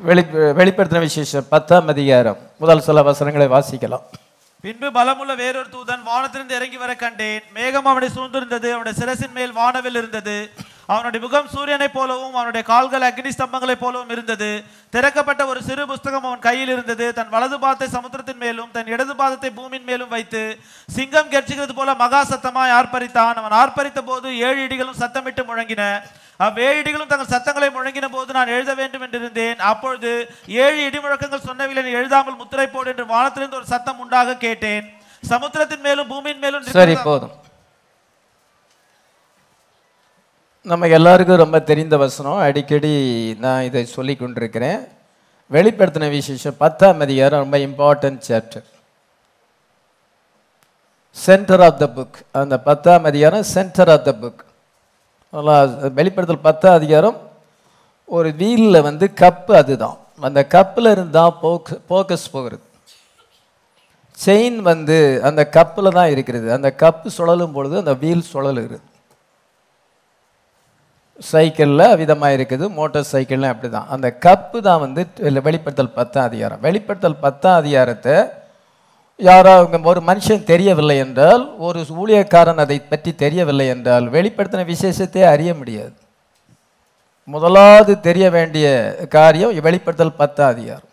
வெளி வெளிப்படுத்தின விசேஷம் பத்தாம் அதிகாரம். முதல் சில வசனங்களை வாசிக்கலாம். பின்பு பலமுள்ள வேறொரு தூதன் வானத்திலிருந்து இறங்கி வர கண்டேன். மேகம் அவனை சூழ்ந்திருந்தது அவனுடைய சிரசின் மேல் வானவில் இருந்தது. அவனுடைய முகம் சூரியனைப் போலவும் அவனுடைய கால்கள் அக்னி ஸ்தம்பங்களைப் போலவும் இருந்தது. திறக்கப்பட்ட ஒரு சிறு புஸ்தகம் அவன் கையில் இருந்தது. தன் வலது பாதத்தை சமுத்திரத்தின் மேலும் தன் இடது பாதத்தை பூமியின் மேலும் வைத்து சிங்கம் கெர்ச்சிக்கிறது போல மகா சத்தமாய் ஆர்ப்பரித்தான். அவன் ஆர்ப்பரித்த போது ஏழு இடிகளும் சத்தமிட்டு முழங்கின. அவ்வேழு இடிகளும் தங்கள் சத்தங்களை முழங்கின போது நான் எழுத வேண்டும் என்றிருந்தேன். அப்பொழுது ஏழு இடி முழக்கங்கள் சொன்னவில்லை எழுதாமல் முத்திரை போடு என்று வானத்திலிருந்து ஒரு சத்தம் உண்டாக கேட்டேன். சமுத்திரத்தின் மேலும் பூமியின் மேலும் சரி போதும். நம்ம எல்லாருக்கும் ரொம்ப தெரிந்த வசனம். அடிக்கடி நான் இதை சொல்லி கொண்டிருக்கிறேன். வெளிப்படுத்தின விசேஷம் பத்தாம் அதிகாரம் ரொம்ப important chapter centre of the book அந்த பத்தாம் அதிகாரம் சென்டர் ஆஃப் த புக் வெளிப்படுத்தல் பத்தாம் அதிகாரம் ஒரு வீலில் வந்து கப்பு அதுதான். அந்த கப்பில் இருந்தால் போக் போக்கஸ் போகிறது. செயின் வந்து அந்த கப்பில் தான் இருக்கிறது. அந்த கப்பு சுழலும் பொழுது அந்த வீல் சுழலுகிறது. சைக்கிளில் விதமாக இருக்குது மோட்டார் சைக்கிள்லாம் அப்படி தான் அந்த கப்பு தான் வந்து வெளிப்படுத்தல் பத்தாம் அதிகாரம். வெளிப்படுத்தல் பத்தாம் அதிகாரத்தை யாரோ அவங்க ஒரு மனுஷன் தெரியவில்லை என்றால் ஒரு ஊழியக்காரன் அதை பற்றி தெரியவில்லை என்றால் வெளிப்படுத்தின விசேஷத்தை அறிய முடியாது. முதலாவது தெரிய வேண்டிய காரியம் வெளிப்படுத்தல் பத்தாம் அதிகாரம்.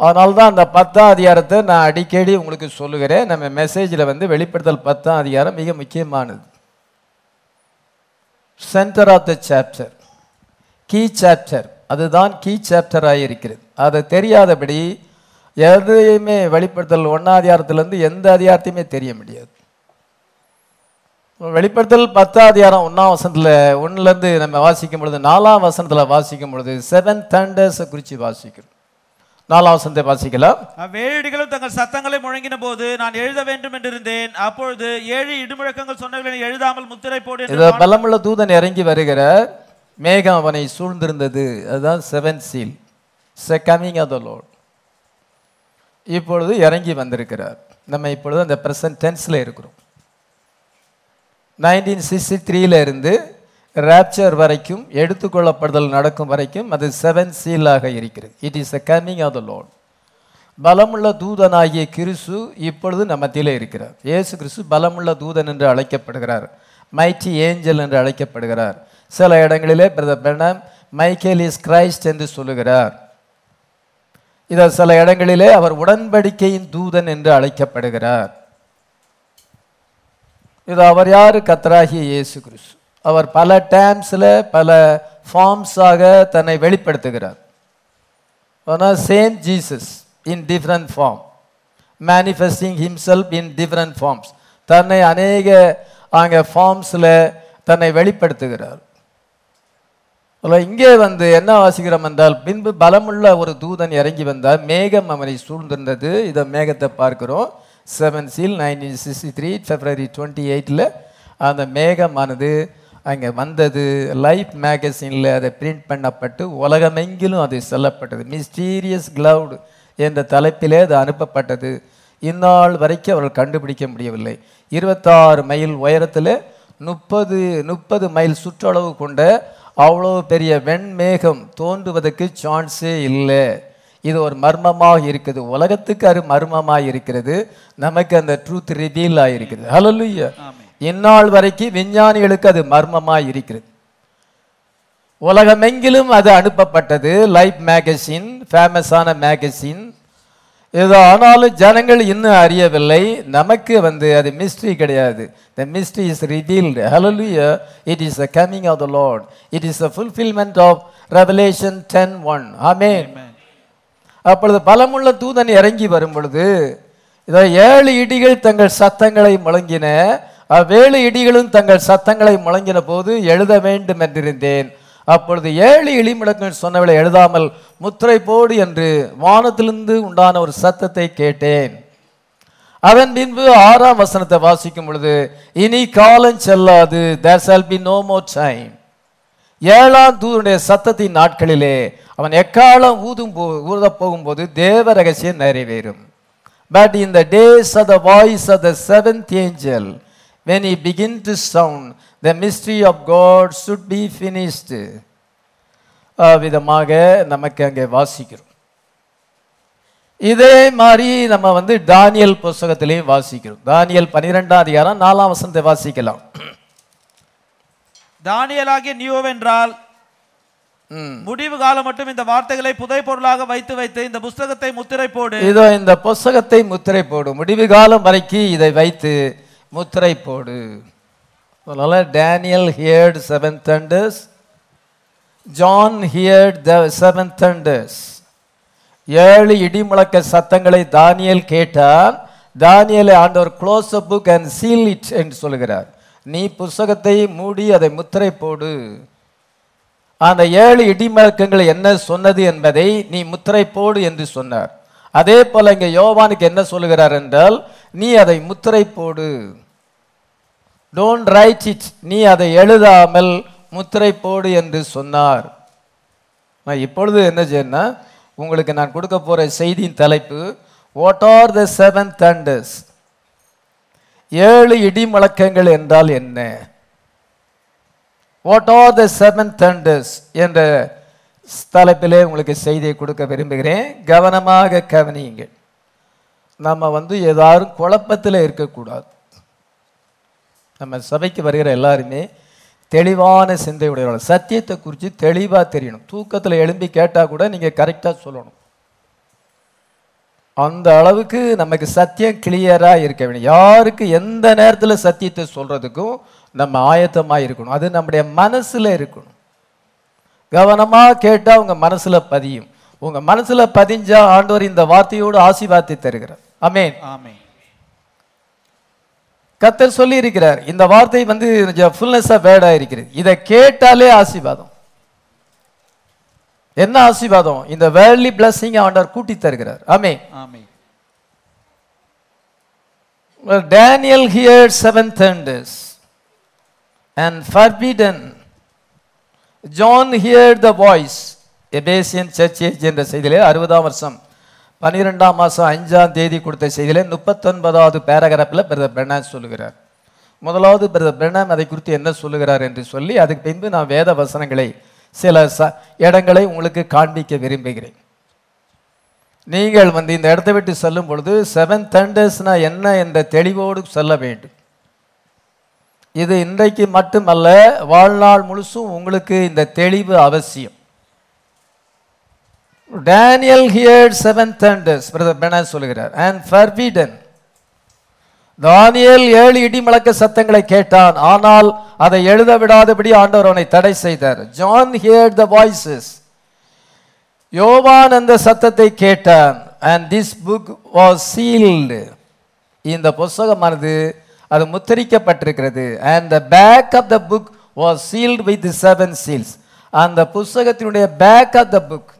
அதனால்தான் அந்த பத்தாம் அதிகாரத்தை நான் அடிக்கடி உங்களுக்கு சொல்லுகிறேன். நம்ம மெசேஜில் வந்து வெளிப்படுத்தல் பத்தாம் அதிகாரம் மிக முக்கியமானது. Centre of the chapter key chapter அதுதான் கீ சாப்டராக இருக்கிறது அதை தெரியாதபடி எதையுமே வெளிப்படுத்தல் ஒன்றாம் அதிகாரத்திலேருந்து எந்த அதிகாரத்தையுமே தெரிய முடியாது. வெளிப்படுத்தல் பத்தாம் அதிகாரம் ஒன்றாம் வசனத்தில் ஒன்றுலேருந்து நம்ம வாசிக்கும் பொழுது நாலாம் வசனத்தில் வாசிக்கும் பொழுது செவன் தண்டர்ஸை குறித்து வாசிக்கிறோம். நாலாம் வசனத்தை வாசிக்கலாம். அவ்வேழு இடிகளும் தங்கள் சத்தங்களை முழங்கின போது நான் எழுத வேண்டும் என்றிருந்தேன். அப்பொழுது ஏழு இடிமுழக்கங்கள் சொன்னவில்லை நீ எழுதாமல் முத்திரை போடு என்று பலமுள்ள தூதன் இறங்கி வருகிறார் மேகம் அவனை சூழ்ந்திருந்தது. அதுதான் seven seal the coming of the Lord இப்பொழுது இறங்கி வந்திருக்கிறார். நம்ம இப்பொழுது அந்த ப்ரெசன்ட் டென்ஸில் இருக்கிறோம். நைன்டீன் சிக்ஸ்டி த்ரீல இருந்து ராப்சர் வரைக்கும் எடுத்துக்கொள்ளப்படுதல் நடக்கும் வரைக்கும் அது செவன் சீலாக இருக்கிறது. It is a coming of the Lord பலமுள்ள தூதனாகிய கிறிசு இப்பொழுது நம்ம இருக்கிறார். இயேசு கிறிஸ்து பலமுள்ள தூதன் என்று அழைக்கப்படுகிறார். மைட்டி ஏஞ்சல் என்று அழைக்கப்படுகிறார். சில இடங்களிலே brother Branham Michael is Christ என்று சொல்லுகிறார். இதை சில இடங்களிலே அவர் உடன்படிக்கையின் தூதன் என்று அழைக்கப்படுகிறார். இது அவர் யாரு? கத்தராகிய இயேசு கிறிஸ்து. அவர் பல டேம்ஸில் பல ஃபார்ம்ஸாக தன்னை வெளிப்படுத்துகிறார். ஆனால் same Jesus in different form manifesting himself in different forms தன்னை அநேக அங்கே ஃபார்ம்ஸில் தன்னை வெளிப்படுத்துகிறார். இங்கே வந்து என்ன வாசிக்கிறோம் என்றால் பின்பு பலமுள்ள ஒரு தூதன் இறங்கி வந்தால் மேகம் அவனை சூழ்ந்திருந்தது. இதை மேகத்தை பார்க்கிறோம். Seven seal nineteen sixty three February twenty எயிட்டில் அந்த மேகமானது அங்கே வந்தது லைஃப் மேகசினில் அதை பிரிண்ட் பண்ணப்பட்டு உலகமெங்கிலும் அது செல்லப்பட்டது. மிஸ்டீரியஸ் கிளவுடு என்ற தலைப்பிலே அது அனுப்பப்பட்டது. இந்நாள் வரைக்கும் அவர்கள் கண்டுபிடிக்க முடியவில்லை. இருபத்தாறு மைல் உயரத்தில் முப்பது முப்பது மைல் சுற்றளவு கொண்ட அவ்வளோ பெரிய வெண்மேகம் தோன்றுவதற்கு சான்ஸே இல்லை. இது ஒரு மர்மமாக இருக்குது. உலகத்துக்கு அது மர்மமாக இருக்கிறது. நமக்கு அந்த ட்ரூத் ரிவீல் ஆகிருக்கிறது ஹalleluya இந்நாள் வரைக்கும் விஞ்ஞானிகளுக்கு அது மர்மமாக இருக்கிறது. உலகமெங்கிலும் அது அனுப்பப்பட்டது. லைஃப் மேகசின் ஃபேமஸான மேகசின் இது ஆனாலும் ஜனங்கள் இன்னும் அறியவில்லை. நமக்கு வந்து அது மிஸ்ட்ரி கிடையாது. The mystery is revealed hallelujah it is the coming of the Lord it is the fulfilment of Revelation ten one ஆமென் அப்பொழுது பலமுள்ள தூதன் இறங்கி வரும் பொழுது இதோ ஏழு இடிகள் தங்கள் சத்தங்களை முழங்கின. அவ்வேழு இடிகளும் தங்கள் சத்தங்களை முழங்கின போது எழுத வேண்டும் என்றிருந்தேன் அப்பொழுது ஏழு இடிமுழக்கங்கள் சொன்னவளை எழுதாமல் முத்திரை போடு என்று வானத்திலிருந்து உண்டான ஒரு சத்தத்தை கேட்டேன். அதன் பின்பு ஆறாம் வசனத்தை வாசிக்கும் பொழுது இனி காலம் செல்லாது தேர் சால் பி நோ more time. ஏழாம் தூதனுடைய சத்தத்தின் நாட்களிலே அவன் எக்காலம் ஊதும் போ ஊதப் போகும்போது தேவ ரகசியம் நிறைவேறும். But in the days of the voice of the seventh angel when he begin to sound the mystery of god should be finished. விதமாக நமக்கு அங்கே வாசிக்கிறோம். இதே மாதிரி நம்ம வந்து தானியல் புஸ்தகத்திலையும் வாசிக்கிறோம். தானியல் பனிரெண்டாம் அதிகாரம் நாலாம் வசனத்தை வாசிக்கலாம். தானியலாகிய நியோவென்றால். முடிவு காலம் மட்டும் இந்த வார்த்தைகளை புதை பொருளாக வைத்து வைத்து இந்த புஸ்தகத்தை முத்திரை போடு. இதோ இந்த புஸ்தகத்தை முத்திரை போடு. முடிவு காலம் வரைக்கும் இதை வைத்து முத்திரை போடு. அதனால் Daniel heard seven thunders John heard the seven thunders ஏழு இடிமுழக்க சத்தங்களை தானியல் கேட்டான் தானியலை ஆண்டவர் close a book and seal it என்று சொல்கிறார் நீ புஸ்தகத்தை மூடி அதை முத்திரை போடு. அந்த ஏழு இடிமுழக்கங்கள் என்ன சொன்னது என்பதை நீ முத்திரை போடு என்று சொன்னார். அதே போல இங்கே யோவானுக்கு என்ன சொல்லுகிறார் என்றால் நீ அதை முத்திரை போடு. டோன்ட் ரைட் இட் நீ அதை எழுதாமல் முத்திரை போடு என்று சொன்னார். நான் இப்பொழுது என்ன செய்யணும்னா உங்களுக்கு நான் கொடுக்க போகிற செய்தியின் தலைப்பு what are the seven thunders ஏழு இடி முழக்கங்கள் என்றால் என்ன? What are the seven thunders என்ற தலைப்பிலே உங்களுக்கு செய்தியை கொடுக்க விரும்புகிறேன். கவனமாக கவனியுங்கள். நம்ம வந்து ஏதாவது குழப்பத்தில் இருக்கக்கூடாது. நம்ம சபைக்கு வருகிற எல்லாருமே தெளிவான சிந்தை உடையவர்கள் சத்தியத்தை குறித்து தெளிவாக தெரியணும். தூக்கத்தில் எழும்பி கேட்டால் கூட நீங்கள் கரெக்டாக சொல்லணும். அந்த அளவுக்கு நமக்கு சத்தியம் கிளியராக இருக்க வேண்டும். யாருக்கு எந்த நேரத்தில் சத்தியத்தை சொல்கிறதுக்கும் நம்ம ஆயத்தமாக இருக்கணும். அது நம்முடைய மனசில் இருக்கணும். கவனமாக கேட்டால் உங்கள் மனசில் பதியும். உங்கள் மனசில் பதிஞ்சால் ஆண்டவர் இந்த வார்த்தையோடு ஆசீர்வாதத்தை தருகிறார். அமேன் ஆமேன். கத்தர் சொல்லி இருக்கிறார் இந்த வார்த்தை வந்து ஃபுல்னஸா வேர்டா இருக்கிறது இதை கேட்டாலே ஆசீர்வாதம். என்ன ஆசீர்வாதம்? இந்த வேர்லி பிளஸிங் ஆண்டவர் கூட்டி தருகிறார். ஆமே ஆமென். Daniel hear seven thunders and forbidden John hear the voice Ephesian church age என்ற செய்தியிலே அறுபதாம் வருஷம். பன்னிரெண்டாம் மாதம் அஞ்சாம் தேதி கொடுத்த செய்தியில் முப்பத்தொன்பதாவது பேராகிராஃபில் பிரதர் பிரணாம் சொல்லுகிறார். முதலாவது பிரதர் பிரணாம் அதை குறித்து என்ன சொல்லுகிறார் என்று சொல்லி அதுக்கு பின்பு நான் வேத வசனங்களை சில ச இடங்களை உங்களுக்கு காண்பிக்க விரும்புகிறேன். நீங்கள் வந்து இந்த இடத்தை விட்டு செல்லும் பொழுது செவன் தண்டர்ஸ்னா என்ன என்ற தெளிவோடு செல்ல வேண்டும். இது இன்றைக்கு மட்டுமல்ல வாழ்நாள் முழுசும் உங்களுக்கு இந்த தெளிவு அவசியம். Daniel heard seven thunders brother பெனா சொல்லுகிறார். அண்ட் ஃபர்விடன் தானியல் ஏழு இடி முழக்க சத்தங்களை கேட்டான். ஆனால் அதை எழுத விடாதபடி ஆண்டவர் அவனை தடை செய்தார். ஜான் ஹியர் த வாய்ஸஸ் யோவான் அந்த சத்தத்தை கேட்டான். And this book was sealed இந்த புஸ்தகமானது அது முத்திரிக்கப்பட்டிருக்கிறது. And the back of the book was sealed with seven seals அந்த புஸ்தகத்தினுடைய back of the book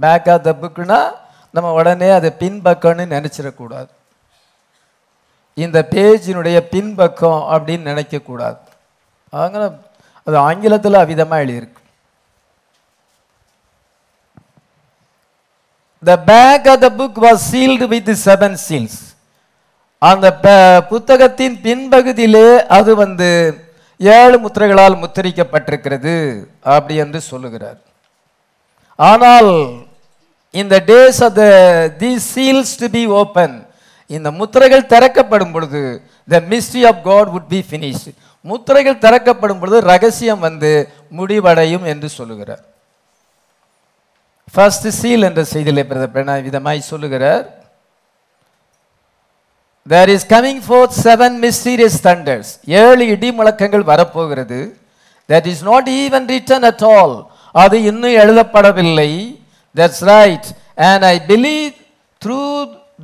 back of the புக்னா நம்ம உடனே அதை பின்பக்கம்னு நினச்சிடக்கூடாது. இந்த பேஜினுடைய பின்பக்கம் அப்படின்னு நினைக்கக்கூடாது. அதனால் அது ஆங்கிலத்தில் அவ்விதமாக எழுதியிருக்கு. The back of the book was sealed with seven seals அந்த ப- புத்தகத்தின் பின்பகுதியிலே அது வந்து ஏழு முத்திரைகளால் முத்திரிக்கப்பட்டிருக்கிறது அப்படி என்று சொல்லுகிறார். ஆனால் இந்த days of the the seals to be open இந்த முத்திரைகள் திறக்கப்படும் பொழுது the mystery of God would be finish முத்திரைகள் திறக்கப்படும் பொழுது ரகசியம் வந்து முடிவடையும் என்று சொல்லுகிறார். ஃபர்ஸ்ட் சீல் என்ற செய்தியிலே பிரதர் விதமாய் சொல்லுகிறார். There is coming for seven mysterious thunders ஏழு இடி முழக்கங்கள் வரப்போகிறது. That is not even written at all அது இன்னும் எழுதப்படவில்லை. That's right And I believe through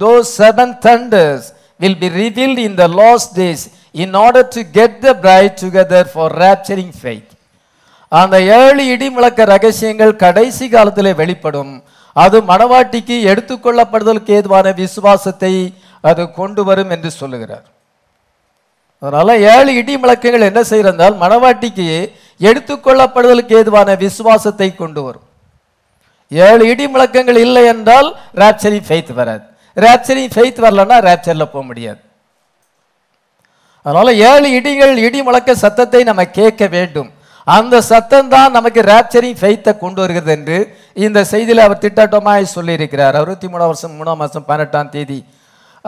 those seven thunders will be revealed in the last days in order to get the bride together for rapturing faith. அந்த ஏழு இடி முழக்க ரகசியங்கள் கடைசி காலத்தில் வெளிப்படும். அது மணவாட்டிக்கு எடுத்துக்கொள்ளப்படுதலுக்கு ஏதுவான விசுவாசத்தை அது கொண்டு வரும் என்று சொல்லுகிறார். அதனால் ஏழு இடி முழக்கங்கள் என்ன செய்கிறதால் மணவாட்டிக்கு எடுத்துக்கொள்ளப்படுதலுக்கு ஏதுவான விசுவாசத்தை கொண்டு வரும். ஏழு இடி முழக்கங்கள் இல்லை என்றால் ராப்சரிங் ஃபெய்த் வராது. ராப்சரிங் ஃபெய்த் வரலன்னா ராப்சரில் போக முடியாது. அதனால் ஏழு இடிகள் இடி முழக்க சத்தத்தை நம்ம கேட்க வேண்டும். அந்த சத்தம் தான் நமக்கு ரேப்சரிங் ஃபெய்த்தை கொண்டு வருகிறது என்று இந்த செய்தியில் அவர் திட்டவட்டமாய் சொல்லியிருக்கிறார். அறுபத்தி மூணாம் வருஷம் மூணாம் மாதம் பன்னெட்டாம் தேதி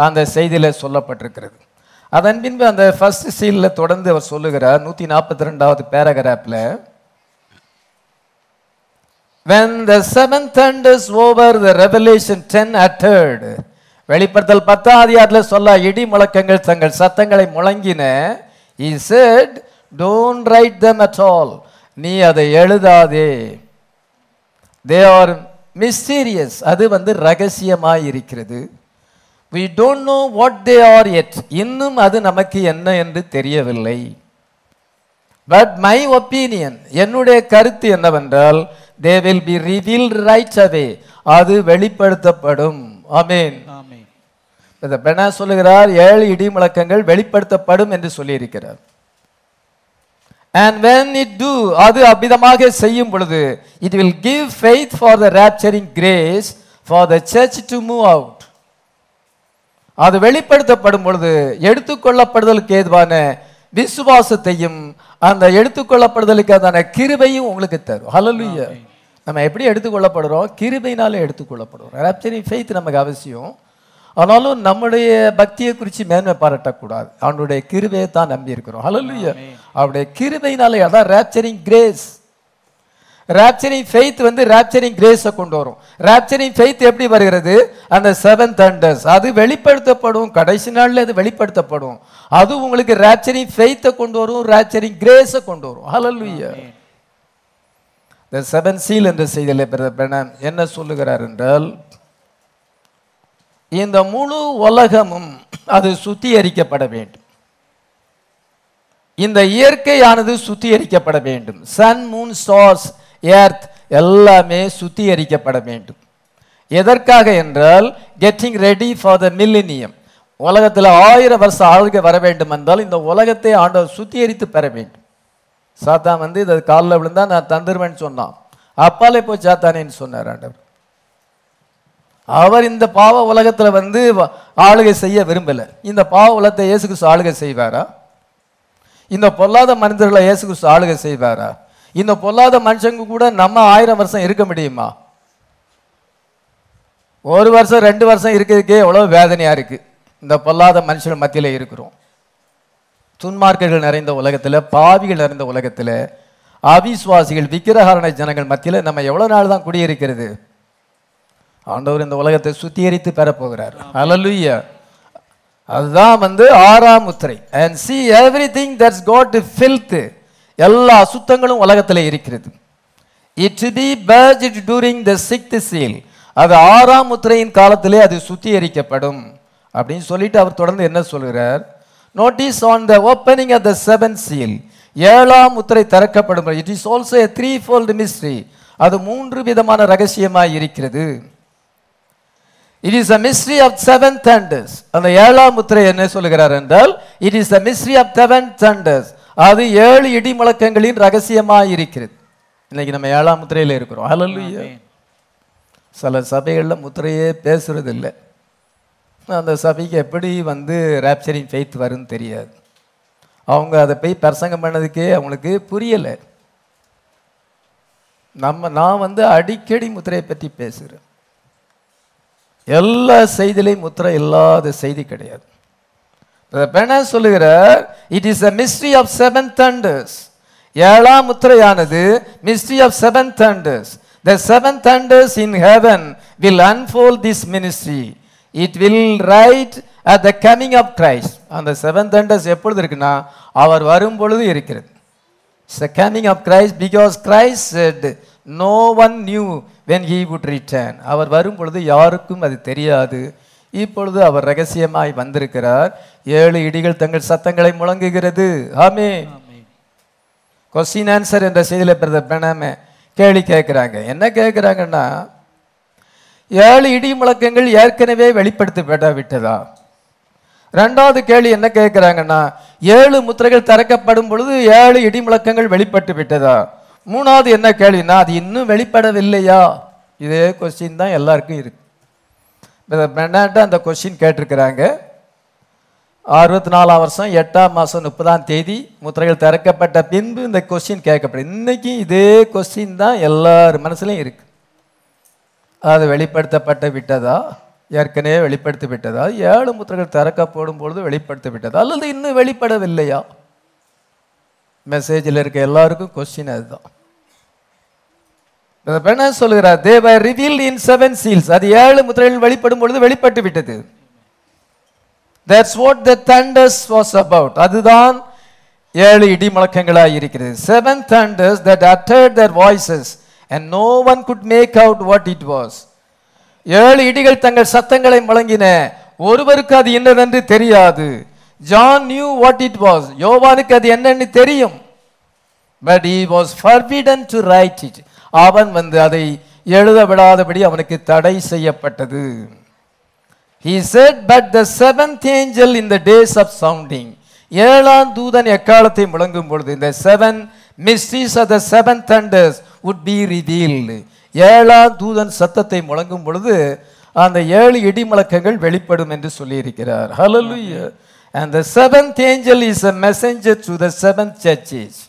அந்த செய்தியில் சொல்லப்பட்டிருக்கிறது. அதன் பின்பு அந்த ஃபர்ஸ்ட் சீலில் தொடர்ந்து அவர் சொல்லுகிறார். நூற்றி நாற்பத்தி ரெண்டாவது பேராகிராஃபில் when the seventh thunders over the revelation 10 uttered வெளிப்படுத்தல் பத்தாம் அதிகாரத்தில் சொல்ல இடி முழக்கங்கள் தங்கள் சத்தங்களை முழங்கின. He said don't write them at all. நீ அதை எழுதாதே. They are mysterious. அது வந்து ரகசியமாய் இருக்கிறது we don't know what they are yet. இன்னும் அது நமக்கு என்ன என்று தெரியவில்லை. பட் மை ஒப்பீனியன் என்னுடைய கருத்து என்னவென்றால் they will be revealed right away அது வெளிப்படுத்தப்படும். ஆமென் இந்த பெனா சொல்லுகிறார் ஏழு இடி முழக்கங்கள் வெளிப்படுத்தப்படும் என்று சொல்லியிருக்கிறார். அண்ட் when it do அது அவ்விதமாக செய்யும் பொழுது it will give faith for the rapturing grace for the church to move out அது வெளிப்படுத்தப்படும் பொழுது எடுத்துக்கொள்ளப்படுதலுக்கு ஏதுவான விசுவாசத்தையும் அந்த எடுத்துக்கொள்ளப்படுதலுக்கான கிருபையும் உங்களுக்கு தரும். ஹalleluya நம்ம எப்படி எடுத்துக்கொள்ளப்படுறோம்? கிருபையினால எடுத்துக்கொள்ளப்படுறோம். ராப்சரிங் ஃபெய்த் நமக்கு அவசியம். ஆனாலும் நம்முடைய பக்தியை குறித்து மேன்மை பாராட்டக்கூடாது. அவனுடைய கிருபையை தான் நம்பி இருக்கிறோம். ஹalleluya அவருடைய கிருபையினால அதான் ராப்சரிங் கிரேஸ் ராப்சரிங் ஃபெய்த் வந்து ராப்சரிங் கிரேஸை கொண்டு வரும். ராப்சரிங் ஃபெய்த் எப்படி வருகிறது? அந்த செவன் தண்டர்ஸ் அது வெளிப்படுத்தப்படும். கடைசி நாள்ல அது வெளிப்படுத்தப்படும். அது உங்களுக்கு ராப்சரிங் ஃபெய்த்தை கொண்டு வரும் ராப்சரிங் கிரேஸை கொண்டு வரும். ஹalleluya இந்த செவன் சீல் என்ற செய்தியில் என்ன சொல்லுகிறார் என்றால் இந்த முழு உலகமும் அது சுத்திகரிக்கப்பட வேண்டும். இந்த இயற்கையானது சுத்திகரிக்கப்பட வேண்டும். சன் மூன் ஸ்டார்ஸ் ஏர்த் எல்லாமே சுத்திகரிக்கப்பட வேண்டும். எதற்காக என்றால் getting ready for the millennium உலகத்தில் ஆயிரம் வருஷம் ஆளுகை வர வேண்டும் என்றால் இந்த உலகத்தை ஆண்டவர் சுத்திகரித்து பெற வேண்டும். சாத்தான் வந்து இதை காலில் விழுந்தா நான் தந்துருவேன்னு சொன்னான். அப்பாலே போய் சாத்தானேன்னு சொன்னார் ஆண்டவர். அவர் இந்த பாவ உலகத்தில் வந்து ஆளுகை செய்ய விரும்பலை. இந்த பாவ உலகத்தை இயேசுக்கு ஆளுகை செய்வாரா? இந்த பொல்லாத மனிதர்களை இயேசுக்கு ஆளுகை செய்வாரா? இந்த பொல்லாத மனுஷங்க கூட நம்ம ஆயிரம் வருஷம் இருக்க முடியுமா? ஒரு வருஷம் ரெண்டு வருஷம் இருக்கிறதுக்கே எவ்வளோ வேதனையாக இருக்குது இந்த பொல்லாத மனுஷங்கள் மத்தியில் இருக்கிறோம். துன்மார்க்கர்கள் நிறைந்த உலகத்தில் பாவிகள் நிறைந்த உலகத்தில் அவிசுவாசிகள் விக்கிரகாரண ஜனங்கள் மத்தியில் நம்ம எவ்வளோ நாள் தான் குடியிருக்கிறது? ஆண்டவர் இந்த உலகத்தை சுத்திகரித்து பெறப்போகிறார். அலலுய்யா அதுதான் வந்து ஆறாம் முத்திரை. And see everything that's got filth எல்லா அசுத்தங்களும் உலகத்தில் இருக்கிறது. It the be purged during the sixth அது ஆறாம் முத்திரையின் காலத்திலே அது சுத்திகரிக்கப்படும். அப்படின்னு சொல்லிட்டு அவர் தொடர்ந்து என்ன சொல்கிறார்? Notice on the opening of the seven seal ஏழாம் முத்திரை திறக்கப்படும் it is also a three fold mystery அது மூன்று விதமான ரகசியமாக இருக்கிறது. It is a mystery of seven thunders அந்த ஏழாம் முத்திரை என்ன சொல்லுகிறார் என்றால் it is a mystery of seven thunders அது ஏழு இடி முழக்கங்களின் ரகசியமாய் இருக்கிறது இன்னைக்கு நம்ம ஏழாம் முத்திரையில இருக்கிறோம். ஹalleluya. சில சபைகளில் முத்திரையே பேசுறது இல்லை அந்த சபைக்கு எப்படி வந்து ரேப்சரிங் ஃபெய்த் வரும்னு தெரியாது. அவங்க அதை போய் பிரசங்கம் பண்ணதுக்கே அவங்களுக்கு புரியலை. நம்ம நான் வந்து அடிக்கடி முத்திரையை பற்றி பேசுகிறேன் எல்லா செய்திலையும் முத்திரை இல்லாத செய்தி கிடையாது. பெண சொல்லுகிறார்? It is a mystery of seven thunders ஏழாம் முத்திரையானது mystery of seven thunders the seven thunders in heaven will unfold this ministry it will right at the coming of Christ அந்த செவன் தண்டர்ஸ் எப்பொழுது இருக்குன்னா அவர் வரும் பொழுது இருக்கிறது. It's the coming of Christ because Christ said no one knew when he would return அவர் வரும் பொழுது யாருக்கும் அது தெரியாது. இப்பொழுது அவர் ரகசியமாய் வந்திருக்கிறார். ஏழு இடிகள் தங்கள் சத்தங்களை முழங்குகிறது. ஆமே கொஸ்டின் ஆன்சர் என்ற செய்தியில் பிரதர் பெனாம கேள்வி கேட்குறாங்க என்ன கேட்குறாங்கன்னா ஏழு இடி முழக்கங்கள் ஏற்கனவே வெளிப்படுத்தப்பட விட்டதா ரெண்டாவது கேள்வி என்ன கேட்குறாங்கன்னா ஏழு முத்திரைகள் திறக்கப்படும் பொழுது ஏழு இடி முழக்கங்கள் வெளிப்பட்டு விட்டதா மூணாவது என்ன கேள்வினா அது இன்னும் வெளிப்படவில்லையா? இதே கொஸ்டின் தான் எல்லாருக்கும் இருக்கு. பெர்னாட்ட அந்த கொஷின் கேட்டிருக்கிறாங்க. அறுபத்தி நாலாம் வருஷம் எட்டாம் மாதம் முப்பதாம் தேதி முத்திரைகள் திறக்கப்பட்ட பின்பு இந்த கொஸ்டின் கேட்கப்படும் இன்றைக்கும் இதே கொஸ்டின் தான் எல்லார் மனசுலையும் இருக்கு. அது வெளிப்படுத்தப்பட்டு விட்டதா? ஏற்கனவே வெளிப்படுத்தி விட்டதா? ஏழு முத்திரைகள் திறக்கப்படும் பொழுது வெளிப்படுத்தி விட்டதா? அல்லது இன்னும் வெளிப்படவில்லையா? மெசேஜில் இருக்க எல்லாருக்கும் கொஸ்டின் அதுதான். என்ன சொல்கிறார் தேவ ரிவீல் இன் செவன் சீல்ஸ் அது ஏழு முத்திரைகள் வெளிப்படும் பொழுது வெளிப்பட்டு விட்டது. That's what the thunders was about அதுதான் ஏழு இடி முழக்கங்களாக இருக்கிறது. Seven thunders that uttered their voices and no one could make out what it was ஏழு இடிகள் தங்கள் சத்தங்களை முழங்கின. ஒருவருக்கு அது என்னவென்று தெரியாது. John knew what it was யோவானுக்கு அது என்னன்னு தெரியும். But he was forbidden to write it அவன் வந்து அதை எழுத விடாதபடி அவனுக்கு தடை செய்யப்பட்டது He said, but the seventh angel in the days of sounding, ஏழாம் தூதன் எக்காலத்தை முழங்கும் பொழுது இந்த seven mysteries are the seven thunders would be revealed ஏழாம் தூதன் சத்தத்தை முழங்கும் பொழுது அந்த ஏழு இடிமுழக்கங்கள் வெளிப்படும் என்று சொல்லியிருக்கிறார் hallelujah and the seventh angel is a messenger to the seventh churches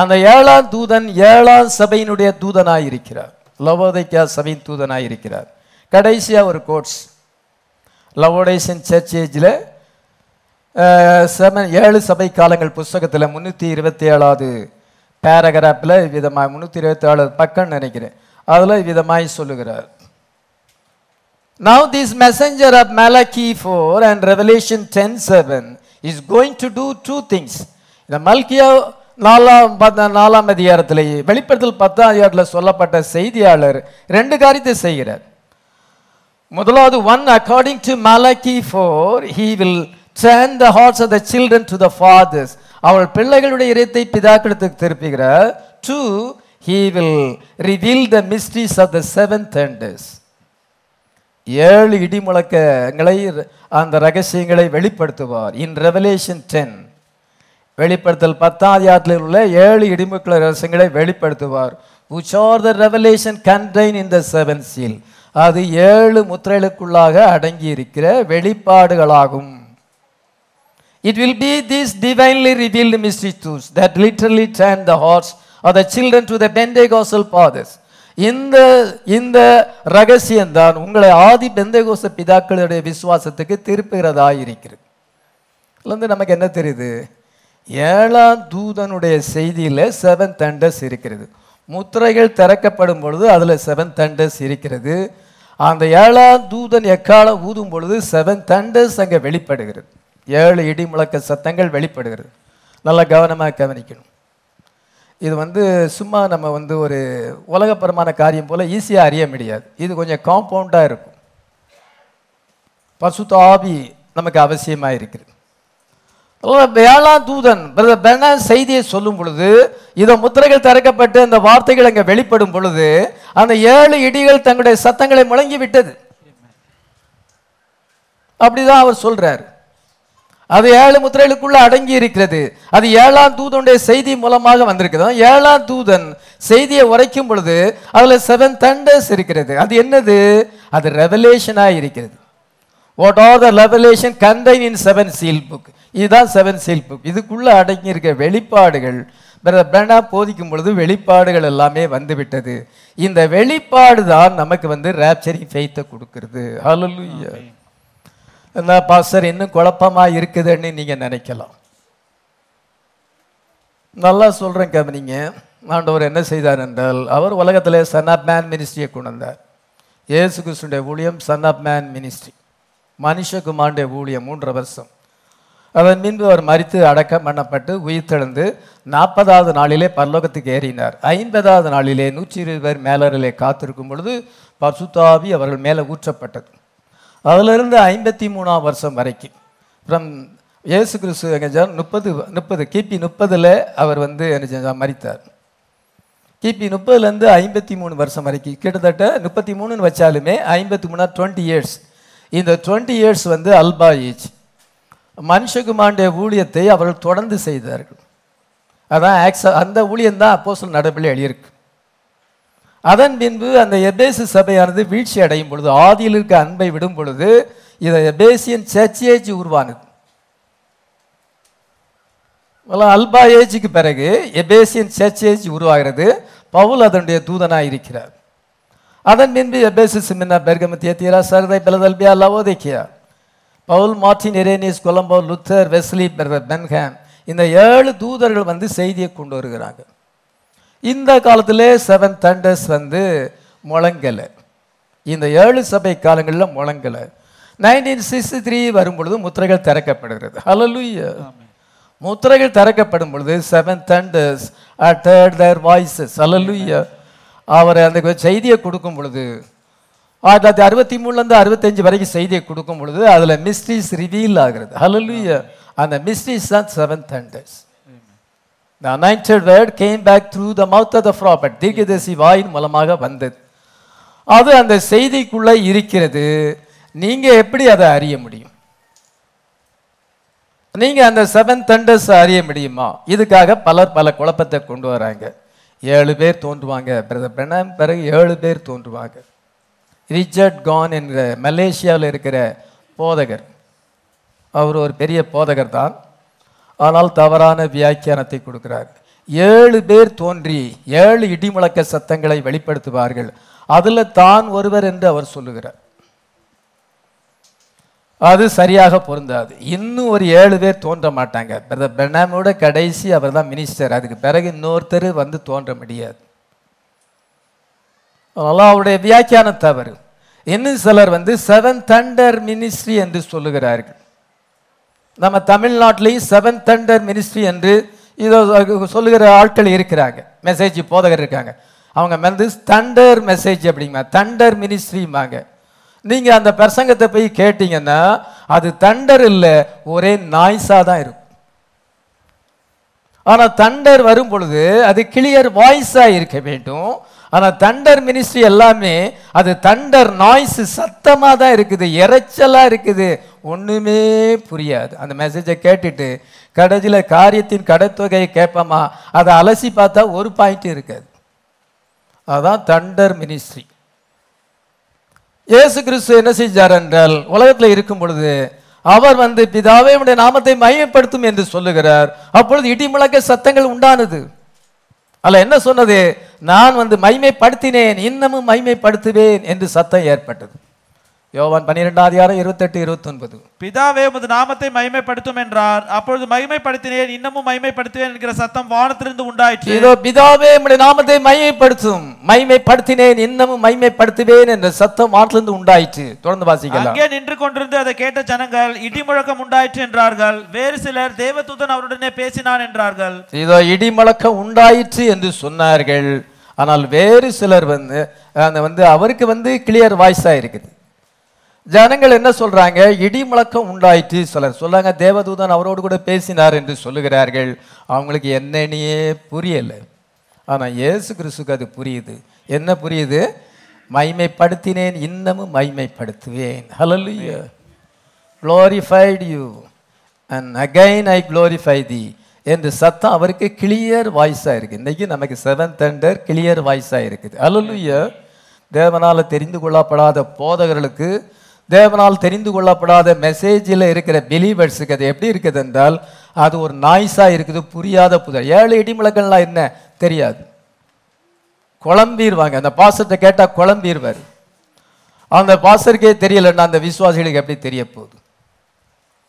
அந்த ஏழாம் தூதன் ஏழாம் சபையினுடைய தூதனாக இருக்கிறார் லவோதைக்கா சபையின் தூதனாக இருக்கிறார் கடைசியாக ஒரு கோட்ஸ் லவோடேசன் சர்ச் ஏஜில் செவன் ஏழு சபை காலங்கள் புஸ்தகத்தில் முந்நூற்றி இருபத்தி ஏழாவது பேராகிராஃபில் விதமாக முந்நூற்றி இருபத்தி ஏழாவது பக்கம் நினைக்கிறேன். அதில் விதமாய் சொல்லுகிறார். Now this messenger of of Malachi 4 and Revelation 10:7 is going to do two things. இந்த மல்கியா நாலாம் நாலாம் அதிகாரத்திலேயே வெளிப்படுத்தல் பத்தாம் அதிகாரத்தில் சொல்லப்பட்ட செய்தியாளர் ரெண்டு காரியத்தை செய்கிறார். முதலாவது one according to Malachi four he will turn the hearts of the children to the fathers அவள் பிள்ளைகளுடைய இதயத்தை பிதாக்களுக்கு திருப்புகிறார். Two he will reveal the mysteries of the seven thunders ஏழு இடி முழக்கங்களை அந்த ரகசியங்களை வெளிப்படுத்துவார். இன் ரெவலேஷன் டென் வெளிப்படுத்தல் பத்தாம் அதிகாரத்தில் உள்ள ஏழு இடிமுக்கள ரகசியங்களை வெளிப்படுத்துவார். Which are the revelation contain in the seven seal அது ஏழு முத்திரைகளுக்குள்ளாக அடங்கி இருக்கிற வெளிப்பாடுகளாகும். It will be these divinely revealed mystery that literally turn the hearts are the children to the the Pentecostal இந்த இந்த ரகசியம்தான் உங்களை ஆதி பெந்தகோச பிதாக்களுடைய விசுவாசத்துக்கு திருப்புகிறதா இருக்கிறது இதுல நமக்கு என்ன தெரியுது? ஏழாம் தூதனுடைய செய்தியில் செவன் தண்டஸ் இருக்கிறது. முத்திரைகள் திறக்கப்படும் பொழுது அதில் செவன் தண்டஸ் இருக்கிறது. அந்த ஏழாம் தூதன் எக்காலம் ஊதும் பொழுது செவன் தண்டஸ் அங்கே வெளிப்படுகிறது. ஏழு இடி முழக்க சத்தங்கள் வெளிப்படுகிறது. நல்லா கவனமாக கவனிக்கணும். இது வந்து சும்மா நம்ம வந்து ஒரு உலகப்பரமான காரியம் போல் ஈஸியாக அறிய முடியாது. இது கொஞ்சம் காம்பவுண்டாக இருக்கும். பசுத்தாபி நமக்கு அவசியமாக இருக்கிறது வேளாண் ஏழாம் தூதன் பிரதர் பெர்னா செய்தியை சொல்லும் பொழுது இதை முத்திரைகள் திறக்கப்பட்டு அந்த வார்த்தைகள் அங்கே வெளிப்படும் பொழுது அந்த ஏழு இடிகள் தங்களுடைய சத்தங்களை முழங்கி விட்டது. அப்படிதான் அவர் சொல்றார். அது ஏழு முத்திரைகளுக்குள்ள அடங்கி இருக்கிறது. அது ஏழாம் தூதனுடைய செய்தி மூலமாக வந்திருக்குது. ஏழாம் தூதன் செய்தியை உரைக்கும் பொழுது அதுல செவன் தண்டர்ஸ் இருக்கிறது. அது என்னது? அது ரெவலேஷனாக இருக்கிறது. What are the revelation contain in seven seal book இதுதான் செவன் சீல் புக் இதுக்குள்ள அடங்கி இருக்க வெளிப்பாடுகள். பிரதர் பிரணா போதிக்கும் பொழுது வெளிப்பாடுகள் எல்லாமே வந்து விட்டது இந்த வெளிப்பாடு தான் நமக்கு வந்து ரேப்சரிங் ஃபெய்த்தை கொடுக்கிறது. ஹalleluya என்ன பாஸ்டர் இன்னும் குழப்பமா இருக்குதுன்னு நீங்க நினைக்கலாம். நல்லா சொல்றேன் கவனிங்க. ஆண்டவர் என்ன செய்தார் என்றால் அவர் உலகத்திலே சன் ஆஃப் மேன் மினிஸ்ட்ரியை கொண்டு வந்தார். இயேசு கிறிஸ்துடைய ஊழியம் சன் ஆஃப் மேன் மினிஸ்ட்ரி மனுஷகுமாருடைய ஊழியம் மூன்று வருஷம். அதன் பின்பு அவர் மறித்து அடக்கம் பண்ணப்பட்டு உயிர்த்தெழுந்து நாற்பதாவது நாளிலே பரலோகத்துக்கு ஏறினார். ஐம்பதாவது நாளிலே நூற்றி இருபது பேர் மேலரிலே காத்திருக்கும் பொழுது பசுத்தாவி அவர்கள் மேலே ஊற்றப்பட்டது. அதிலிருந்து ஐம்பத்தி மூணாம் வருஷம் வரைக்கும். ஃப்ரம் இயேசு கிறிஸ்து எங்க முப்பது முப்பது கிபி முப்பதில் அவர் வந்து என்ன செஞ்சார் கிபி முப்பதுலேருந்து ஐம்பத்தி மூணு வருஷம் வரைக்கும். கிட்டத்தட்ட முப்பத்தி மூணுன்னு வச்சாலுமே ஐம்பத்தி மூணா டுவெண்ட்டி இயர்ஸ் இந்த டுவெண்ட்டி இயர்ஸ் வந்து அல்பா ஏஜ் மனுஷகுமாருடைய ஊழியத்தை அவர்கள் தொடர்ந்து செய்தார்கள். அதான் ஆக்ச அந்த ஊழியம் தான் அப்போ சொல் நடப்பில் எழுதியிருக்கு. அதன் பின்பு அந்த எபேசு சபையானது வீழ்ச்சி அடையும் பொழுது ஆதியில் இருக்க அன்பை விடும் பொழுது இதை எபேசியன் சர்ச்சியேஜ் உருவானது. அல்பா ஏஜுக்கு பிறகு எபேசியன் சர்ச் உருவாகிறது. பவுல் அதனுடைய தூதனாக இருக்கிறார் அதன் பின்பு Ephesus Smyrna Pergamum Thyatira Sardis Philadelphia Laodicea Paul Martin Irenaeus Columba Luther Wesley Branham இந்த ஏழு தூதர்கள் வந்து செய்தியை கொண்டு வருகிறாங்க இந்த காலத்திலே செவன் தண்டர்ஸ் வந்து முழங்கலை இந்த ஏழு சபை காலங்களில் முழங்கலை நைன்டீன் சிக்ஸ்டி த்ரீ வரும் பொழுது முத்திரைகள் திறக்கப்படுகிறது ஹalleluya முத்திரைகள் திறக்கப்படும் பொழுது seven thunders uttered their voices ஹalleluya அவர் அந்த செய்தியை கொடுக்கும் பொழுது ஆயிரத்தி தொள்ளாயிரத்தி அறுபத்தி மூணுலேருந்து அறுபத்தஞ்சு வரைக்கும் செய்தியை கொடுக்கும் பொழுது அதில் மிஸ்ட்ரிஸ் ரிவீல் ஆகிறது. ஹalleluya அந்த மிஸ்ட்ரிஸ் தான் seven thunders The anointed word came back through the mouth of the prophet. தீர்க்கதரிசி வாயின் மூலமாக வந்தது. அது அந்த செய்திக்குள்ளே இருக்கிறது. நீங்கள் எப்படி அதை அறிய முடியும்? நீங்கள் அந்த செவன் தண்டர்ஸ் அறிய முடியுமா? இதுக்காக பலர் பல குழப்பத்தை கொண்டு வராங்க. ஏழு பேர் தோன்றுவாங்க. பிரதர் பிரணாம் பிறகு ஏழு பேர் தோன்றுவாங்க. ரிச்சர்ட் கான் என்கிற மலேசியாவில் இருக்கிற போதகர். அவர் ஒரு பெரிய போதகர் தான். ஆனால் தவறான வியாக்கியானத்தை கொடுக்கிறார். ஏழு பேர் தோன்றி ஏழு இடிமுழக்க சத்தங்களை வெளிப்படுத்துவார்கள். அதில் தான் ஒருவர் என்று அவர் சொல்லுகிறார். அது சரியாக பொருந்தாது. இன்னும் ஒரு ஏழு பேர் தோன்ற மாட்டாங்க. பிரதர் பெர்னாமோட கடைசி அவர் தான் மினிஸ்டர். அதுக்கு பிறகு இன்னொருத்தர் வந்து தோன்ற முடியாது. அதெல்லாம் அவருடைய வியாக்கியான தவறு. இன்னும் சிலர் வந்து செவன் தண்டர் மினிஸ்ட்ரி என்று சொல்லுகிறார்கள். நம்ம தமிழ்நாட்டிலையும் செவன் தண்டர் மினிஸ்ட்ரி என்று இதோ சொல்லுகிற ஆட்கள் இருக்கிறாங்க. மெசேஜ் போதகர் இருக்காங்க. அவங்க வந்து தண்டர் மெசேஜ் அப்படிங்க தண்டர் மினிஸ்ட்ரிம்பாங்க நீங்க அந்த பிரசங்கத்தை போய் கேட்டீங்கன்னா அது தண்டர் இல்லை ஒரே நாய்ஸா தான் இருக்கும். ஆனால் தண்டர் வரும் பொழுது அது கிளியர் வாய்ஸாக இருக்க வேண்டும். ஆனால் தண்டர் மினிஸ்ட்ரி எல்லாமே அது தண்டர் நாய்ஸ் சத்தமாக தான் இருக்குது இறைச்சலாக இருக்குது. ஒன்றுமே புரியாது. அந்த மெசேஜை கேட்டுட்டு கடைசியில் காரியத்தின் கடத்தொகையை கேட்போமா? அதை அலசி பார்த்தா ஒரு பாயிண்ட் இருக்காது. அதான் தண்டர் மினிஸ்ட்ரி இயேசு கிறிஸ்து என்ன செஞ்சார் என்றால் உலகத்தில் இருக்கும் பொழுது அவர் வந்து பிதாவே உடைய நாமத்தை மையப்படுத்தும் என்று சொல்லுகிறார். அப்பொழுது இடி முழக்க சத்தங்கள் உண்டானது. அல்ல என்ன சொன்னது? நான் வந்து மைமைப்படுத்தினேன் இன்னமும் மைமைப்படுத்துவேன் என்று சத்தம் ஏற்பட்டது. யோவான் பன்னிரெண்டாம் அதிகாரம் இருபத்தெட்டு இருபத்தொன்பது. பிதாவே உமது நாமத்தை மகிமைப்படுத்தும் என்றார். அப்பொழுது மகிமைப்படுத்தினேன் இன்னமும் மகிமைப்படுத்துவேன் என்கிற சத்தம் வானத்திலிருந்து உண்டாயிற்று. இதோ பிதாவே உடைய நாமத்தை மைமைப்படுத்தும் மைமைப்படுத்தினேன் இன்னமும் மைமைப்படுத்துவேன் என்ற சத்தம் வானத்திலிருந்து உண்டாயிற்று. தொடர்ந்து வாசிக்கலாம். அங்கே நின்று கொண்டிருந்து அதை கேட்ட ஜனங்கள் இடி முழக்கம் உண்டாயிற்று என்றார்கள். வேறு சிலர் தேவதூதன் அவருடனே பேசினான் என்றார்கள். இதோ இடி முழக்கம் உண்டாயிற்று என்று சொன்னார்கள். ஆனால் வேறு சிலர் வந்து அந்த வந்து அவருக்கு வந்து கிளியர் வாய்ஸா இருக்குது. ஜனங்கள் என்ன சொல்றாங்க? இடி முழக்கம் உண்டாயிற்று சிலர். சொல்றாங்க தேவதூதன் அவரோடு கூட பேசினார் என்று சொல்லுகிறார்கள். அவங்களுக்கு என்னன்னே புரியலை. ஆனால் இயேசு கிறிஸ்துக்கு அது புரியுது. என்ன புரியுது? மைமைப்படுத்தினேன் இன்னமும் மைமைப்படுத்துவேன். ஹalleluya glorified you and again I glorify thee என்று சத்தம் அவருக்கு கிளியர் வாய்ஸாக இருக்குது இன்றைக்கி நமக்கு செவன் தண்டர் கிளியர் வாய்ஸாக இருக்குது. அல்லலுயா தேவனால் தெரிந்து கொள்ளப்படாத போதகர்களுக்கு தேவனால் தெரிந்து கொள்ளப்படாத மெசேஜில் இருக்கிற பிலீவர்ஸுக்கு அது எப்படி இருக்குது என்றால் அது ஒரு நாய்ஸாக இருக்குது புரியாத புதர். ஏழு இடிமுழக்கள்லாம் என்ன? தெரியாது. குழம்பிடுவாங்க அந்த பாசத்தை கேட்டால் குழம்பிடுவார் அந்த பாசருக்கே தெரியலன்னா அந்த விசுவாசிகளுக்கு எப்படி தெரிய போகுது?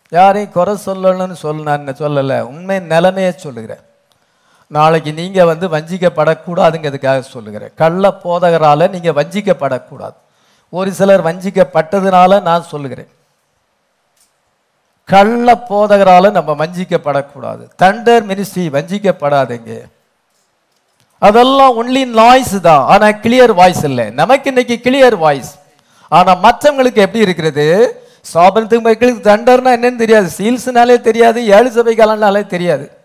யாரையும் குறை சொல்லணும்னு சொல்ல நான் சொல்லலை. உண்மை நிலைமையை சொல்லுகிறேன். நாளைக்கு நீங்கள் வந்து வஞ்சிக்கப்படக்கூடாதுங்கிறதுக்காக சொல்லுகிறேன். கள்ள போதகரால் நீங்கள் வஞ்சிக்கப்படக்கூடாது. ஒரு சிலர் வஞ்சிக்கப்பட்டதுனால நான் சொல்லுகிறேன். கள்ள போதகரால நம்ம வஞ்சிக்கப்படக்கூடாது. Thunder ministry வஞ்சிக்கப்படாதீங்க. அதெல்லாம் ஒன்லி நாய்ஸ் தான். ஆனா கிளியர் வாய்ஸ் இல்லை. நமக்கு இன்னைக்கு கிளியர் வாய்ஸ் ஆனா மற்றவங்களுக்கு எப்படி இருக்கிறது? சாபனத்துக்கு மக்களுக்கு தண்டர்னா என்னன்னு தெரியாது. சீல்ஸ்னாலே தெரியாது. ஏழு சபை காலம்னாலே தெரியாது.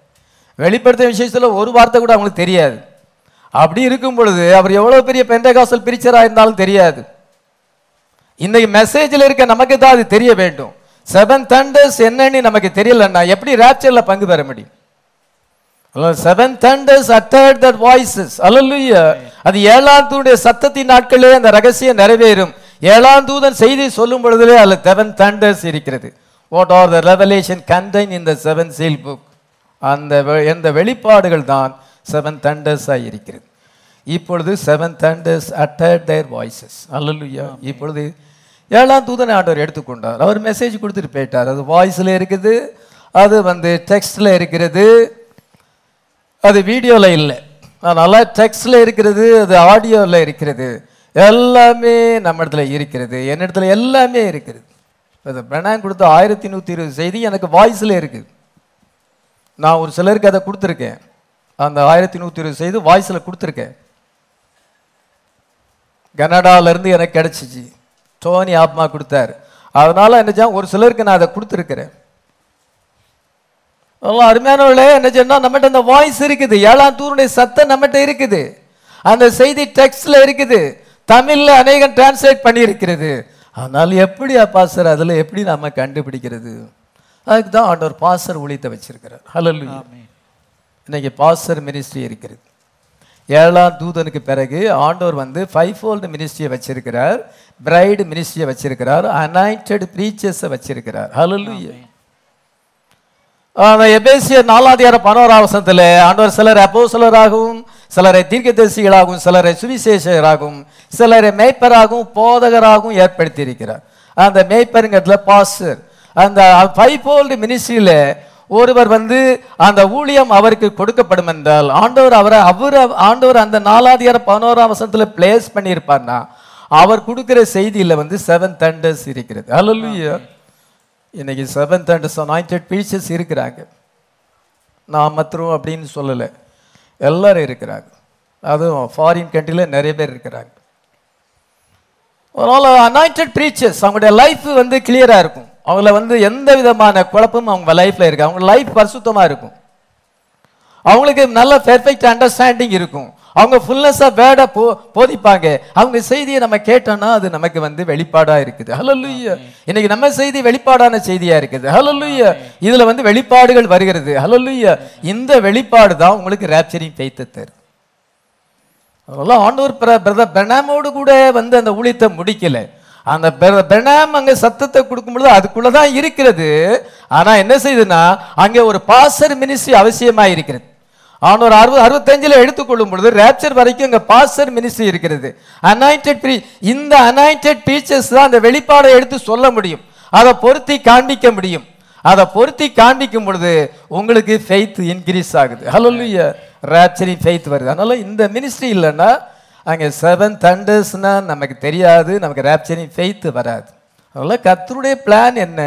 வெளிப்படுத்த விஷயத்தில் ஒரு வார்த்தை கூட அவங்களுக்கு தெரியாது. அப்படி இருக்கும் பொழுது அவர் எவ்வளவு பெரிய பெண்டகாசல் பிரிச்சராக இருந்தாலும் தெரியாது. இன்னைக்கு மெசேஜில் இருக்க நமக்கு தான் அது தெரிய வேண்டும். செவன் தண்டர்ஸ் என்னன்னு நமக்கு தெரியலன்னா எப்படி ரேப்சர்ல பங்கு பெற முடியும்? Seven thunders uttered that voices hallelujah அது ஏழாம் தூடைய சத்தத்தின் நாட்களே அந்த ரகசியம் நிறைவேறும். ஏழாம் தூதன் செய்தி சொல்லும் பொழுதுலே அதில் செவன் தண்டர்ஸ் இருக்கிறது. What are the revelation contain in the seven seal book அந்த இந்த வெளிப்பாடுகள் தான் செவன் தண்டர்ஸாக இருக்கிறது. இப்பொழுது செவன் தண்டர்ஸ் அட்டட் தேர் வாய்ஸஸ் அல்லலுயா இப்பொழுது ஏழாம் தூதனை ஆண்டவர் எடுத்துக்கொண்டார். அவர் மெசேஜ் கொடுத்துட்டு போயிட்டார். அது வாய்ஸில் இருக்குது அது வந்து டெக்ஸ்டில் இருக்கிறது. அது வீடியோவில் இல்லை. அதனால் டெக்ஸ்டில் இருக்கிறது அது ஆடியோவில் இருக்கிறது. எல்லாமே நம்ம இடத்துல இருக்கிறது. என் இடத்துல எல்லாமே இருக்குது. அது பிரணாங் கொடுத்த ஆயிரத்தி நூற்றி இருபது செய்தி எனக்கு வாய்ஸில் இருக்குது. நான் ஒரு சிலருக்கு அதை கொடுத்துருக்கேன். அந்த ஆயிரத்தி நூற்றி இருபது செய்தி வாய்ஸில் கொடுத்துருக்கேன். கனடாலேருந்து எனக்கு கிடச்சிச்சு. டோனி ஆத்மா கொடுத்தாரு. அதனால என்ன ஒரு சிலருக்கு நான் அதை கொடுத்துருக்கிறேன். அருமையானவர்களே என்ன சொன்னா நம்மகிட்ட அந்த வாய்ஸ் இருக்குது. ஏழாம் தூருடைய சத்தம் நம்மகிட்ட இருக்குது. அந்த செய்தி டெக்ஸ்ட்ல இருக்குது. தமிழ்ல அநேகம் டிரான்ஸ்லேட் பண்ணியிருக்கிறது. ஆனால் எப்படி பாசர் அதுல எப்படி நாம கண்டுபிடிக்கிறது? அதுக்கு தான் ஆண்டவர் பாசர் ஒழித்த வச்சிருக்கிறார். ஹalleluya இன்னைக்கு பாசர் மினிஸ்ட்ரி இருக்கிறது. ஏழாம் தூதனுக்கு பிறகு ஆண்டவர் வந்து ஃபைவ் ஃபோல்டு மினிஸ்ட்ரியை வச்சிருக்கிறார் பிரைடு மினிஸ்ட்ரியை வச்சிருக்கிறார். அனாயிண்டட் ப்ரீச்சர்ஸை வச்சிருக்கிறார் அந்த எபேசியர் நாலாதிகார பனோராவசத்தில் ஆண்டவர் சிலரை அப்போஸ்தலராகவும் சிலரை தீர்க்கதரிசிகளாகவும் சிலரை சுவிசேஷகராகவும் சிலரை மேய்ப்பராகவும் போதகராகவும் ஏற்படுத்தி இருக்கிறார் அந்த மேய்ப்பருங்கிறதுல பாஸ்டர் அந்த ஃபைவ் ஃபோல்டு மினிஸ்ட்ரியில் ஒருவர் வந்து அந்த ஊழியம் அவருக்கு கொடுக்கப்படும் என்றால் ஆண்டவர் அவரை அவர் ஆண்டவர் அந்த நாலாதிகார பதினோராம் வசனத்தில் பிளேஸ் பண்ணியிருப்பார்னா அவர் கொடுக்கிற செய்தியில வந்து செவன் தண்டர்ஸ் இருக்கிறது. ஹalleluya இன்னைக்கு செவன் தண்டர்ஸ் அனாயிண்டட் பீச்சஸ் இருக்கிறாங்க. நான் மாத்திரம் அப்படின்னு சொல்லலை. எல்லாரும் இருக்கிறாங்க. அதுவும் ஃபாரின் கண்ட்ரியில் நிறைய பேர் இருக்கிறாங்க. அதனால அனாயிண்டட் ப்ரீச்சர்ஸ் அவங்களுடைய லைஃப் வந்து கிளியராக இருக்கும். அவங்கள வந்து எந்த விதமான குழப்பமும் அவங்க லைஃப்ல இருக்கு அவங்க லைஃப் பரிசுத்தமா இருக்கும். அவங்களுக்கு நல்ல பெர்ஃபெக்ட் அண்டர்ஸ்டாண்டிங் இருக்கும். அவங்க ஃபுல்னஸாக வேர்டை போ போதிப்பாங்க. அவங்க செய்தியை நம்ம கேட்டோம்னா அது நமக்கு வந்து வெளிப்பாடா இருக்குது. ஹalleluya இன்னைக்கு நம்ம செய்தி வெளிப்பாடான செய்தியா இருக்குது. ஹalleluya இதுல வந்து வெளிப்பாடுகள் வருகிறது. ஹalleluya இந்த வெளிப்பாடு தான் உங்களுக்கு ரேப்சரிங் ஃபெய்த்தை தரும். அதெல்லாம் ஆண்டவர் பிரதர் பெனாமோடு கூட வந்து அந்த ஊழியத்தை முடிக்கல. அந்த பெ- பெனாம் சத்தத்தை கொடுக்கும் பொழுது அதுக்குள்ள தான் இருக்கிறது. ஆனால் என்ன செய்யுதுன்னா அங்கே ஒரு பாசர் மினிஸ்ட்ரி அவசியமாக இருக்கிறது. ஆனவர் அறுபது அறுபத்தஞ்சில் எடுத்துக்கொள்ளும் பொழுது ரேப்சர் வரைக்கும் இங்கே பாஸ்டர் மினிஸ்ட்ரி இருக்கிறது. அனாயிண்டட் ப்ரீ இந்த அனாயிண்டட் டீச்சர்ஸ் தான் அந்த வெளிப்பாடை எடுத்து சொல்ல முடியும். அதை பொருத்தி காண்பிக்க முடியும். அதை பொருத்தி காண்பிக்கும் பொழுது உங்களுக்கு ஃபெய்த் இன்க்ரீஸ் ஆகுது. ஹலோ ரேப்சரிங் ஃபெய்த் வருது. அதனால இந்த மினிஸ்ட்ரி இல்லைன்னா அங்கே செவன் தண்டர்ஸ்னா நமக்கு தெரியாது நமக்கு ரேப்சரிங் ஃபெய்த் வராது. அதனால கத்தருடைய பிளான் என்ன?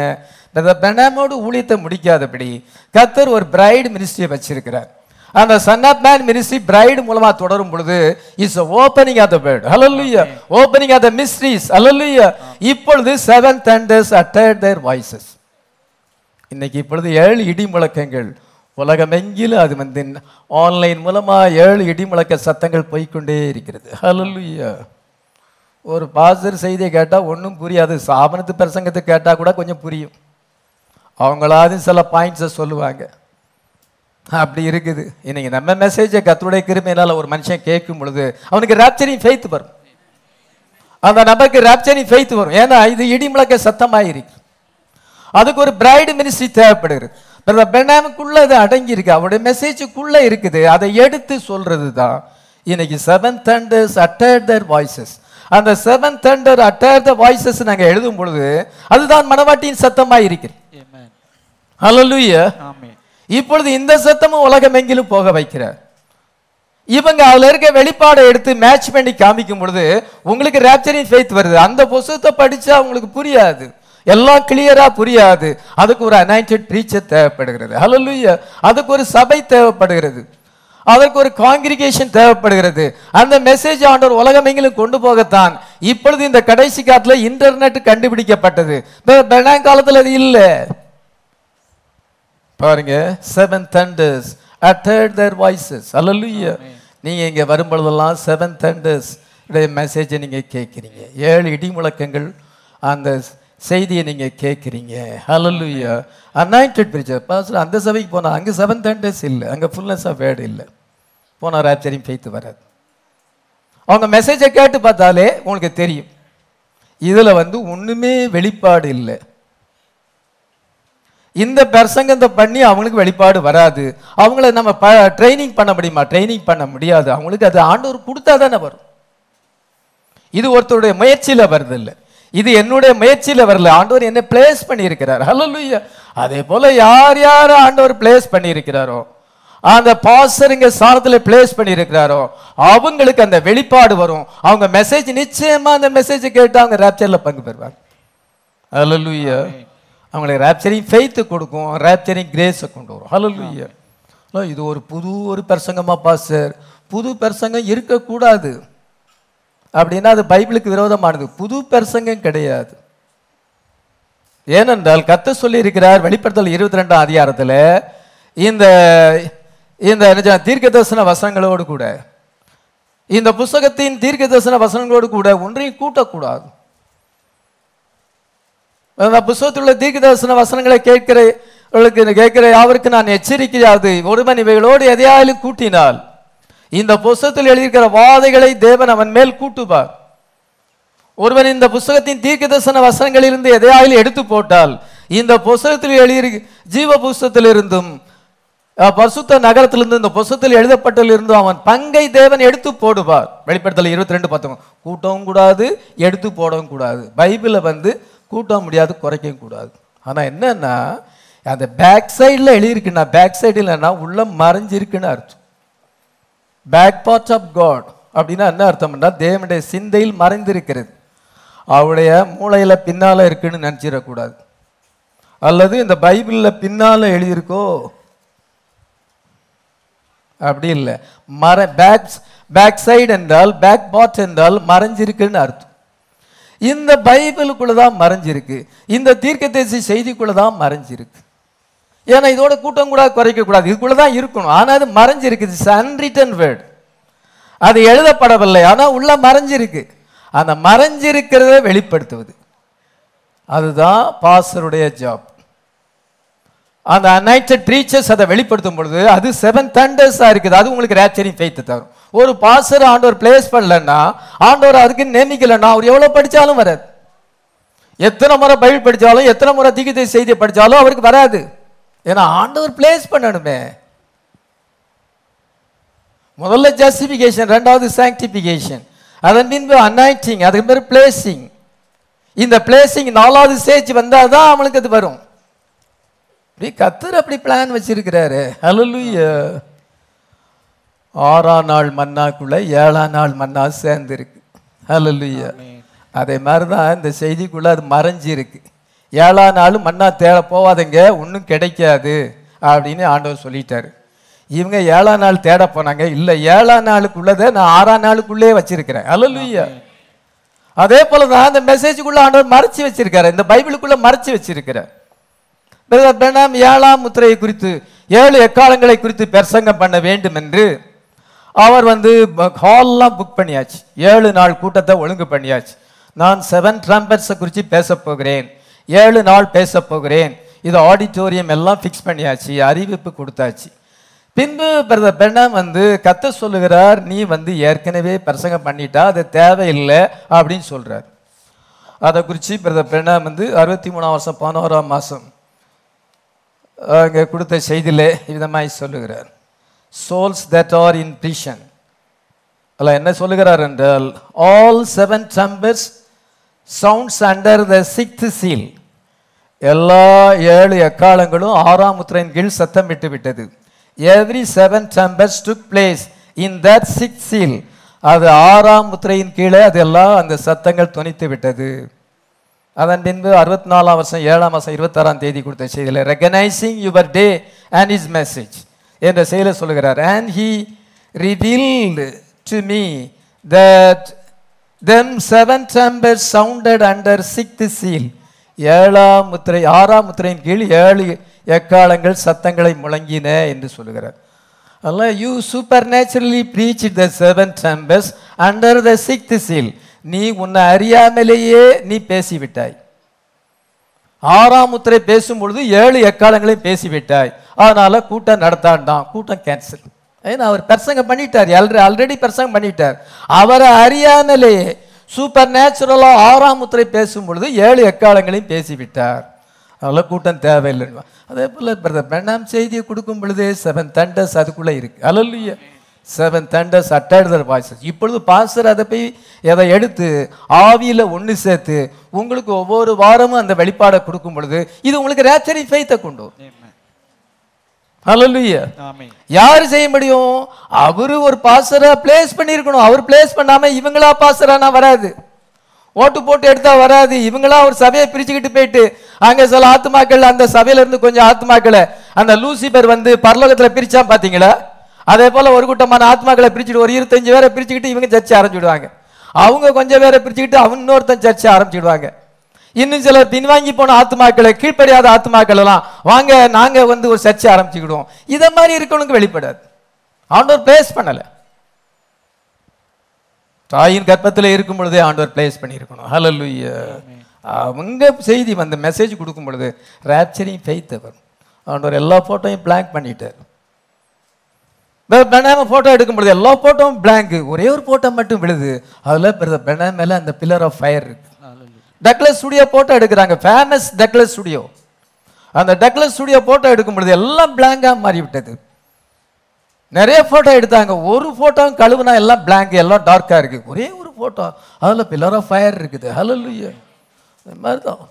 பெனாமோடு ஊழியத்தை முடிக்காதபடி கத்தர் ஒரு பிரைடு மினிஸ்ட்ரியை வச்சிருக்கிறார். அந்த son of man ministry bride மூலமா தொடரும் பொழுது is opening of the word hallelujah opening of the mysteries ஹalleluya இப்பொழுது seven thunders uttered their voices இன்னைக்கு இப்பொழுது ஏழு இடி முழக்கங்கள். உலகமெங்கிலும் அது வந்து ஆன்லைன் மூலமாக ஏழு இடி முழக்க சத்தங்கள் போய்க்கொண்டே இருக்கிறது. ஹalleluya ஒரு பாசர் செய்தியை கேட்டால் ஒன்றும் புரியாது. சாபனத்து பிரசங்கத்தை கேட்டால் கூட கொஞ்சம் புரியும். அவங்களாவது சில பாயிண்ட்ஸை சொல்லுவாங்க. அப்படி இருக்குது. இன்னைக்கு நம்ம மெசேஜை கத்தருடைய கிருமையினால் ஒரு மனுஷன் கேட்கும் பொழுது அவனுக்கு ராப்சரிங் ஃபெய்த் வரும். அந்த நபருக்கு ராப்சரிங் ஃபெய்த் வரும். ஏன்னா இது இடி முழக்க சத்தமாயிருக்கு. அதுக்கு ஒரு பிரைடு மினிஸ்ட்ரி தேவைப்படுகிறது. பிரதர் பெனாமுக்குள்ள அது அடங்கி இருக்கு அவருடைய மெசேஜுக்குள்ள இருக்குது. அதை எடுத்து சொல்றது தான் இன்னைக்கு seven thunders utter their voices அந்த seven thunder utter the voices நாங்க எழுதும் பொழுது அதுதான் மனவாட்டியின் சத்தமா இருக்கிறது. ஆமென். இப்பொழுது இந்த சத்தமும் உலகம் எங்கிலும் போக வைக்கிறார். இவங்க அதுல இருக்க வெளிப்பாடை எடுத்து மேட்ச் பண்ணி காமிக்கும் பொழுது உங்களுக்கு ரேப்சரிங் ஃபெய்த் வருது. அந்த புஸ்தகத்தை படிச்சா உங்களுக்கு புரியாது. எல்லாம் கிளியரா புரியாது. அதுக்கு ஒரு அனாயிண்டட் ப்ரீச்சர் தேவைப்படுகிறது. ஹalleluya அதுக்கு ஒரு சபை தேவைப்படுகிறது. அதற்கு ஒரு காங்கிரிகேஷன் தேவைப்படுகிறது. அந்த மெசேஜ் ஆண்டவர் உலகமெங்கிலும் கொண்டு போகத்தான். இப்பொழுது இந்த கடைசி காலத்துல இன்டர்நெட் கண்டுபிடிக்கப்பட்டது. பெனாங் காலத்துல அது இல்லை. பாருங்க seven thunders uttered their voices அல்லலுயா நீங்க இங்க வரும் பொழுதெல்லாம் செவன் தண்டர்ஸ் மெசேஜை நீங்க கேட்குறீங்க. ஏழு இடி முழக்கங்கள் அந்த செய்தியை நீங்கள் கேட்குறீங்க ஹலலுயா அனாயிண்டட் பிரிச்சர் பாஸ்டர் அந்த சபைக்கு போனால் அங்கே செவன் தண்டர்ஸ் இல்லை. அங்கே ஃபுல்னஸ் ஆஃப் வேர்டு இல்லை. போனால் ராப்சரிங் ஃபெய்த் வராது. அவங்க மெசேஜை கேட்டு பார்த்தாலே உங்களுக்கு தெரியும். இதில் வந்து ஒன்றுமே வெளிப்பாடு இல்லை. இந்த பிரசங்கத்தை பண்ணி அவங்களுக்கு வெளிப்பாடு வராது. அவங்கள நம்ம ப ட்ரைனிங் பண்ண முடியுமா? ட்ரைனிங் பண்ண முடியாது. அவங்களுக்கு அது ஆண்டவர் கொடுத்தா தானே வரும். இது ஒருத்தருடைய முயற்சியில் வருது இல்லை இது என்னுடைய முயற்சியில வரல. ஆண்டவர் என்ன பிளேஸ் பண்ணியிருக்கிறார். ஹalleluya அதே போல யார் யார் ஆண்டவர் பிளேஸ் பண்ணியிருக்கிறாரோ அந்த பாஸ்டருங்க ஸ்தானத்துல பிளேஸ் பண்ணியிருக்கிறாரோ அவங்களுக்கு அந்த வெளிப்பாடு வரும். அவங்க மெசேஜ் நிச்சயமா அந்த மெசேஜ் கேட்டு அவங்க ரேப்சர்ல பங்கு பெறுவாங்க. ஹalleluya அவங்களுக்கு ரேப்சரிங் ஃபெய்த்து கொடுக்கும் ரேப்சரிங் கிரேஸை கொண்டு வரும். ஹalleluya இது ஒரு புது ஒரு பிரசங்கமா பாஸ்டர் புது பிரசங்கம் இருக்கக்கூடாது. அப்படின்னா அது பைபிளுக்கு விரோதமானது. புது பிரசங்கம் கிடையாது. ஏனென்றால் கத்த சொல்லி இருக்கிறார் வெளிப்படுத்தல் இருபத்தி ரெண்டாம் அதிகாரத்தில் இந்த இந்த தீர்க்க தரிசன வசனங்களோடு கூட இந்த புஸ்தகத்தின் தீர்க்க தரிசன வசனங்களோடு கூட ஒன்றையும் கூட்டக்கூடாது. அந்த புஸ்தகத்தில் உள்ள தீர்க்க தரிசன வசனங்களை கேட்கிற கேட்கிற யாவருக்கு நான் எச்சரிக்கையாது ஒருவன் இவைகளோடு எதையாலும் கூட்டினால் இந்த புஸ்தகத்தில் எழுதியிருக்கிற வாதைகளை தேவன் அவன் மேல் கூட்டுவார். ஒருவன் இந்த புஸ்தகத்தின் தீர்க்க தரிசன வசனங்களிலிருந்து எதையாயில் எடுத்து போட்டால் இந்த புஸ்தகத்தில் எழுதி ஜீவ புஸ்தகத்திலிருந்தும் அஹ், பரிசுத்த நகரத்திலிருந்து இந்த புஸ்தகத்தில் எழுதப்பட்டிலிருந்தும் அவன் பங்கை தேவன் எடுத்து போடுவார். வெளிப்படுத்தல இருபத்தி ரெண்டு பத்தவங்க கூட்டவும் கூடாது எடுத்து போடவும் கூடாது. பைபிளை வந்து கூட்டவும் முடியாது குறைக்கவும் கூடாது. ஆனால் என்னன்னா அந்த பேக் சைடில் எழுதியிருக்குன்னா பேக் சைடு இல்லைன்னா உள்ள மறைஞ்சிருக்குன்னு அர்த்தம். பேக் பார்ட் ஆஃப் காட் அப்படின்னா என்ன அர்த்தம்னா தேவனுடைய சிந்தையில் மறைந்திருக்கிறது. அவருடைய மூளையில் பின்னால இருக்குன்னு நினச்சிடக்கூடாது. அல்லது இந்த பைபிளில் பின்னால் எழுதியிருக்கோ? அப்படி இல்லை. மற பேக் பேக் சைடு என்றால் பேக் பார்ட் என்றால் மறைஞ்சிருக்குன்னு அர்த்தம். இந்த பைபிளுக்குள்ளே தான் மறைஞ்சிருக்கு. இந்த தீர்க்கதேசி செய்திக்குள்ளே தான் மறைஞ்சிருக்கு. ஏன்னா இதோட கூட்டம் கூட குறைக்க கூடாது இதுக்குள்ள தான் இருக்கணும். ஆனா அது மறைஞ்சிருக்குது. அன்ரிட்டன் வேர்டு அது எழுதப்படவில்லை. ஆனா உள்ள மறைஞ்சிருக்கு. அந்த மறைஞ்சிருக்கிறத வெளிப்படுத்துவது. அதுதான் பாஸ்டருடைய ஜாப் அந்த அன்னைட்டட் ட்ரீச்சர்ஸ் அதை வெளிப்படுத்தும் பொழுது அது செவன் தண்டர்ஸாக இருக்குது. அது உங்களுக்கு ரேச்சரிங் ஃபெய்த் தரும். ஒரு பாஸ்டர் ஆண்டவர் பிளேஸ் பண்ணலன்னா ஆண்டவர் அதுக்கு நியமிக்கலன்னா அவர் எவ்வளோ படித்தாலும் வராது. எத்தனை முறை பைபிள் படித்தாலும் எத்தனை முறை திகிதை செய்தி படித்தாலும் அவருக்கு வராது. ஏன்னா ஆண்டவர் பிளேஸ் பண்ணணுமே. முதல்ல ஜஸ்டிஃபிகேஷன் ரெண்டாவது சாங்டிஃபிகேஷன் அதன் பின்பு அனாயிட்டிங் அதுக்கு பேர் பிளேசிங் இந்த பிளேசிங் நாலாவது ஸ்டேஜ் வந்தால் தான் அவனுக்கு அது வரும். இப்படி கத்தர் அப்படி பிளான் வச்சிருக்கிறாரு. ஹalleluya ஆறாம் நாள் மன்னாக்குள்ள ஏழாம் நாள் மன்னா சேர்ந்துருக்கு. ஹalleluya அதே மாதிரி தான் இந்த செய்திக்குள்ள அது மறைஞ்சிருக்கு. ஏழாம் நாள் மன்னா தேட போவாதீங்க ஒன்றும் கிடைக்காது அப்படின்னு ஆண்டவர் சொல்லிட்டாரு. இவங்க ஏழாம் நாள் தேட போனாங்க. இல்லை ஏழாம் நாளுக்குள்ளதை நான் ஆறாம் நாளுக்குள்ளே வச்சிருக்கிறேன். ஹalleluya அதே போல தான் அந்த மெசேஜுக்குள்ள ஆண்டவர் மறைச்சு வச்சிருக்காரு. இந்த பைபிளுக்குள்ள மறைச்சு வச்சிருக்கிறார். பிரணாம் ஏழாம் முத்திரையை குறித்து ஏழு எக்காலங்களை குறித்து பிரசங்கம் பண்ண வேண்டும் என்று அவர் வந்து ஹால்லாம் புக் பண்ணியாச்சு. ஏழு நாள் கூட்டத்தை ஒழுங்கு பண்ணியாச்சு. நான் செவன் ட்ரம்பர்ஸை குறித்து பேச போகிறேன். ஏழு நாள் பேச போகிறேன். இது ஆடிட்டோரியம் எல்லாம் ஃபிக்ஸ் பண்ணியாச்சு அறிவிப்பு கொடுத்தாச்சு. பின்பு பிரதர் பெண்ணம் வந்து கத்த சொல்லுகிறார் நீ வந்து ஏற்கனவே பிரசங்கம் பண்ணிட்டா அது தேவையில்லை அப்படின்னு சொல்கிறார் அதை குறித்து பிரதர் பெண்ணம் வந்து அறுபத்தி மூணாம் வருஷம் பதினோராம் மாதம் அங்கே கொடுத்த செய்தியிலே விதமாய் சொல்லுகிறார். Souls that are in prison அல்ல என்ன சொல்லுகிறார் என்றால் all seven சம்பர்ஸ் sounds under the sixth seal எல்லா ஏழு எக்காலங்களும் ஆறாம் முத்திரையின் கீழ் சத்தமிட்டு விட்டது every seven tempers took place in that six seal அது ஆறாம் முத்திரையின் கீழே அதெல்லாம் அந்த சத்தங்கள் துணித்து விட்டது. அதன் பின்பு அறுபத்தி நாலாம் வருஷம் ஏழாம் மாதம் இருபத்தாறாம் தேதி கொடுத்த செய்தியில் recognising your day and is message என்ற செயலை சொல்லுகிறார். And he revealed to me that them seven tempers sounded under sixth seal ஏழாம் முத்திரை ஆறாம் முத்திரையின் கீழ் ஏழு எக்காலங்கள் சத்தங்களை முழங்கின என்று சொல்லுகிறார். அதெல்லாம் you supernaturally preach the seven tempers under the sixth seal நீ உன்னை அறியாமலேயே நீ பேசிவிட்டாய். ஆறாம் முத்திரை பேசும் பொழுது ஏழு எக்காலங்களையும் பேசிவிட்டாய். அதனால கூட்டம் நடத்தாண்டான் கூட்டம் கேன்சல் ஏன்னா அவர் பிரசங்கம் பண்ணிட்டார். ஆல்ரெடி பிரசங்கம் பண்ணிட்டார். அவரை அறியாமலேயே சூப்பர் நேச்சுரலாக ஆறாம் முத்திரை பேசும் பொழுது ஏழு எக்காலங்களையும் பேசிவிட்டார். அதெல்லாம் கூட்டம் தேவையில்லை. அதே போல் பிரதர் பெண்ணாம் செய்தியை கொடுக்கும் பொழுதே செவன் தண்டஸ் அதுக்குள்ளே இருக்கு. அலல்லுயா செவன் தண்டர்ஸ் அட்டாடுதல் வாய்ஸஸ் இப்பொழுது பாஸ்டர் அதை போய் எதை எடுத்து ஆவியில் ஒன்று சேர்த்து உங்களுக்கு ஒவ்வொரு வாரமும் அந்த வெளிப்பாடை கொடுக்கும் பொழுது இது உங்களுக்கு ரேச்சரி ஃபைத்தை கொண்டு வரும். யார் செய்ய முடியும்? அவரு ஒரு பாசரா பிளேஸ் பண்ணியிருக்கணும். அவர் பிளேஸ் பண்ணாம இவங்களா பாசரானா வராது. ஓட்டு போட்டு எடுத்தா வராது. இவங்களா ஒரு சபையை பிரிச்சுக்கிட்டு போயிட்டு அங்க சில ஆத்துமாக்கள் அந்த சபையில இருந்து கொஞ்சம் ஆத்துமாக்களை அந்த லூசிபர் வந்து பரலோகத்துல பிரிச்சா பாத்தீங்களா? அதே போல ஒரு கூட்டமான ஆத்மாக்களை பிரிச்சுட்டு ஒரு இருபத்தஞ்சு பேரை பிரிச்சுக்கிட்டு இவங்க சர்ச்சை ஆரம்பிச்சுடுவாங்க. அவங்க கொஞ்சம் பேரை பிரிச்சுக்கிட்டு அவங்க இன்னொருத்தன் சர்ச்சை ஆரம்பிச்சிடுவாங்க. இன்னும் சிலர் பின்வாங்கி போன ஆத்மாக்களை கீழ்ப்படியாத ஆத்மாக்கள் எல்லாம் வாங்க நாங்க வந்து ஒரு சர்ச்சை ஆரம்பிச்சுக்கிடுவோம். இதை மாதிரி இருக்கவனுக்கு வெளிப்படாது. ஆண்டவர் பிளேஸ் பண்ணல. தாயின் கர்ப்பத்தில் இருக்கும் பொழுதே ஆண்டவர் பிளேஸ் பண்ணியிருக்கணும். ஹலலுய அவங்க செய்தி வந்த மெசேஜ் கொடுக்கும் பொழுது ரேப்சரிங் ஃபெய்த் வரும். ஆண்டவர் எல்லா போட்டோயும் பிளாங்க் பண்ணிட்டார். பெனாம போட்டோ எடுக்கும் பொழுது எல்லா போட்டோவும் பிளாங்க் ஒரே ஒரு போட்டோ மட்டும் விழுது. அதில் பெனாம மேலே அந்த பில்லர் ஆஃப் ஃபயர் இருக்கு. டக்ளஸ் ஸ்டுடியோ போட்டோ எடுக்கிறாங்க. ஃபேமஸ் டக்ளஸ் ஸ்டுடியோ அந்த டக்ளஸ் ஸ்டுடியோ போட்டோ எடுக்கும் பொழுது எல்லாம் பிளாங்காக மாறிவிட்டது. நிறைய போட்டோ எடுத்தாங்க. ஒரு போட்டோ கழுவுனா எல்லாம் பிளாங்க் எல்லாம் டார்க்காக இருக்குது ஒரே ஒரு போட்டோ அதில் பில்லர் ஆஃப் ஃபயர் இருக்குது. ஹalleluya இந்த மாதிரி தான்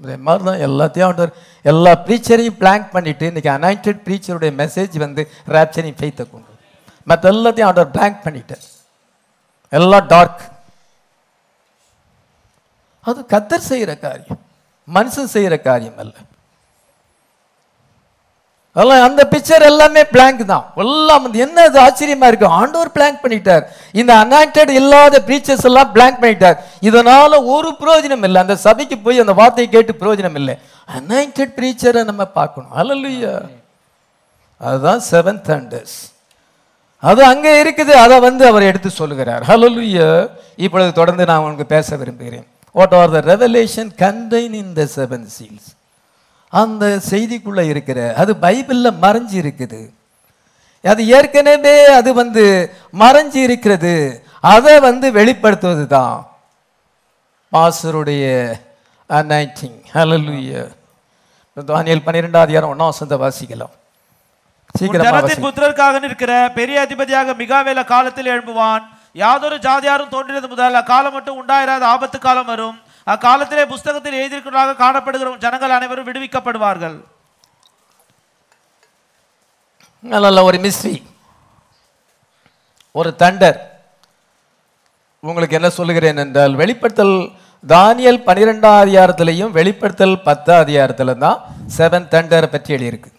இதே மாதிரி தான் எல்லாத்தையும் ஆண்டவர் எல்லா ப்ரீச்சரையும் பிளாங்க் பண்ணிவிட்டு இன்றைக்கி அனாயிண்டட் ப்ரீச்சருடைய மெசேஜ் வந்து ரேப்சரிங் ஃபெய்த்தை கொண்டு. மற்ற எல்லாத்தையும் ஆண்டவர் பிளாங்க் பண்ணிட்டார். எல்லாம் டார்க் அது கத்தர் செய்கிற காரியம். மனுஷன் செய்கிற காரியம் அல்ல அதெல்லாம் அந்த பிக்சர் எல்லாமே பிளாங்க் தான். எல்லாம் வந்து என்ன அது ஆச்சரியமா இருக்கு? ஆண்டவர் பிளாங்க் பண்ணிட்டார். இந்த அனாயிண்டட் இல்லாத பிரீச்சர்ஸ் எல்லாம் பிளாங்க் பண்ணிட்டார். இதனால ஒரு பிரயோஜனம் இல்லை. அந்த சபைக்கு போய் அந்த வார்த்தையை கேட்டு பிரயோஜனம் இல்லை. அனாயிண்டட் பிரீச்சரை நம்ம பார்க்கணும். அல்லலுயா அதுதான் செவன் தண்டர்ஸ் அது அங்கே இருக்குது. அதை வந்து அவர் எடுத்து சொல்லுகிறார். ஹalleluya இப்பொழுது தொடர்ந்து நான் உங்களுக்கு பேச விரும்புகிறேன். What are the revelation contain in the seven seals அந்த செய்திக்குள்ள இருக்கிற அது பைபிள்ல மறைஞ்சு இருக்குது அது ஏற்கனவே அது வந்து மறைஞ்சு இருக்கிறது அதை வந்து வெளிப்படுத்துவது தான் பாசருடைய அனைட்டிங் ஹalleluya தானியல் பன்னிரெண்டாவது அதிகாரம் ஒன்றாம் வசந்த வாசிக்கலாம். சீக்கிரமா. புத்திரருக்காக நிற்கிற பெரிய அதிபதியாக மிகாவேல காலத்தில் எழும்புவான். யாதொரு ஜாதியாரும் தோன்றினது முதல் அக்காலம் மட்டும் உண்டாயிராத ஆபத்து காலம் வரும். அக்காலத்திலே புஸ்தகத்தில் எழுதியிருக்கிறதாக காணப்படுகிற ஜனங்கள் அனைவரும் விடுவிக்கப்படுவார்கள். நல்ல ஒரு மிஸ்ட்ரி ஒரு தண்டர். உங்களுக்கு என்ன சொல்லுகிறேன் என்றால் வெளிப்படுத்தல் தானியல் பன்னிரெண்டாம் அதிகாரத்திலையும் வெளிப்படுத்தல் பத்தாம் அதிகாரத்தில் தான் செவன் தண்டரை பற்றி எழுதியிருக்கு.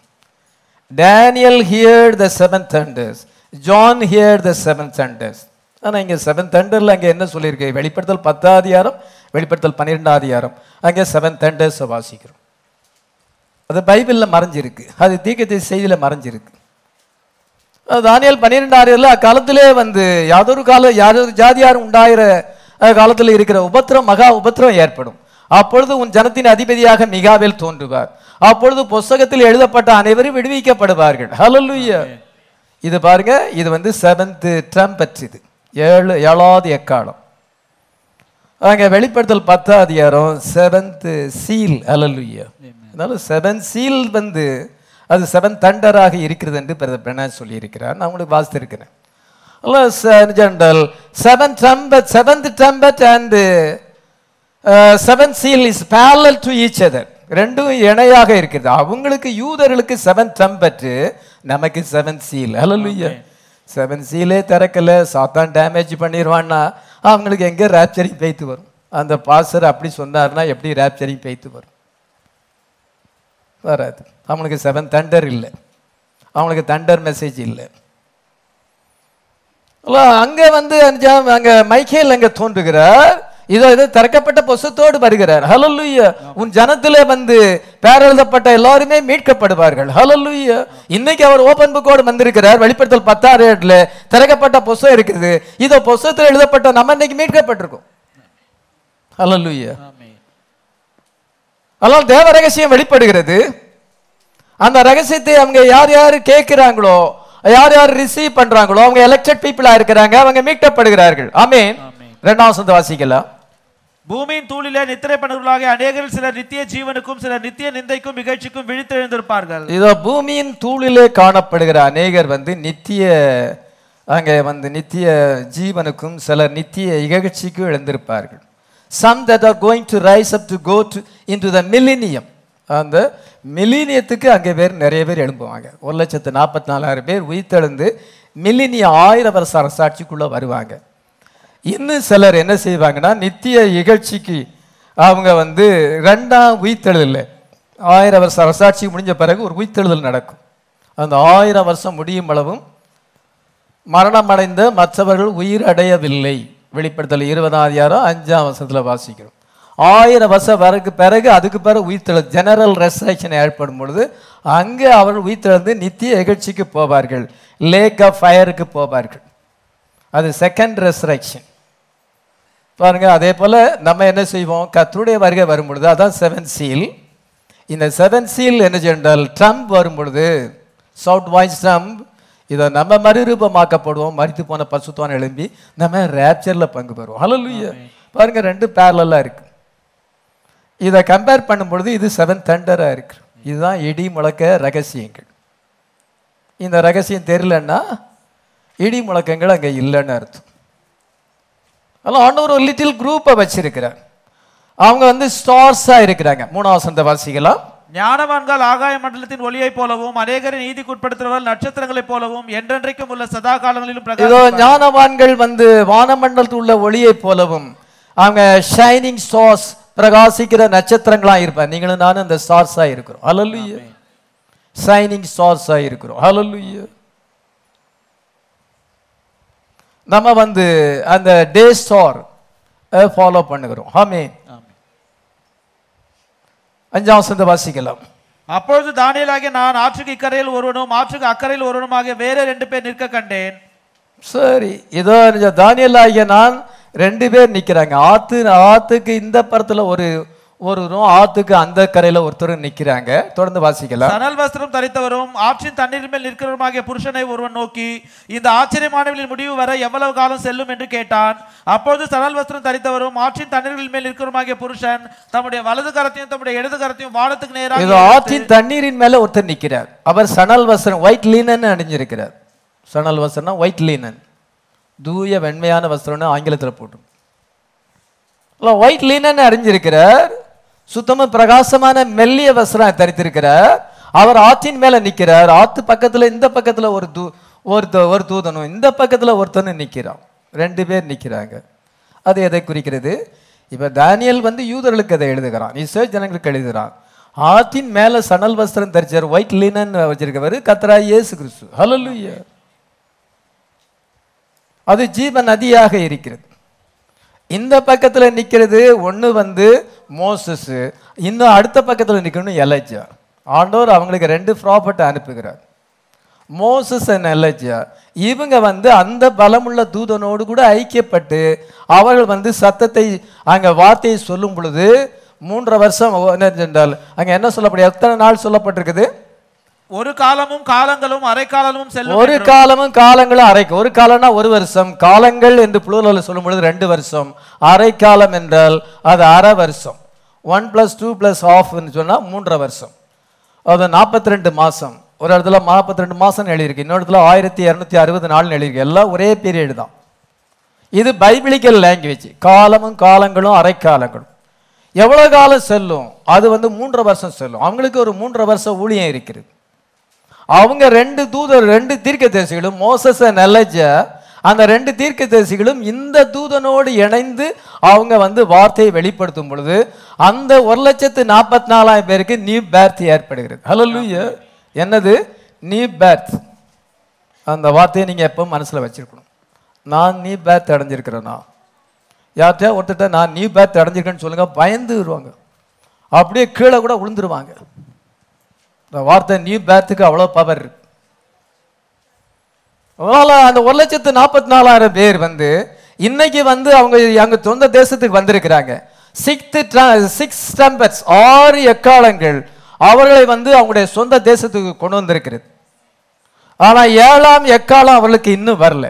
Daniel hear the seven thunders John hear the seven thunders ஆனால் இங்கே செவன் தண்டரில் அங்கே என்ன சொல்லியிருக்கு? வெளிப்படுத்தல் பத்தாம் அதிகாரம் வெளிப்படுத்தல் பன்னிரெண்டாம் அதிகாரம். அங்கே செவன் தண்டர்ஸை வாசிக்கிறோம். அது பைபிளில் மறைஞ்சிருக்கு. அது தீக்கத்தை செய்தியில் மறைஞ்சிருக்கு. தானியல் பன்னிரெண்டாயிரம் அக்காலத்திலே வந்து யாதொரு கால யாதொரு ஜாதியாரும் உண்டாயிர காலத்தில் இருக்கிற உபத்திரம் மகா உபத்திரம் ஏற்படும். அப்பொழுது உன் ஜனத்தின் அதிபதியாக மிகாவேல் தோன்றுவார். அப்பொழுது புஸ்தகத்தில் எழுதப்பட்ட அனைவரும் விடுவிக்கப்படுவார்கள். ஹalleluya இது பாருங்க இது வந்து செவன்த் ட்ரம்பட் இது. ஏழு ஏழாவது எக்காலம். அங்கே வெளிப்படுத்தல் பத்தாம் அதிகாரம் செவன்த் சீல் ஹalleluya அதனால செவன் சீல் வந்து அது செவன் தண்டராக இருக்கிறது என்று பிரதர் பிரணாஸ் சொல்லியிருக்கிறார். நான் உங்களுக்கு வாசித்திருக்கிறேன். General seven trumpet seventh trumpet and seven seal is parallel to each other ரெண்டும் இணையாக இருக்கிறது. அவங்களுக்கு யூதர்களுக்கு செவன் ட்ரம்பட் நமக்கு செவன் சீல் ஹalleluya செவன் சீலே திறக்கல சாத்தான் டேமேஜ் பண்ணிடுவான்னா அவங்களுக்கு எங்கே ரேப்சரிங் பெய்த்து வரும்? அந்த பாஸ்டர் அப்படி சொன்னார்னா எப்படி ரேப்சரிங் பெய்த்து வரும்? வராது. அவனுக்கு செவன் தண்டர் இல்லை. அவனுக்கு தண்டர் மெசேஜ் இல்லை. அங்கே வந்து அங்கே அங்க மைக்கேல் அங்கே தோன்றுகிறார். இதோ இது திறக்கப்பட்ட புஸ்தத்தோடு வருகிறார். ஹalleluya. உன் ஜனத்திலே வந்து பேரெழுதப்பட்ட எல்லாருமே மீட்கப்படுவார்கள். ஹalleluya. இன்னைக்கு அவர் ஓபன் புக்கோடு வந்திருக்கிறார். வெளிப்படுத்தல் பத்தாறு ஏழுல திறக்கப்பட்ட புஸ்தகம் இருக்குது. இதோ புஸ்தகத்தில் எழுதப்பட்ட நம்ம இன்னைக்கு மீட்கப்பட்டிருக்கோம். ஹalleluya. அதனால் தேவ ரகசியம் வெளிப்படுகிறது. அந்த ரகசியத்தை அவங்க யார் யார் கேட்கிறாங்களோ யார் யார் ரிசீவ் பண்றாங்களோ அவங்க எலெக்டட் பீப்புளா இருக்கிறாங்க அவங்க மீட்கப்படுகிறார்கள். ஆமென். வசந்த வாசிக்கலாம் பூமியின் தூளிலே நித்திரை பண்ணுவர்களாகிய அநேகரில் சிலர் நித்திய ஜீவனுக்கும் சிலர் நித்திய நிந்தைக்கும் இகழ்ச்சிக்கும் விழித்தெழுந்திருப்பார்கள். இதோ பூமியின் தூளிலே காணப்படுகிற அநேகர் வந்து நித்திய அங்கே வந்து நித்திய ஜீவனுக்கும் சிலர் நித்திய இகழ்ச்சிக்கும் எழுந்திருப்பார்கள். Some that are going to rise up to go to in to the millennium அந்த மில்லினியத்துக்கு அங்கே பேர் நிறைய பேர் எழும்புவாங்க. ஒரு லட்சத்து நாற்பத்தி நாலாயிரம் பேர் உயிர்த்தெழுந்து மில்லினியம் ஆயிரம் வருஷ அரசாட்சிக்குள்ளே வருவாங்க. இன்னும் சிலர் என்ன செய்வாங்கன்னா நித்திய இகழ்ச்சிக்கு அவங்க வந்து ரெண்டாம் உயிர்த்தெழுதல் ஆயிரம் வருஷம் அரசாட்சி முடிஞ்ச பிறகு ஒரு உயிர்த்தெழுதல் நடக்கும். அந்த ஆயிரம் வருஷம் முடியும் அளவும் மரணமடைந்த மற்றவர்கள் உயிர் அடையவில்லை. வெளிப்படுத்தல் இருபதாம் அதிகாரம் அஞ்சாம் வருஷத்தில் வாசிக்கிறோம். ஆயிரம் வருஷம் வரக்கு பிறகு அதுக்கு பிறகு உயிர்த்தெழு ஜெனரல் ரெசரக்ஷன் ஏற்படும் பொழுது அங்கே அவர்கள் உயிர்த்தெழுந்து நித்திய நிகழ்ச்சிக்கு போவார்கள். லேக் ஆஃப் ஃபயருக்கு போவார்கள். அது செகண்ட் ரெசரக்ஷன் பாருங்க அதே போல நம்ம என்ன செய்வோம்? கர்த்தருடைய வருகை வரும் பொழுது அதான் செவன் சீல் இந்த செவன் சீல் என்ன செய்தால் ட்ரம்ப் வரும் பொழுது சவுட் வாய்ஸ் ட்ரம்ப் இதை நம்ம மறுரூபமாக்கப்படுவோம். மறித்து போன பசுத்தான் எழும்பி நம்ம ரேப்சரில் பங்கு பெறுவோம். ஹalleluya பாருங்க ரெண்டு பேரலாக இருக்கு. இதை கம்பேர் பண்ணும் பொழுது இது செவன் தண்டராக இருக்கு. இதுதான் இடி முழக்க ரகசியங்கள். இந்த ரகசியம் தெரியலன்னா இடி முழக்கங்கள் அங்கே இல்லைன்னு அர்த்தம். அதெல்லாம் ஆண்டவர் ஒரு லிட்டில் குரூப்பை வச்சிருக்கிறார். அவங்க வந்து ஸ்டார்ஸாக இருக்கிறாங்க. மூணாவது சந்த வாசிக்கலாம் ஞானவான்கள் ஆகாய மண்டலத்தின் ஒளியைப் போலவும் அநேகரை நீதிக்குட்படுத்துறவர்கள் நட்சத்திரங்களைப் போலவும் என்றென்றைக்கும் உள்ள சதா காலங்களிலும் இதோ. ஞானவான்கள் வந்து வானமண்டலத்தில் உள்ள ஒளியைப் போலவும் அவங்க ஷைனிங் ஸ்டார்ஸ் பிரகாசிக்கிற நட்சத்திரங்களா இருப்பார் நீங்களும் நானும் அந்த ஸ்டார்ஸா இருக்கிறோம். ஹalleluya ஷைனிங் ஸ்டார்ஸா இருக்கிறோம். ஹalleluya நம்ம வந்து அந்த டே ஸ்டார் ஃபாலோ பண்ணுகிறோம். ஆமென். அஞ்சாம் வசந்த வாசிக்கலாம். அப்பொழுது தானியலாகிய நான் ஆற்றுக்கு இக்கரையில் ஒருவனும் ஆற்றுக்கு அக்கறையில் ஒருவனுமாகிய வேற ரெண்டு பேர் நிற்க கண்டேன். சரி இதோ தானியல் ஆகிய நான் ரெண்டு பேர் நிக்கிறாங்க ஆத்து ஆத்துக்கு இந்த பரத்துல ஒரு ஒருவரும் ஆத்துக்கு அந்த கரையில ஒருத்தரும் நிக்கிறாங்க. தொடர்ந்து வாசிக்கலாம். சணல் வஸ்திரம் தரித்தவரும் ஆற்றின் தண்ணீர் மேல் நிற்கிறவருமாகிய புருஷனை ஒருவன் நோக்கி இந்த ஆச்சரியமானவர்களின் முடிவு வர எவ்வளவு காலம் செல்லும்? என்று கேட்டான். அப்பொழுது சணல் வஸ்திரம் தரித்தவரும் ஆற்றின் தண்ணீர்களின் மேல் நிற்கிறவருமாகிய புருஷன் தம்முடைய வலது கரத்தையும் தம்முடைய இடது கரத்தையும் வானத்துக்கு நேராக ஆற்றின் தண்ணீரின் மேல ஒருத்தர் நிக்கிறார். அவர் சணல் வஸ்திரம் ஒயிட் லீனன் அணிஞ்சிருக்கிறார். சணல் வஸ்திரம்னா ஒயிட் லீனன் தூய வெண்மையான வஸ்திரம்னு ஆங்கிலத்துல போட்டு ஒயிட் லீனன் அறிஞ்சிருக்கிறார் சுத்தமா பிரகாசமான மெல்லிய வஸ்திரம் தரித்திருக்கிறார். அவர் ஆற்றின் மேல நிக்கிறார். ஆத்து பக்கத்துல இந்த பக்கத்துல ஒரு தூ ஒரு ஒரு தூதனும் இந்த பக்கத்துல ஒருத்தனும் நிக்கிறான். ரெண்டு பேர் நிக்கிறாங்க. அது எதை குறிக்கிறது? இப்ப தானியல் வந்து யூதர்களுக்கு அதை எழுதுகிறான். இஸ்ரேல் ஜனங்களுக்கு எழுதுகிறான். ஆற்றின் மேல சணல் வஸ்திரம் தரிச்சார் ஒயிட் லினன் வச்சிருக்கவர் கத்ரா இயேசு கிறிஸ்து ஹalleluya அது ஜீவ நதியாக இருக்கிறது. இந்த பக்கத்தில் நிற்கிறது ஒன்று வந்து மோசஸ்ஸு இன்னும் அடுத்த பக்கத்தில் நிற்கணும் எலஜா ஆண்டோர் அவங்களுக்கு ரெண்டு ப்ராப்பர்ட்டை அனுப்புகிறார். மோசஸ் அண்ட் எலஜா இவங்க வந்து அந்த பலமுள்ள தூதனோடு கூட ஐக்கியப்பட்டு அவர்கள் வந்து சத்தத்தை அங்கே வார்த்தையை சொல்லும் பொழுது மூன்றரை வருஷம் என்ன என்றால் அங்கே என்ன சொல்லப்படும் எத்தனை நாள் சொல்லப்பட்டிருக்குது? ஒரு காலமும் காலங்களும் அரை காலமும் செல்லும் ஒரு காலமும் காலங்களும் அரை ஒரு காலம்னா ஒரு வருஷம். காலங்கள் என்று புளூரல் சொல்லும் பொழுது ரெண்டு வருஷம். அரை காலம் என்றால் அது அரை வருஷம். ஒன் பிளஸ் டூ பிளஸ் ஆஃப்னு சொன்னா மூன்றரை வருஷம். அது நாற்பத்தி ரெண்டு மாசம். ஒரு இடத்துல நாற்பத்தி ரெண்டு மாசம் எழுதியிருக்கு. இன்னொரு இடத்துல ஆயிரத்தி இரநூத்தி அறுபது நாள்னு எழுதியிருக்கு. எல்லாம் ஒரே பீரியட் தான். இது பைபிளிக்கல் லாங்குவேஜ் காலமும் காலங்களும் அரை காலங்களும் எவ்வளவு காலம் செல்லும்? அது வந்து மூன்றரை வருஷம் செல்லும். அவங்களுக்கு ஒரு மூன்றரை வருஷம் ஊழியம் இருக்கிறது. அவங்க ரெண்டு தூதர் ரெண்டு தீர்க்கதரிசிகளும் மோசஸ் நிலைச்ச அந்த ரெண்டு தீர்க்கதரிசிகளும் இந்த தூதனோடு இணைந்து அவங்க வந்து வார்த்தையை வெளிப்படுத்தும் பொழுது அந்த ஒரு லட்சத்து நாற்பத்தி நாலாயிரம் பேருக்கு நியூ பேர்த் ஏற்படுகிறது. ஹலோ லூய என்னது? நீ பேர்த். அந்த வார்த்தையை நீங்கள் எப்போ மனசில் வச்சிருக்கணும். நான் நீ பேர்த் அடைஞ்சிருக்கிறேன்னா யார்கிட்ட ஒருத்தட்ட நான் நியூ பேர்த் அடைஞ்சிருக்கேன்னு சொல்லுங்கள் பயந்துருவாங்க அப்படியே கீழே கூட விழுந்துருவாங்க. இந்த வார்த்தை நியூ பேர்த்துக்கு அவ்வளோ பவர் இருக்கு அந்த ஒரு லட்சத்து நாற்பத்தி நாலாயிரம் பேர் வந்து இன்னைக்கு வந்து அவங்க அங்கே சொந்த தேசத்துக்கு வந்திருக்கிறாங்க. சிக்ஸ்த் சிக்ஸ் ஸ்டம்பர்ஸ் ஆறு எக்காலங்கள் அவர்களை வந்து அவங்களுடைய சொந்த தேசத்துக்கு கொண்டு வந்திருக்கிறது. ஆனால் ஏழாம் எக்காலம் அவர்களுக்கு இன்னும் வரல.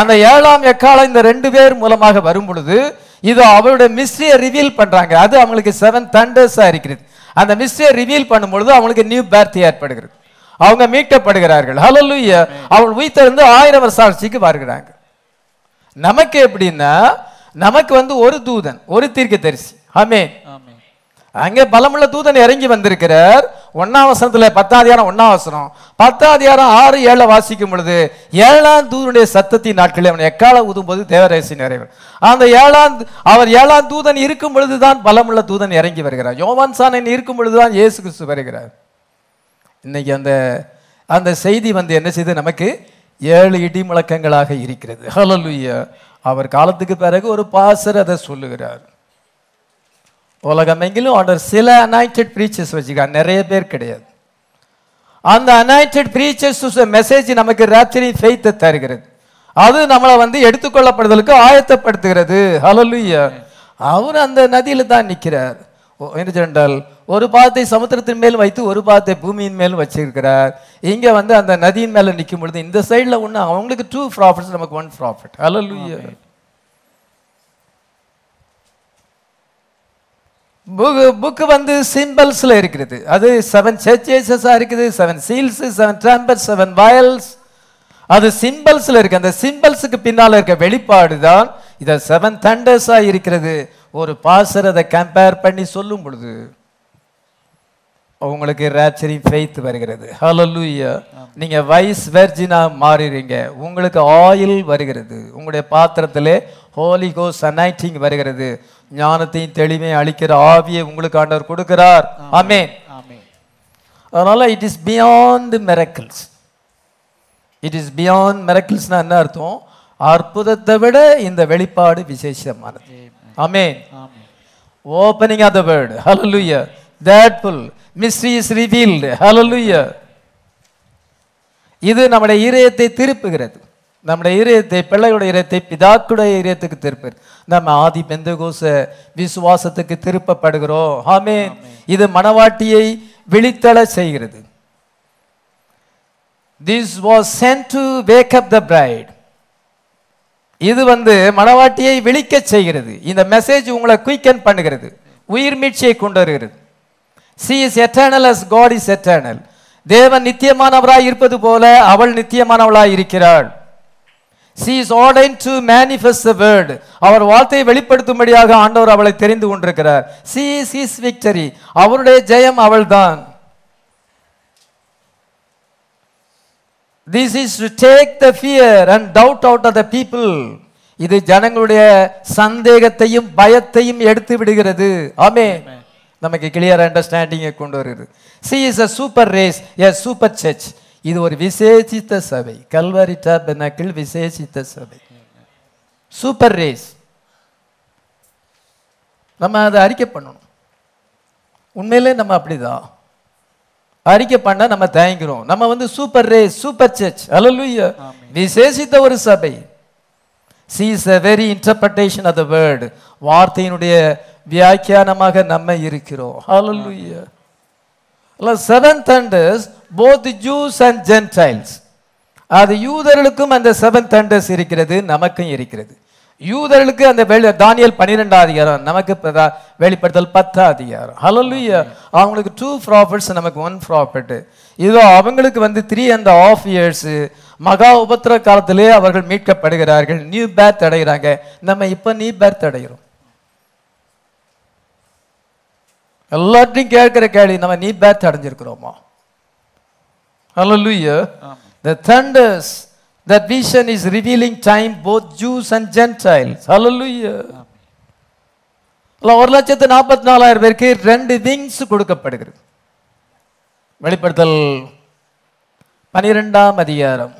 அந்த ஏழாம் எக்காலம் இந்த ரெண்டு பேர் மூலமாக வரும் பொழுது இது அவருடைய மிஸ்ட்ரியை ரிவீல் பண்ணுறாங்க அது அவங்களுக்கு செவன் தண்டர்ஸாக இருக்கிறது. அந்த மிஸ்ட்ரியை ரிவீல் பண்ணும்பொழுது அவங்களுக்கு நியூ பேர்த் ஏற்படுகிறது. அவங்க மீட்கப்படுகிறார்கள். ஹalleluya அவள் உயிர்த்தெழுந்து ஆயிரம் வருஷ ஆட்சிக்கு வருகிறாங்க. நமக்கு எப்படின்னா நமக்கு வந்து ஒரு தூதன் ஒரு தீர்க்கதரிசி. ஆமென் ஆமென் அங்கே பலமுள்ள தூதன் இறங்கி வந்திருக்கிறார். ஒன்னாவசனத்தில் பத்தாதியாரம் ஒன்னாவசனம். பத்தாதியாரம் ஆறு ஏழை வாசிக்கும் பொழுது ஏழாம் தூதனுடைய சத்தத்தின் நாட்களில் அவன் எக்கால ஊதும்போது தேவரேசி நிறைவர் அந்த ஏழாம் அவர் ஏழாம் தூதன் இருக்கும் பொழுதுதான் பலமுள்ள தூதன் இறங்கி வருகிறார். யோவான் சாணன் இருக்கும் பொழுதுதான் இயேசு கிறிஸ்து வருகிறார். இன்னைக்கு அந்த அந்த செய்தி வந்து என்ன செய்து? நமக்கு ஏழு இடி முழக்கங்களாக இருக்கிறது. ஹலலுயா அவர் காலத்துக்கு பிறகு ஒரு பாசர் அதை சொல்லுகிறார். உலகமெங்கிலும் ஆண்டவர் சில அனாயிண்டட் ப்ரீச்சர்ஸ் வச்சுக்காங்க நிறைய பேர் கிடையாது. அந்த அனாயிண்டட் ப்ரீச்சர்ஸ் மெசேஜ் நமக்கு ராத்திரி ஃபெய்த்தை தருகிறது. அது நம்மளை வந்து எடுத்துக்கொள்ளப்படுதலுக்கு ஆயத்தப்படுத்துகிறது. ஹலலுயா அவர் அந்த நதியில் தான் நிற்கிறார் என்ன சொன்னால் ஒரு பாதத்தை சமுத்திரத்தின் மேல் வைத்து ஒரு பாதத்தை பூமியின் மேல் வச்சிருக்கிறார். இங்கே வந்து அந்த நதியின் மேலே நிற்கும் பொழுது இந்த சைடில் ஒன்று அவங்களுக்கு டூ ப்ராஃபிட்ஸ் நமக்கு ஒன் ப்ராஃபிட் ஹலலுயா புக்கு வந்து சிம்பிள்ஸ்ல இருக்கிறது அது செவன் சர்ச்சேசஸா இருக்குது seven seals seven trumpet seven vials அது சிம்பிள்ஸ்ல இருக்கு. அந்த சிம்பிள்ஸுக்கு பின்னால இருக்க வெளிப்பாடு தான் இத செவன் தண்டர்ஸா இருக்கிறது. ஒரு பாசர் அதை கம்பேர் பண்ணி சொல்லும் பொழுது உங்களுக்கு ரேப்சரிங் ஃபெய்த் வருகிறது. ஹalleluya நீங்க வைஸ் வெர்ஜினா மாறிறீங்க. உங்களுக்கு ஆயில் வருகிறது. உங்களுடைய பாத்திரத்திலே ஹோலி கோஸ் அனைட்டிங் வருகிறது. ஞானத்தையும் தெளிவையும் அளிக்கிற ஆவியை உங்களுக்கு ஆண்டவர் கொடுக்கிறார். ஆமென். அதனால it is beyond miracles it is beyond மிரக்கிள்ஸ்னா என்ன அர்த்தம்? அற்புதத்தை விட இந்த வெளிப்பாடு விசேஷமானது. ஆமென். ஓப்பனிங் ஆஃப் த வேர்ட் ஹalleluya that full mystery is revealed. Hallelujah. இது நம்முடைய இதயத்தை திருப்புகிறது. நம்முடைய இதயத்தை பிள்ளையுடைய இதயத்தை பிதாக்குடைய இதயத்துக்கு திருப்பு நம்ம ஆதி பெந்தகோச விசுவாசத்துக்கு திருப்பப்படுகிறோம். ஆமென். இது மணவாட்டியை விழித்தள செய்கிறது. This was sent to wake up the bride. இது வந்து மணவாட்டியை விழிக்கச் செய்கிறது. இந்த மெசேஜ் உங்களை குயிக்கன் பண்ணுகிறது. உயிர் மீட்சியை கொண்டு வருகிறது. She is eternal as God is eternal தேவன் நித்தியமானவராய் இருப்பது போல அவள் நித்தியமானவளாய் இருக்கிறாள். She is ordained to manifest the word அவர் வார்த்தையை வெளிப்படுத்தும்படியாக ஆண்டவர் அவளை தெரிந்து கொண்டிருக்கிறார். சி இஸ் விக்டரி அவருடைய ஜெயம் அவள்தான். This is to take the fear and doubt out of the people இது ஜனங்களுடைய சந்தேகத்தையும் பயத்தையும் எடுத்து விடுகிறது. ஆமே நமக்கு கிளியர் அண்டர்ஸ்டாண்டிங்கை கொண்டு வருகிறது. She is a super race a super church இது ஒரு விசேஷித்த சபை. கல்வரி டாபெனாக்கிள் விசேஷித்த சபை. சூப்பர் ரேஸ் நம்ம அதை அறிக்கை பண்ணணும். உண்மையிலே நம்ம அப்படிதான். அறிக்கை பண்ண நம்ம தயங்குறோம். நம்ம வந்து சூப்பர் ரேஸ் சூப்பர் சர்ச் அல்லலுயா விசேஷித்த ஒரு சபை. She is a very interpretation of the word வார்த்தையினுடைய வியாக்கியானமாக நம்ம இருக்கிறோம். ஹalleluya seven thunders both Jews and Gentiles அது யூதர்களுக்கும் அந்த செவன் தண்டர்ஸ் இருக்கிறது நமக்கும் இருக்கிறது. யூதர்களுக்கு அந்த வெளி தானியல் பன்னிரெண்டாம் அதிகாரம் நமக்கு பிரதா- வெளிப்படுத்தல் பத்தாம் அதிகாரம். ஹலோலுயா அவங்களுக்கு டூ ப்ராஃபிட்ஸ் நமக்கு ஒன் ப்ராஃபிட் இதோ அவங்களுக்கு வந்து த்ரீ அண்ட் ஆஃப் இயர்ஸு மகா உபத்திர காலத்திலே அவர்கள் மீட்கப்படுகிறார்கள். நியூ பேர்த் அடைகிறாங்க. நம்ம இப்போ நியூ பேர்த் அடைகிறோம். எல்லாத்தையும் கேட்கிற கேள்வி நம்ம நீ பேர்த் அடைஞ்சிருக்கிறோமா Hallelujah. The thunders, that vision is revealing time both Jews and Gentiles. Hallelujah. இல்ல, ஒரு லட்சத்து நாற்பத்தி நாலாயிரம் பேருக்கு ரெண்டு விங்ஸ் கொடுக்கப்படுகிறது வெளிப்படுத்தல் பனிரெண்டாம் அதிகாரம்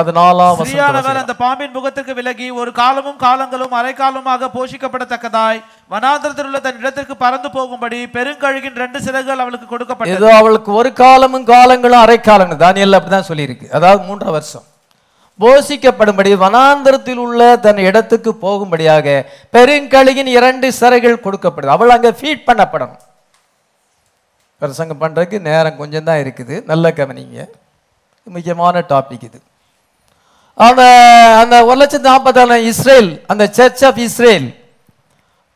பதினாலாம் வசனம் அந்த பாம்பின் முகத்திற்கு விலகி ஒரு காலமும் காலங்களும் அரைக்காலமாக போஷிக்கப்படத்தக்கதாய் வனாந்திரத்தில் உள்ள தன் இடத்திற்கு பறந்து போகும்படி பெருங்கழுகின் ரெண்டு சிறகுகள் அவளுக்கு கொடுக்கப்பட்டது. அவளுக்கு ஒரு காலமும் காலங்களும் அரை காலங்கள் தானியல் அப்படிதான் சொல்லியிருக்கு. அதாவது மூன்றரை வருஷம். போஷிக்கப்படும்படி வனாந்தரத்தில் உள்ள தன் இடத்துக்கு போகும்படியாக பெருங்கழுகின் இரண்டு சிறைகள் கொடுக்கப்படுது. அவள் அங்க ஃபீட் பண்ணப்படணும். பிரசங்கம் பண்றதுக்கு நேரம் கொஞ்சம் தான் இருக்குது. நல்ல கவனிங்க. முக்கியமான டாபிக் இது. அந்த அந்த ஒரு லட்சத்தி நாற்பத்தாயிரம் இஸ்ரேல் அந்த சர்ச் ஆஃப் இஸ்ரேல்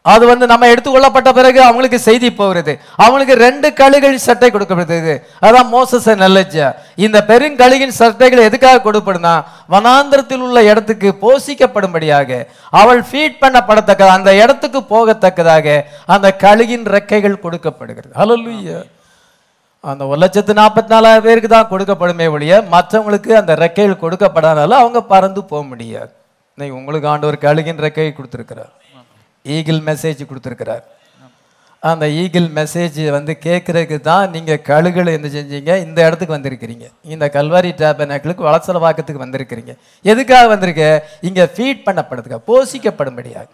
அது வந்து நம்ம எடுத்துக்கொள்ளப்பட்ட பிறகு அவங்களுக்கு செய்தி போகிறது அவங்களுக்கு ரெண்டு கழுகின் சட்டை கொடுக்கப்படுது. அதான் மோசஸ் நல்லஜா இந்த பெருங்கழுகின் சட்டைகள் எதுக்காக கொடுப்படுனா வனாந்திரத்தில் உள்ள இடத்துக்கு போஷிக்கப்படும்படியாக அவள் ஃபீட் பண்ணப்படத்தக்க அந்த இடத்துக்கு போகத்தக்கதாக அந்த கழுகின் ரெக்கைகள் கொடுக்கப்படுகிறது. ஹalleluya அந்த ஒரு லட்சத்து நாற்பத்தி நாலாயிரம் பேருக்கு தான் கொடுக்கப்படுமே ஒழிய மற்றவங்களுக்கு அந்த ரெக்கைகள் கொடுக்கப்படாதனால அவங்க பறந்து போக முடியாது. இன்னைக்கு உங்களுக்கு ஆண்டவர் கழுகின் ரெக்கை கொடுத்துருக்கிறார். ஈகிள் மெசேஜ் கொடுத்துருக்கிறார். அந்த ஈகிள் மெசேஜ் வந்து கேட்குறதுக்கு தான் நீங்கள் கழுகுல என்ன செஞ்சீங்க? இந்த இடத்துக்கு வந்திருக்கிறீங்க. இந்த கல்வாரி டேபனாக்களுக்கு வளசல வாக்கத்துக்கு வந்திருக்கிறீங்க. எதுக்காக வந்திருக்க? இங்கே ஃபீட் பண்ணப்படுதுக்கா போஷிக்கப்படும்படியாக.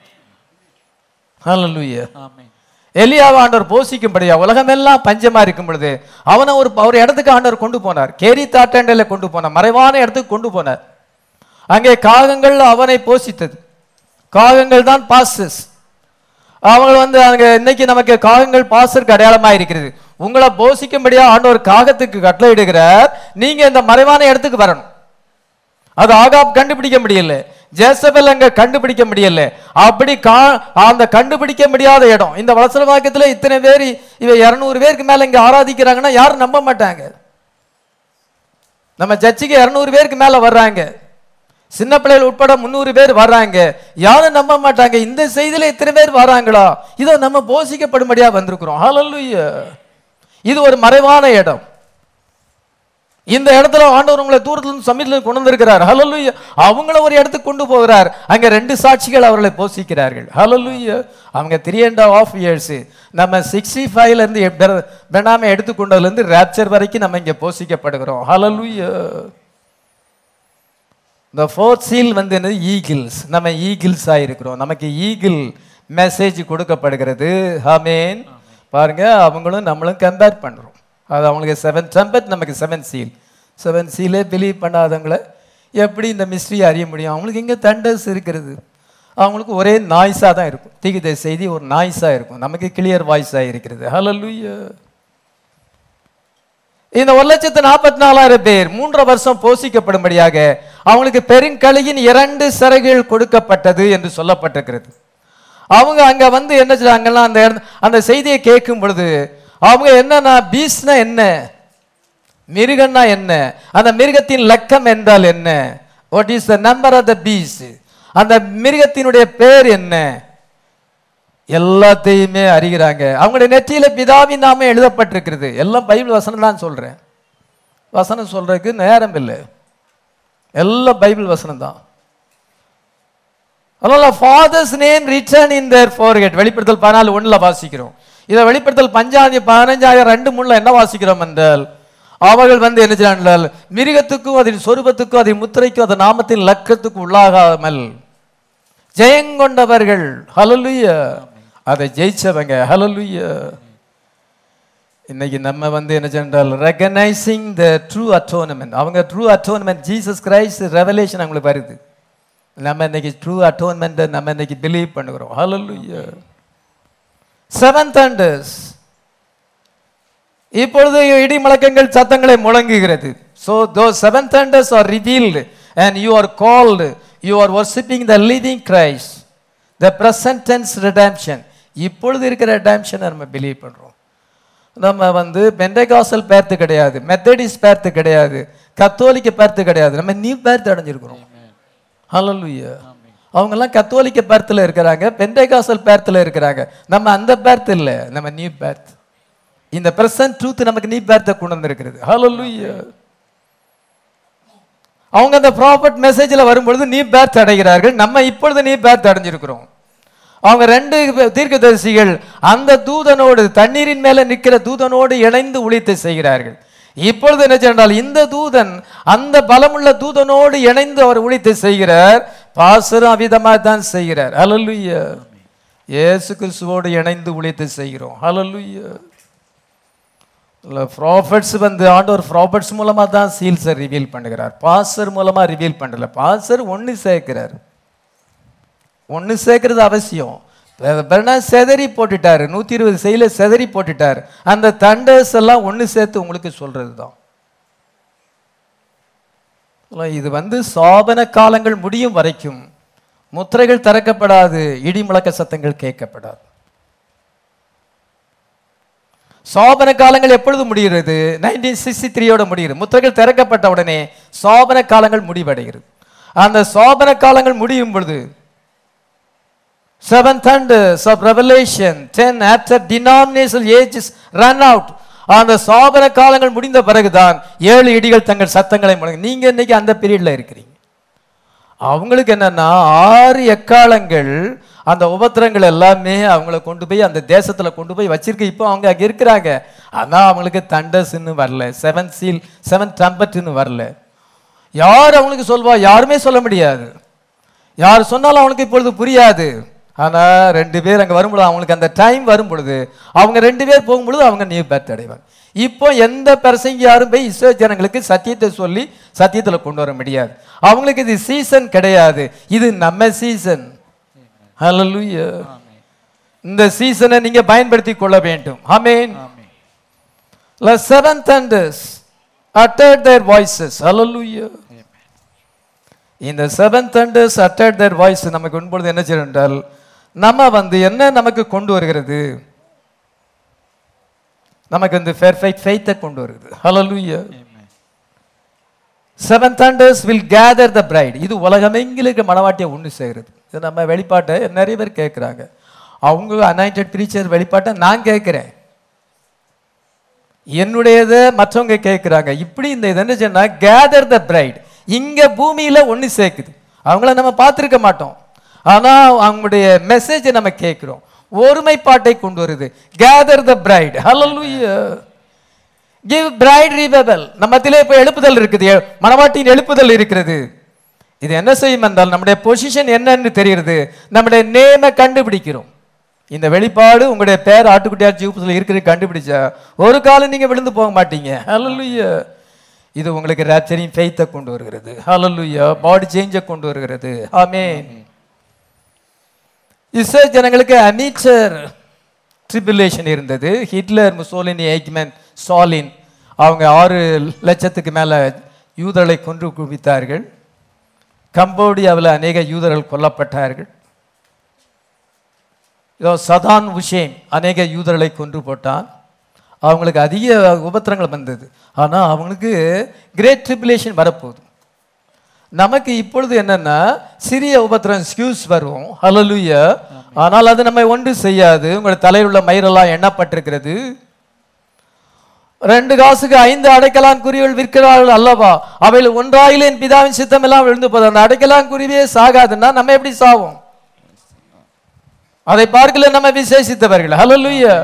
ஹalleluya ஆமென் எலியாவை ஆண்டவர் போஷிக்கும்படியா உலகமெல்லாம் பஞ்சமா இருக்கும் பொழுது அவனை ஒரு ஒரு இடத்துக்கு ஆண்டவர் கொண்டு போனார். கேரி தாட்டாண்டையில கொண்டு போனார். மறைவான இடத்துக்கு கொண்டு போனார். அங்கே காகங்கள் அவனை போஷித்தது. காகங்கள் தான் பாசஸ். அவங்க வந்து அங்கே இன்னைக்கு நமக்கு காகங்கள் பாசருக்கு அடையாளமாக இருக்கிறது. உங்களை போஷிக்கும்படியா ஆண்டவர் காகத்துக்கு கட்டளையிடுகிறார். நீங்க இந்த மறைவான இடத்துக்கு வரணும். அது ஆகாப் கண்டுபிடிக்க முடியல. ஜேசபல் அங்க கண்டுபிடிக்க முடியல. அப்படி கா அந்த கண்டுபிடிக்க முடியாத இடம். இந்த வளசல வாக்கியத்துல இத்தனை பேர் இவ இருநூறு பேருக்கு மேல இங்க ஆராதிக்கிறாங்கன்னா யாரும் நம்ப மாட்டாங்க. நம்ம சர்ச்சுக்கு இருநூறு பேருக்கு மேல வர்றாங்க. சின்ன பிள்ளைகள் உட்பட முந்நூறு பேர் வர்றாங்க. யாரும் நம்ப மாட்டாங்க. இந்த செய்தியில இத்தனை பேர் வராங்களா இதை நம்ம போஷிக்கப்படும்படியா வந்திருக்கிறோம். ஹalleluya இது ஒரு மறைவான இடம். இந்த இடத்துல ஆண்டவர் உங்களை தூரத்துல இருந்து சமீபத்தில் கொண்டு வந்திருக்கிறார் ஹalleluya அவங்கள ஒரு இடத்துக்கு கொண்டு போகிறார். அங்க ரெண்டு சாட்சிகள் அவர்களை போஷிக்கிறார்கள். ஹalleluya அவங்க த்ரீ அண்ட் ஆஃப் இயர்ஸ் நம்ம சிக்ஸ்டி ஃபைவ்ல இருந்து பெ- பெனாமை எடுத்துக்கொண்டதுல இருந்து ரேப்சர் வரைக்கும் நம்ம இங்க போஷிக்கப்படுகிறோம். ஹalleluya இந்த ஃபோர்த் சீல் வந்து என்னது? ஈகிள்ஸ் நம்ம ஈகிள்ஸ் இருக்கிறோம் நமக்கு ஈகிள் மெசேஜ் கொடுக்கப்படுகிறது. ஆமென் பாருங்க அவங்களும் நம்மளும் கம்பேர் பண்றோம். அது அவங்களுக்கு செவன் ட்ரம்பட் நமக்கு செவன் சீல் செவன் சீலே பிலீவ் பண்ணாதவங்கள எப்படி இந்த மிஸ்ட்ரி அறிய முடியும்? அவங்களுக்கு இங்கே தண்டர்ஸ் இருக்கிறது. அவங்களுக்கு ஒரே நாய்ஸாக தான் இருக்கும். தீகித செய்தி ஒரு நாய்ஸாக இருக்கும். நமக்கு கிளியர் வாய்ஸாக இருக்கிறது. ஹலோ இந்த ஒரு லட்சத்து நாற்பத்தி நாலாயிரம் பேர் மூன்றரை வருஷம் போஷிக்கப்படும்படியாக அவங்களுக்கு பெருங்கலையின் இரண்டு சிறகுகள் கொடுக்கப்பட்டது என்று சொல்லப்பட்டிருக்கிறது. அவங்க அங்கே வந்து என்ன செய்றாங்கன்னா அந்த அந்த செய்தியை கேட்கும் பொழுது அவங்க என்னன்னா பீஸ்னா என்ன? மிருகன்னா என்ன? அந்த மிருகத்தின் லக்கம் என்றால் என்ன? What is the number of the beast அந்த மிருகத்தினுடைய பேர் என்ன? எல்லாத்தையுமே அறிகிறாங்க. அவங்களுடைய நெற்றியில பிதாவின் நாம எழுதப்பட்டிருக்கிறது. எல்லாம் பைபிள் வசனம் தான் சொல்றேன். வசனம் சொல்றதுக்கு நேரம் இல்லை. எல்லாம் பைபிள் வசனம் தான். அதனால father's name written in their forehead வெளிப்படுத்தல் பதினாலு ஒன்றில் வாசிக்கிறோம். இதை வெளிப்படுத்தல் பஞ்சாதி பதினஞ்சாயிரம் ரெண்டு மூணுல என்ன வாசிக்கிறோம் என்றால் அவர்கள் வந்து என்ன செய்யறாங்க மிருகத்துக்கும் அதன் சொரூபத்துக்கும் அதன் முத்திரைக்கும் அதன் நாமத்தின் லக்கத்துக்கும் உள்ளாகாமல் ஜெயங்கொண்டவர்கள் ஹலலுய அதை ஜெயிச்சவங்க. ஹலலுய இன்னைக்கு நம்ம வந்து என்ன சென்றால் ரெகனைசிங் த ட்ரூ அட்டோனமெண்ட் அவங்க true atonement Jesus Christ revelation அவங்களுக்கு வருது. நம்ம இன்னைக்கு ட்ரூ அட்டோன்மெண்ட்டை நம்ம இன்னைக்கு பிலீவ் பண்ணுகிறோம். ஹalleluya செவன் thunders இப்பொழுது இடி முழக்கங்கள் சத்தங்களை முழங்குகிறது so those seven thunders are revealed and you are called you are worshiping the living Christ the present tense redemption இப்பொழுது இருக்கிற redemption நம்ம பிலீவ் பண்றோம் நம்ம வந்து பெண்டகாசல் பேர்த்து கிடையாது மெத்தடிஸ் பேர்த்து கிடையாது கத்தோலிக்க பேர்த்து கிடையாது நம்ம நியூ பேர்த்து அடைஞ்சிருக்கிறோம் ஹalleluya அவங்கெல்லாம் கத்தோலிக்க பேர்த்தில் இருக்கிறாங்க பெண்டைகாசல் பேர்த்தில் இருக்கிறாங்க. நம்ம அந்த பேர்த்து இல்லை நம்ம நியூ பேர்த் இந்த பிரசன்ட் ட்ரூத் நமக்கு நியூ பேர்த்தை கொண்டு வந்திருக்கிறது. ஹalleluya அவங்க அந்த ப்ராஃபட் மெசேஜில் வரும்பொழுது நீ பேர்த் அடைகிறார்கள். நம்ம இப்பொழுது நீ பேர்த் அடைஞ்சிருக்கிறோம். அவங்க ரெண்டு தீர்க்கதரிசிகள் அந்த தூதனோடு தண்ணீரின் மேலே நிற்கிற தூதனோடு இணைந்து உழித்து செய்கிறார்கள். இப்பொழுது என்ன சொன்னால் இந்த தூதன் அந்த பலமுள்ள தூதனோடு இணைந்து அவர் உழித்து செய்கிறார். பாசரும் அவிதமாக தான் செய்கிறார். ஹalleluya. இயேசு கிறிஸ்துவோடு இணைந்து உழைத்து செய்கிறோம். ஹalleluya. ப்ராஃபட்ஸ் வந்து ஆண்டவர் ப்ராஃபட்ஸ் மூலமாக தான் சீல்ஸை ரிவீல் பண்ணுகிறார். பாசர் மூலமாக ரிவீல் பண்ணல. பாசர் ஒன்று சேர்க்கிறார். ஒன்று சேர்க்கறது அவசியம். பெருனா செதறி போட்டுட்டார். நூற்றி இருபது செயலை செதறி போட்டுட்டார். அந்த தண்டர்ஸ் எல்லாம் ஒன்று சேர்த்து உங்களுக்கு சொல்கிறது தான் இது வந்து சோதன காலங்கள் முடியும் வரைக்கும் முத்திரைகள் திறக்கப்படாது இடி முழக்க சத்தங்கள் கேட்கப்படாது. சோபன காலங்கள் எப்பொழுது முடிகிறது? நைன்டீன் சிக்ஸ்டி த்ரீயோட முடிகிறது. முத்திரைகள் திறக்கப்பட்ட உடனே சோபன காலங்கள் முடிவடைகிறது. அந்த சோபன காலங்கள் முடியும் பொழுது seventh and sub revelation ten after denomination age run out அந்த சோதன காலங்கள் முடிந்த பிறகுதான் ஏழு இடிகள் தங்கள் சத்தங்களை முழங்க நீங்க இன்னைக்கு அந்த பீரியட்ல இருக்கிறீங்க. அவங்களுக்கு என்னன்னா ஆறு எக்காலங்கள் அந்த உபத்திரங்கள் எல்லாமே அவங்கள கொண்டு போய் அந்த தேசத்துல கொண்டு போய் வச்சிருக்கு. இப்போ அவங்க அங்கே இருக்கிறாங்க. ஆனா அவங்களுக்கு தண்டஸ்ன்னு வரல. செவன் சீல் செவன் ட்ரம்பட்னு வரல. யார் அவங்களுக்கு சொல்வா? யாருமே சொல்ல முடியாது. யார் சொன்னாலும் அவனுக்கு இப்பொழுது புரியாது. ஆனா ரெண்டு பேர் அங்க வரும்பொழுது அவங்களுக்கு அந்த டைம் வரும் பொழுது அவங்க ரெண்டு பேர் போகும்பொழுது அவங்க நியூ பேர்த் அடைவாங்க. இப்போ எந்த பிரசங்க யாரும் போய் இஸ்ரோ ஜனங்களுக்கு சத்தியத்தை சொல்லி சத்தியத்துல கொண்டு வர முடியாது. அவங்களுக்கு இது சீசன் கிடையாது. இது நம்ம சீசன் ஹalleluya இந்த சீசனை நீங்க பயன்படுத்தி கொள்ள வேண்டும். ஆமென் seven thunders uttered their voices. Hallelujah. இந்த seven thunders uttered their voice. நமக்கு உண்பொழுது என்ன செய்யும் என்றால் நம்ம வந்து என்ன நமக்கு கொண்டு வருகிறது? நமக்கு வந்து பெர்ஃபெக்ட் ஃபெய்த்தை கொண்டு வருகிறது ஹalleluya seven thunders will gather the bride. இது உலகமெங்கிலுக்கு மனவாட்டியை ஒன்று செய்கிறது. இது நம்ம வெளிப்பாட்டை நிறைய பேர் கேட்குறாங்க. அவங்க அனாயிண்டட் ப்ரீச்சர் வெளிப்பாட்டை நான் கேட்குறேன். என்னுடையதை மற்றவங்க கேட்குறாங்க. இப்படி இந்த இது என்ன சொன்னா கேதர் த பிரைட் இங்க பூமியில ஒண்ணு சேர்க்குது. அவங்கள நம்ம பார்த்துருக்க மாட்டோம். ஆனா அவங்களுடைய மெசேஜை நம்ம கேட்கிறோம். ஒருமைப்பாட்டை கொண்டு வருது. கேதர் த பிரைட் ஹalleluya கிவ் பிரைட் ரிபெபல் நம்ம மத்தியிலே இப்போ எழுப்புதல் இருக்குது. மணவாட்டியின் எழுப்புதல் இருக்கிறது. இது என்ன செய்யும் என்றால் நம்முடைய பொசிஷன் என்னன்னு தெரிகிறது. நம்முடைய நேமை கண்டுபிடிக்கிறோம். இந்த வெளிப்பாடு உங்களுடைய பேர் ஆட்டுக்குட்டியார் ஜீவத்தில் இருக்கிறது கண்டுபிடிச்சா ஒரு காலம் நீங்க விழுந்து போக மாட்டீங்க. ஹalleluya இது உங்களுக்கு ரேப்சரிங் ஃபெய்த்தை கொண்டு வருகிறது. ஹalleluya பாடி சேஞ்சை கொண்டு வருகிறது. ஆமென் இஸ்ரேல் ஜனங்களுக்கு அமீச்சர் ட்ரிபுலேஷன் இருந்தது. ஹிட்லர் முசோலினி எய்க்மேன் ஸ்டாலின் அவங்க ஆறு லட்சத்துக்கு மேலே யூதர்களை கொன்று குவித்தார்கள். கம்போடியாவில் அநேக யூதர்கள் கொல்லப்பட்டார்கள். இதோ சதான் உஷேன் அநேக யூதர்களை கொன்று போட்டான். அவங்களுக்கு அதிக உபத்திரங்கள் வந்தது. ஆனால் அவங்களுக்கு கிரேட் ட்ரிபுலேஷன் வரப்போகுது. நமக்கு இப்பொழுது என்னன்னா சிறிய உபத்திரம் ஸ்கியூஸ் வரும். ஹalleluya ஆனால் அது நம்மை ஒன்று செய்யாது. உங்கள் தலையில் உள்ள மயிரெல்லாம் எண்ணப்பட்டிருக்கிறது. ரெண்டு காசுக்கு ஐந்து அடைக்கலான் குறிகள் விற்கிறார்கள் அல்லவா? அவையில் ஒன்றாயிலே என் பிதாவின் சித்தம் எல்லாம் விழுந்து போகுது அந்த அடைக்கலான் குறிவே சாகாதுன்னா நம்ம எப்படி சாவோம்? அதை பார்க்கல நம்ம விசேஷித்தவர்கள். ஹalleluya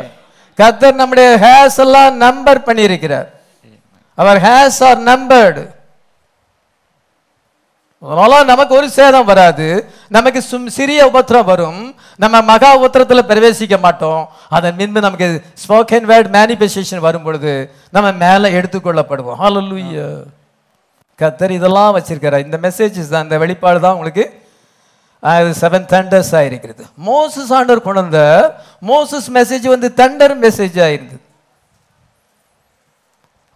கர்த்தர் நம்முடைய ஹேர்ஸ் எல்லாம் நம்பர் பண்ணியிருக்கிறார். அவர் ஹேர்ஸ் ஆர் நம்பர்டு அதனால நமக்கு ஒரு சேதம் வராது. நமக்கு சும் சிறிய உபத்திரம் வரும். நம்ம மகா உபத்திரத்துல பிரவேசிக்க மாட்டோம். அதன் மின்பு நமக்கு ஸ்போக்கன் வேர்ட் மேனிஃபெஸ்டேஷன் வரும் பொழுது நம்ம மேலே எடுத்துக்கொள்ளப்படுவோம். ஹalleluya கத்தர் இதெல்லாம் வச்சிருக்கிறார். இந்த மெசேஜஸ் தான் இந்த வெளிப்பாடு தான் உங்களுக்கு செவன் தண்டர்ஸ் ஆகிருக்கிறது மோசஸ் ஆண்டர் கொண்டு வந்த மோசஸ் மெசேஜ் வந்து தண்டர் மெசேஜ் ஆயிருந்தது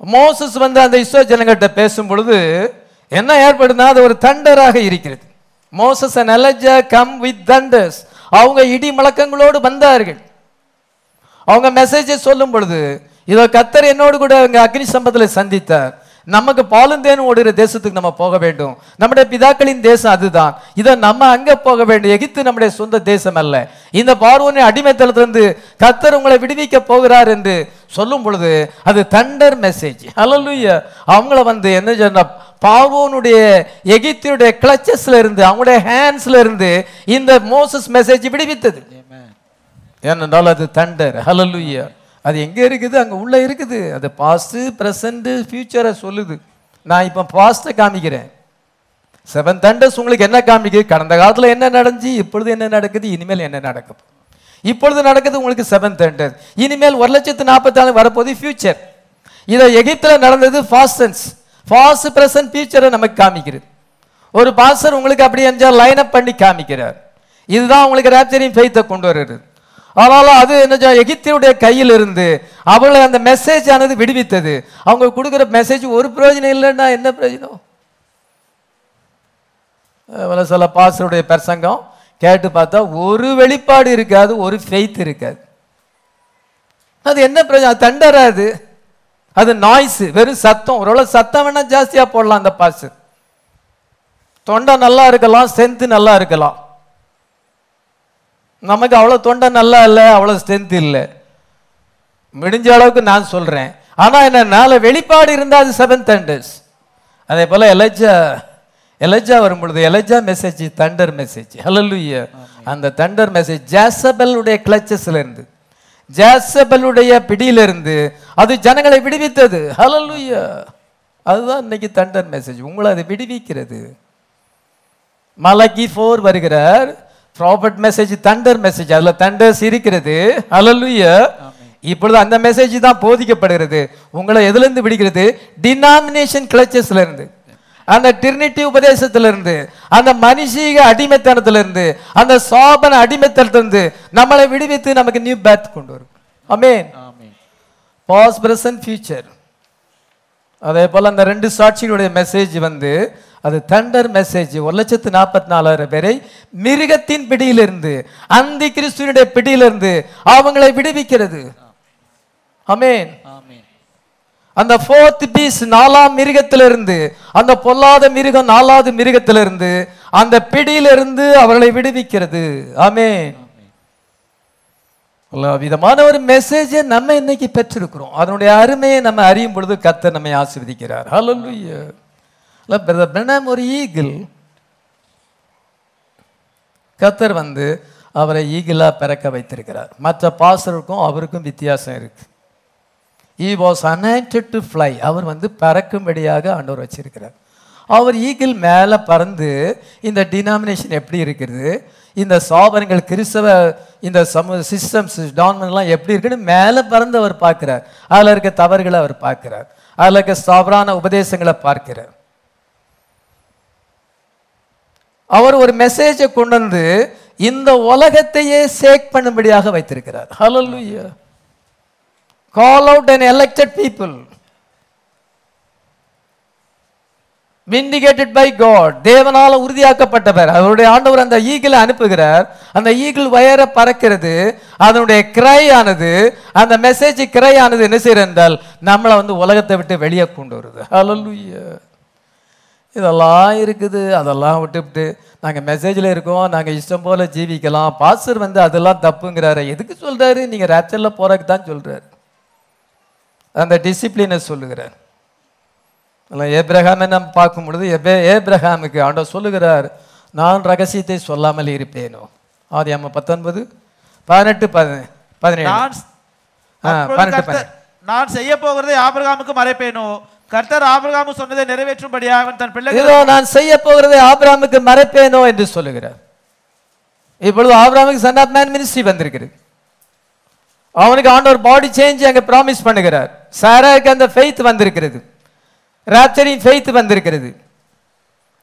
மோசஸ் வந்து அந்த இஸ்ரோ ஜனங்கிட்ட பேசும் பொழுது என்ன ஏற்படுதுன்னா அது ஒரு தண்டராக இருக்கிறது. Moses and come with thunders அவங்க இடி முழக்கங்களோடு வந்தார்கள். அவங்க மெசேஜை சொல்லும் பொழுது இதோ கத்தர் என்னோடு கூட அவங்க அக்னி சம்பத்தில் சந்தித்தார். நமக்கு பாலும் தேனும் ஓடுகிற தேசத்துக்கு நம்ம போக வேண்டும். நம்முடைய பிதாக்களின் தேசம் அதுதான். இதை நம்ம அங்கே போக வேண்டும். எகித்து நம்முடைய சொந்த தேசம் அல்ல. இந்த பார்வோனை அடிமைத்தளத்திலிருந்து கத்தர் உங்களை விடுவிக்க போகிறார் என்று சொல்லும் பொழுது அது தண்டர் மெசேஜ் ஹalleluya அவங்கள வந்து என்ன சொன்ன பார்வோனுடைய எகிப்தியுடைய கிளச்சஸ்ல இருந்து அவங்களுடைய ஹேண்ட்ஸ்ல இருந்து இந்த மோசஸ் மெசேஜ் விடுவித்தது. ஏனென்றால் அது தண்டர் ஹalleluya அது எங்க இருக்குது? அங்க உள்ள இருக்குது. அது பாஸ்ட் பிரசன்ட் ஃபியூச்சரை சொல்லுது. நான் இப்போ பாஸ்ட்டை காமிக்கிறேன். செவன் தண்டர்ஸ் உங்களுக்கு என்ன காமிக்குது? கடந்த காலத்துல என்ன நடந்துச்சு? இப்பொழுது என்ன நடக்குது? இனிமேல் என்ன நடக்கும்? இப்பொழுது நடக்குது உங்களுக்கு செவன் தண்டர் இனிமேல் ஒரு லட்சத்து நாற்பத்தாலு வரப்போது ஃபியூச்சர் இதை எகிப்துல நடந்தது ஃபாஸ்டன்ஸ் ஃபாஸ்ட் பிரசன்ட் ஃபியூச்சரை நமக்கு காமிக்கிறது. ஒரு பாஸ்டர் உங்களுக்கு அப்படி என்ஜாய் லைன் அப் பண்ணி காமிக்கிறார். இதுதான் உங்களுக்கு ரேப்சரிங் ஃபெய்த்தை கொண்டு வருகிறது. ஆனாலும் அது என்ன செய்ய- எகிப்தியுடைய கையில் இருந்து அவளை அந்த மெசேஜ் ஆனது விடுவித்தது. அவங்க கொடுக்குற மெசேஜ் ஒரு பிரயோஜனம் இல்லைன்னா என்ன பிரயோஜனம்? அஹ் சில பாஸ்டருடைய பிரசங்கம் கேட்டு பார்த்தா ஒரு வெளிப்பாடு இருக்காது ஒரு ஃபெய்த் இருக்காது. அது என்ன பிரயோஜனம்? அது தண்டராது அது நாய்ஸ் வெறும் சத்தம். ஒருவேளை சத்தம் வேணா ஜாஸ்தியா போடலாம் அந்த பாஸ் தொண்டை நல்லா இருக்கலாம் ஸ்ட்ரென்த் நல்லா இருக்கலாம். நமக்கு அவ்வளோ தொண்டை நல்லா இல்லை அவ்வளோ ஸ்ட்ரென்த் இல்லை. முடிஞ்ச அளவுக்கு நான் சொல்றேன். ஆனா என்ன நாளை வெளிப்பாடு இருந்தால் அது செவன் தண்டர்ஸ் அதே போல எலஜா எலஜா வரும் பொழுது எலஜா மெசேஜ் தண்டர் மெசேஜ் ஹalleluya அந்த தண்டர் மெசேஜ் ஜாசபலுடைய கிளச்சஸ்ல இருந்து ஜாசபலுடைய பிடியிலிருந்து அது ஜனங்களை விடுவித்தது. ஹalleluya அதுதான் இன்னைக்கு தண்டர் மெசேஜ் உங்களை அது விடுவிக்கிறது. மலக்கி ஃபோர் வருகிறார். ப்ராபர்ட் மெசேஜ் தண்டர் மெசேஜ் அதுல தண்டர்ஸ் இருக்கிறது. ஹalleluya இப்பொழுது அந்த மெசேஜ் தான் போதிக்கப்படுகிறது. உங்களை எதுல இருந்து விடுகிறது? டினாமினேஷன் கிளச்சஸ்ல இருந்து அந்த டிரினிட்டி உபதேசத்துல இருந்து அந்த மனுஷீக அடிமைத்தனத்துல இருந்து அந்த சாபன அடிமைத்தனத்திலிருந்து நம்மளை விடுவித்து நமக்கு நியூ பேத் கொண்டு வரும். அமேன் பாஸ் பிரசன்ட் ஃபியூச்சர் அதே போல அந்த ரெண்டு சாட்சிகளுடைய மெசேஜ் வந்து அது தண்டர் மெசேஜ் ஒரு லட்சத்து நாற்பத்தி நாலாயிரம் பேரை மிருகத்தின் பிடியிலிருந்து அந்த கிறிஸ்துவனுடைய பிடியிலிருந்து அவங்களை விடுவிக்கிறது. அமேன் ஆமென் அந்த ஃபோர்த் பீஸ் நாலாம் மிருகத்திலிருந்து அந்த பொல்லாத மிருகம் நாலாவது மிருகத்திலிருந்து அந்த பிடியிலிருந்து அவர்களை விடுவிக்கிறது. ஆமென் எல்லா விதமான ஒரு மெசேஜை நம்ம இன்னைக்கு பெற்றிருக்கிறோம். அதனுடைய அருமையை நம்ம அறியும் பொழுது கர்த்தர் நம்மை ஆசிர்வதிக்கிறார். ஹalleluya இல்ல பிரதர் பிரணாம் ஒரு ஈகிள் கத்தர் வந்து அவரை ஈகிளாக பிறக்க வைத்திருக்கிறார். மற்ற பாசருக்கும் அவருக்கும் வித்தியாசம் இருக்கு. He was anointed to fly அவர் வந்து பறக்கும்படியாக ஆண்டவர் வச்சிருக்கிறார். அவர் ஈகிள் மேலே பறந்து இந்த டினாமினேஷன் எப்படி இருக்கிறது இந்த சாபனங்கள் கிறிஸ்தவ இந்த சமூக சிஸ்டம்ஸ் டான்மெண்ட்லாம் எப்படி இருக்குன்னு மேலே பறந்து அவர் பார்க்கிறார். அதில் இருக்க தவறுகளை அவர் பார்க்கிறார். அதில் இருக்க சாபரான உபதேசங்களை பார்க்கிறார். அவர் ஒரு மெசேஜை கொண்டு வந்து இந்த உலகத்தையே சேக் பண்ணும்படியாக வைத்திருக்கிறார். Hello call out and elected people vindicated by God தேவனால உறுதியாக்கப்பட்டவர். அவருடைய ஆண்டவர் அந்த ஈகிளை அனுப்புகிறார். அந்த ஈகிள் வயர பறக்கிறது. அதனுடைய கிரையானது ஆனது அந்த மெசேஜ் கிரையானது என்ன செய்யறது நம்மளை வந்து உலகத்தை விட்டு வெளியே கொண்டு வருது. ஹalleluya இதெல்லாம் இருக்குது. அதெல்லாம் விட்டுவிட்டு நாங்கள் மெசேஜில் இருக்கோம். நாங்கள் இஷ்டம் போல் ஜீவிக்கலாம். பாஸ்டர் வந்து அதெல்லாம் தப்புங்கிறாரு. எதுக்கு சொல்கிறாரு நீங்கள் ரேப்சரில் போகிறதுக்கு தான் சொல்கிறார் அந்த டிசிப்ளினை சொல்லுகிறார். ஏப்ரஹாமை நம்ம பார்க்கும் பொழுது எபே ஏப்ரஹாமுக்கு ஆண்டவர் சொல்லுகிறார் நான் ரகசியத்தை சொல்லாமல் இருப்பேனோ? ஆதி அம்மா பத்தொன்பது பதினெட்டு பதி பதினேழு. பன்னெண்டு, நான் செய்ய போகிறதை ஆபிரகாமுக்கு மறைப்பேனோ? கர்த்தர் ஆபிரகாமு சொன்னதை நிறைவேற்றும்படியாக அவன் தன் இதோ நான் செய்ய போகிறதை ஆபிரகாமுக்கு மறைப்பேனோ என்று சொல்லுகிறார். இப்பொழுது ஆபிரகாமுக்கு சன் ஆஃப் மேன் மினிஸ்ட்ரி வந்திருக்கிறது. அவனுக்கு ஆண்டவர் பாடி சேஞ்ச் அங்க ப்ராமிஸ் பண்ணுகிறார். சாராவுக்கு அந்த ஃபெய்த் வந்திருக்கிறது. ராப்சரின் ஃபெய்த் வந்திருக்கிறது.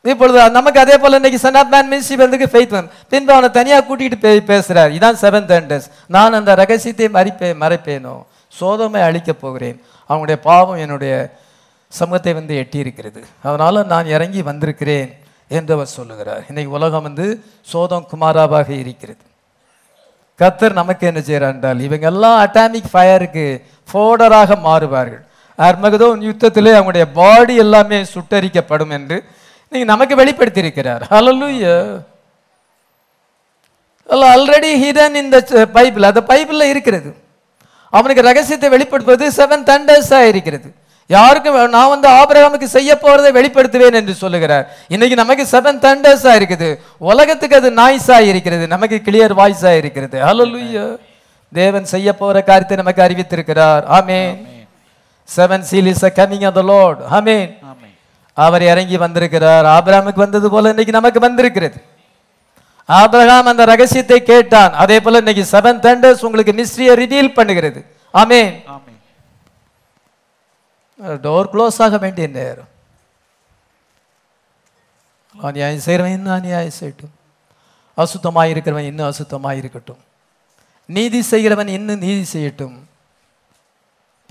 இப்பொழுது நமக்கு அதே போல் இன்னைக்கு சன் ஆஃப் மேன் மினிஸ்ட்ரி வந்து ஃபெய்த் வந்து பின்பு அவனை தனியாக கூட்டிகிட்டு பே பேசுகிறார் இதான் செவன்த் அண்டர்ஸ் நான் அந்த ரகசியத்தை மறிப்பே மறைப்பேனோ? சோதமை அழிக்கப் போகிறேன். அவனுடைய பாவம் என்னுடைய சமூகத்தை வந்து எட்டி இருக்கிறது நான் இறங்கி வந்திருக்கிறேன் என்று அவர் சொல்லுகிறார். இன்றைக்கு உலகம் வந்து சோதம் குமாராவாக இருக்கிறது. கத்தர் நமக்கு என்ன செய்கிறார் என்றால் இவங்கெல்லாம் அட்டாமிக் ஃபயருக்கு ஃபோடராக மாறுவார்கள். அர்மகதோ யுத்தத்திலே அவங்களுடைய பாடி எல்லாமே சுட்டரிக்கப்படும் என்று நீங்க நமக்கு வெளிப்படுத்தியிருக்கிறார். ஹalleluya ஆல்ரெடி ஹிடன் இந்த பைபிள் அந்த பைபிளில் இருக்கிறது. அவனுக்கு ரகசியத்தை வெளிப்படுத்துவது செவன் தண்டர்ஸாக இருக்கிறது. யாருக்கும் நான் வந்து ஆபிரகாமுக்கு செய்ய போறதை வெளிப்படுத்துவேன் என்று சொல்லுகிறார். இன்னைக்கு நமக்கு செவன் தண்டர்ஸா இருக்குது. உலகத்துக்கு அது நாய்ஸா இருக்கிறது. நமக்கு கிளியர் வாய்ஸா இருக்கிறது. ஹalleluya தேவன் செய்ய போற காரியத்தை நமக்கு அறிவித்திருக்கிறார். Amen. Seven seal is coming of the Lord amen அவர் இறங்கி வந்திருக்கிறார். ஆபிரகாமுக்கு வந்தது போல இன்னைக்கு நமக்கு வந்திருக்கிறது. ஆபிரகாம் அந்த ரகசியத்தை கேட்டான். அதே போல இன்னைக்கு செவன் தண்டர்ஸ் உங்களுக்கு மிஸ்ட்ரியை ரிவீல் பண்ணுகிறது. ஆமென் டோர் க்ளோஸ் ஆக வேண்டிய நேரம். அநியாயம் செய்கிறவன் இன்னும் அநியாயம் செய்யட்டும். அசுத்தமாக இருக்கிறவன் இன்னும் அசுத்தமாக இருக்கட்டும் நீதி செய்கிறவன் இன்னும் நீதி செய்யட்டும்.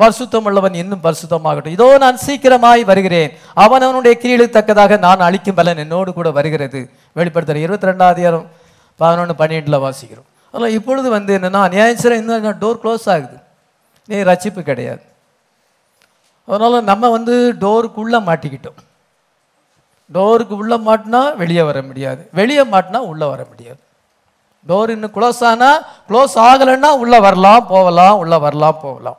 பரிசுத்தம் உள்ளவன் இன்னும் பரிசுத்தமாகட்டும். இதோ நான் சீக்கிரமாய் வருகிறேன். அவன் அவனுடைய கீழுக்கு தக்கதாக நான் அழிக்கும் பலன் என்னோடு கூட வருகிறது. வெளிப்படுத்துகிற இருபத்தி ரெண்டாம் பதினொன்று பன்னெண்டில் வாசிக்கிறோம். அதனால் இப்பொழுது வந்து என்னென்னா நியாயசிரம் இன்னும் டோர் க்ளோஸ் ஆகுது. நீ ரச்சிப்பு கிடையாது. அதனால் நம்ம வந்து டோருக்குள்ளே மாட்டிக்கிட்டோம். டோருக்கு உள்ளே மாட்டினா வெளியே வர முடியாது. வெளியே மாட்டினா உள்ளே வர முடியாது. டோர் இன்னும் க்ளோஸ் ஆனால் க்ளோஸ் ஆகலைன்னா உள்ளே வரலாம் போகலாம் உள்ளே வரலாம் போகலாம்.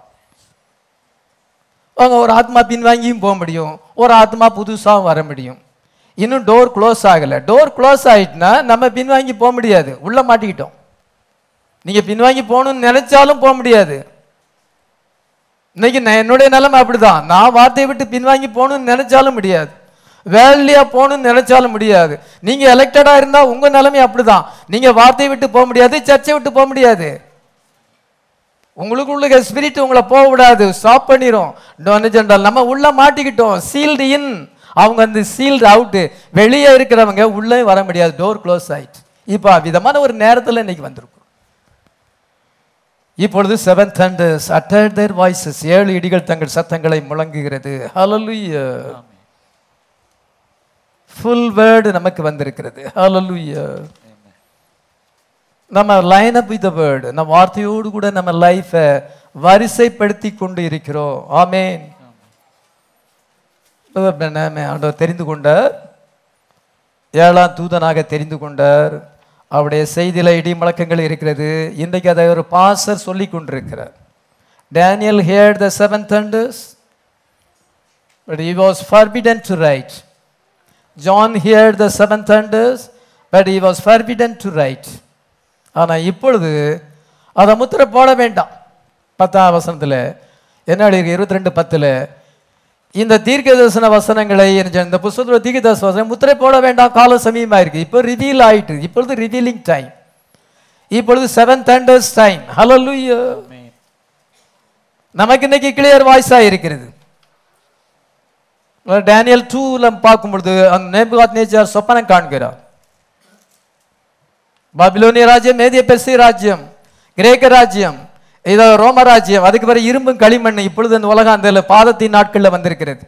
அவங்க ஒரு ஆத்மா பின்வாங்கியும் போக முடியும். ஒரு ஆத்மா புதுசாகவும் வர முடியும். இன்னும் டோர் க்ளோஸ் ஆகலை. டோர் க்ளோஸ் ஆகிட்டுனா நம்ம பின்வாங்கி போக முடியாது. உள்ளே மாட்டிக்கிட்டோம். நீங்கள் பின்வாங்கி போகணும்னு நினச்சாலும் போக முடியாது. இன்னைக்கு நான் என்னுடைய நிலைமை அப்படிதான். நான் வார்த்தையை விட்டு பின்வாங்கி போகணும்னு நினச்சாலும் முடியாது. வேலையாக போகணும்னு நினச்சாலும் முடியாது. நீங்கள் எலெக்டடாக இருந்தால் உங்கள் நிலைமை அப்படிதான். நீங்கள் வார்த்தையை விட்டு போக முடியாது சர்ச்சை விட்டு போக முடியாது. உங்களுக்குள்ள ஸ்பிரிட் உங்களை போக விடாது ஸ்டாப் பண்ணிரும் என்றால் நம்ம உள்ள மாட்டிக்கிட்டோம். சீல்டு இன் அவங்க வந்து சீல்டு அவுட்டு வெளியே இருக்கிறவங்க உள்ளே வர முடியாது. டோர் க்ளோஸ் ஆயிட்டு. இப்போ விதமான ஒரு நேரத்தில் இன்னைக்கு வந்திருக்கும். இப்பொழுது seven thunders utter their voices ஏழு இடிகள் தங்கள் சத்தங்களை முழங்குகிறது. ஹalleluya ஃபுல் வேர்டு நமக்கு வந்திருக்கிறது. ஹalleluya நம்ம லைன் அப் வித் வேர்டு நம்ம வார்த்தையோடு கூட நம்ம லைஃபை வரிசைப்படுத்தி கொண்டு இருக்கிறோம். ஆமேன். ஆண்டவர் தெரிந்து கொண்டார். ஏழாம் தூதனாக தெரிந்து கொண்டார். அவருடைய செய்தியில் இடி முழக்கங்கள் இருக்கிறது. இன்றைக்கு அதை ஒரு பாசர் சொல்லி கொண்டிருக்கிறார். Daniel had the seven thunders but he was forbidden to write John hear the seven thunders but he was forbidden to write ஆனால் இப்பொழுது அதை முத்திரை போட வேண்டாம். பத்தாம் வசனத்தில் என்ன இருபத்தி ரெண்டு பத்தில் இந்த தீர்க்க தரிசன வசனங்களை இந்த புஸ்தகத்தில் தீர்க்க தரிசன வசனம் முத்திரை போட வேண்டாம் கால சமயமாக இருக்குது இப்போ ரிவீல் ஆயிட்டு இப்பொழுது ரிவீலிங் டைம் இப்பொழுது seven thunders time hallelujah நமக்கு இன்னைக்கு கிளியர் வாய்ஸா இருக்கிறது. டேனியல் டூல பார்க்கும் பொழுது அந்த நேபுகாத் நேச்சார் சொப்பனம் காண்கிறார். பாபிலோனிய ராஜ்யம் மேதிய பெர்சி ராஜ்யம் கிரேக்க ராஜ்யம் இதோ ரோம ராஜ்யம் அதுக்கு பிறகு இரும்பும் களிமண் இப்பொழுது இந்த உலகம் அந்த பாதத்தின் நாட்களில் வந்திருக்கிறது.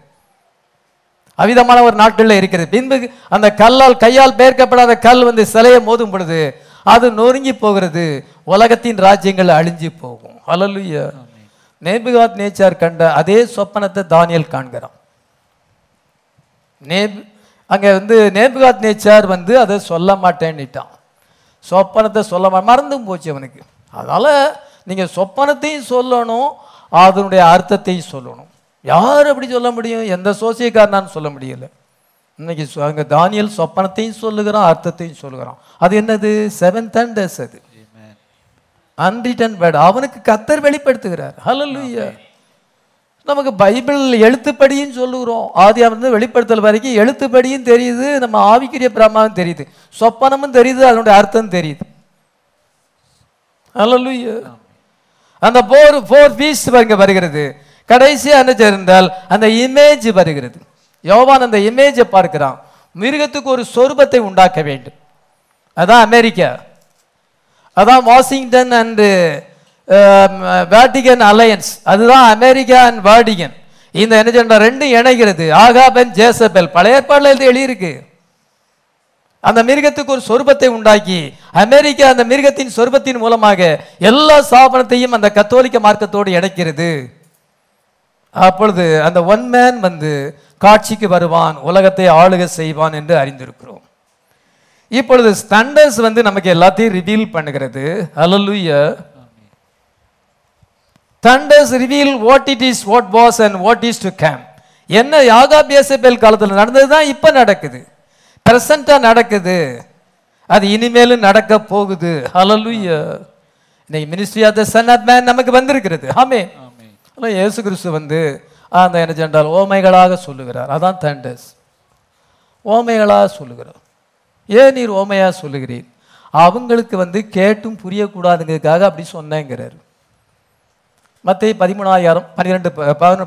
அவிதமான ஒரு நாட்களில் இருக்கிறது. பின்பு அந்த கல்லால் கையால் பெயர்க்கப்படாத கல் வந்து சிலையை மோதும் பொழுது அது நொறுங்கி போகிறது. உலகத்தின் ராஜ்யங்கள் அழிஞ்சு போகும். ஹalleluya. நேபுகாத் நேச்சார் கண்ட அதே சொப்பனத்தை தானியல் காண்கிறான். நேப் அங்கே வந்து நேபுகாத் நேச்சார் வந்து அதை சொல்ல மாட்டேன்னுட்டான். சொப்பனத்தை சொல்ல மறந்தும் போச்சு அவனுக்கு. அதனால நீங்க சொப்பனத்தையும் சொல்லணும் அதனுடைய அர்த்தத்தையும் சொல்லணும். யார் அப்படி சொல்ல முடியும்? எந்த சோசியக்காரனான்னு சொல்ல முடியல. இன்னைக்கு அங்க தானியல் சொப்பனத்தையும் சொல்லுகிறான் அர்த்தத்தையும் சொல்லுகிறான். அது என்னது? செவன் தண்டர்ஸ் அது. அன்ரிட்டன் வேர்ட் அவனுக்கு கத்தர் வெளிப்படுத்துகிறார். ஹalleluya நமக்கு பைபிள் எழுத்துப்படியும் சொல்லுகிறோம். ஆதி வந்து வெளிப்படுத்தல் வரைக்கும் எழுத்துப்படியும் தெரியுது நம்ம ஆவிக்குரிய பிரமாவும் தெரியுது. சொப்பனமும் தெரியுது அதனுடைய அர்த்தம் தெரியுது. அந்த போர் ஃபோர் பீஸ் பாருங்க வருகிறது. கடைசியாக என்ன சேர்ந்தால் அந்த இமேஜ் வருகிறது. யோவான் அந்த இமேஜை பார்க்கிறான். மிருகத்துக்கு ஒரு சொரூபத்தை உண்டாக்க வேண்டும். அதான் அமெரிக்கா. அதான் Washington and Um, Vatican alliance அதுதான் அமெரிக்கா அண்ட் வாடிகன் இந்த என்ன சொல்ற? ரெண்டும் இணைகிறது. ஆகாபன் ஜேசபெல் பழைய ஏற்பாடுல இது எழுதியிருக்கு. அந்த மிருகத்துக்கு ஒரு சொருபத்தை உண்டாக்கி அமெரிக்கா அந்த மிருகத்தின் சொருபத்தின் மூலமாக எல்லா ஸ்தாபனத்தையும் அந்த கத்தோலிக்க மார்க்கத்தோடு இணைக்கிறது. அப்பொழுது அந்த ஒன் மேன் வந்து காட்சிக்கு வருவான் உலகத்தை ஆளுக செய்வான் என்று அறிந்திருக்கிறோம். இப்பொழுது ஸ்டண்டர்ஸ் வந்து நமக்கு எல்லாத்தையும் ரிவீல் பண்ணுகிறது. அலலுய thunders reveal what it is what was and what is to come. என்ன யாகாபியசபேல் காலத்தில் நடந்தது தான் இப்போ நடக்குது. ப்ரெசண்ட்டாக நடக்குது. அது இனிமேலும் நடக்க போகுது. ஹalleluya இன்னைக்கு ministry of the son of man நமக்கு வந்திருக்கிறது. ஆமே ஆனால் இயேசு கிறிஸ்து வந்து அந்த என்ன சென்றால் ஓமைகளாக சொல்லுகிறார். அதான் தண்டர்ஸ் ஓமைகளாக சொல்லுகிறார். ஏன் நீர் ஓமையா சொல்லுகிறீர்? அவங்களுக்கு வந்து கேட்டும் புரியக்கூடாதுங்கிறதுக்காக அப்படி சொன்னேங்கிறார். மத்திய பதிமூணாயிரம் பன்னிரெண்டு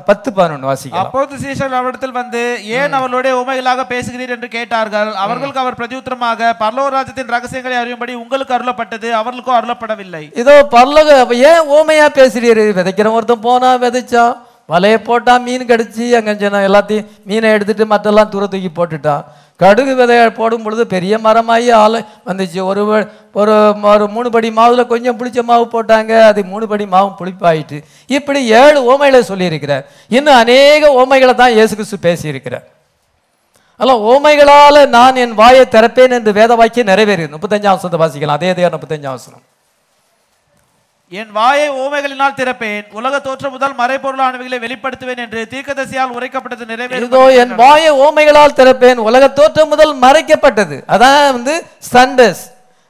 பத்து பதினொன்று வாசிக்கலாம். அப்போது சீஷர்கள் அவரிடத்தில் வந்து ஏன் அவர்களுடைய உமைகளாக பேசுகிறீர்? என்று கேட்டார்கள். அவர்களுக்கு அவர் பிரதியுத்தரமாக பரலோக ராஜ்யத்தின் ரகசியங்களை அறியும்படி உங்களுக்கு அருளப்பட்டது அவர்களுக்கோ அருளப்படவில்லை. இதோ பரலோக ஏன் ஓமையா பேசுறீரு விதைக்கிற ஒருத்தன் போனா விதைச்சான். வலையை போட்டால் மீன் கடிச்சு அங்கே சொன்ன எல்லாத்தையும் மீனை எடுத்துட்டு மற்றெல்லாம் தூர தூக்கி போட்டுட்டான் கடுகு விதையை போடும் பொழுது பெரிய மரமாகி ஆலை வந்துச்சு. ஒரு ஒரு ஒரு மூணு படி மாவில் கொஞ்சம் புளிச்ச மாவு போட்டாங்க. அது மூணு படி மாவு புளிப்பாயிட்டு. இப்படி ஏழு ஓமைகளை சொல்லியிருக்கிறார். இன்னும் அநேக ஓமைகளை தான் இயேசு கிறிஸ்து பேசியிருக்கிறார். அதெல்லாம் ஓமைகளால் நான் என் வாயை திறப்பேன் என்று வேத வாக்கியம் நிறைவேறியது. முப்பத்தஞ்சாம் வசனத்தை வாசிக்கலாம். அதே அதே முப்பத்தஞ்சாம் வசனம். என் வாயை ஓமைகளினால் திறப்பேன். உலக தோற்றம் முதல் மறைபொருளானவைகளை வெளிப்படுத்துவேன் என்று தீர்க்கதசியால் உரைக்கப்பட்டது நிறைவேறும். இதோ என் வாயை ஓமைகளால் திறப்பேன். உலக தோற்றம் முதல் மறைக்கப்பட்டது. அதான் வந்து சண்டஸ்.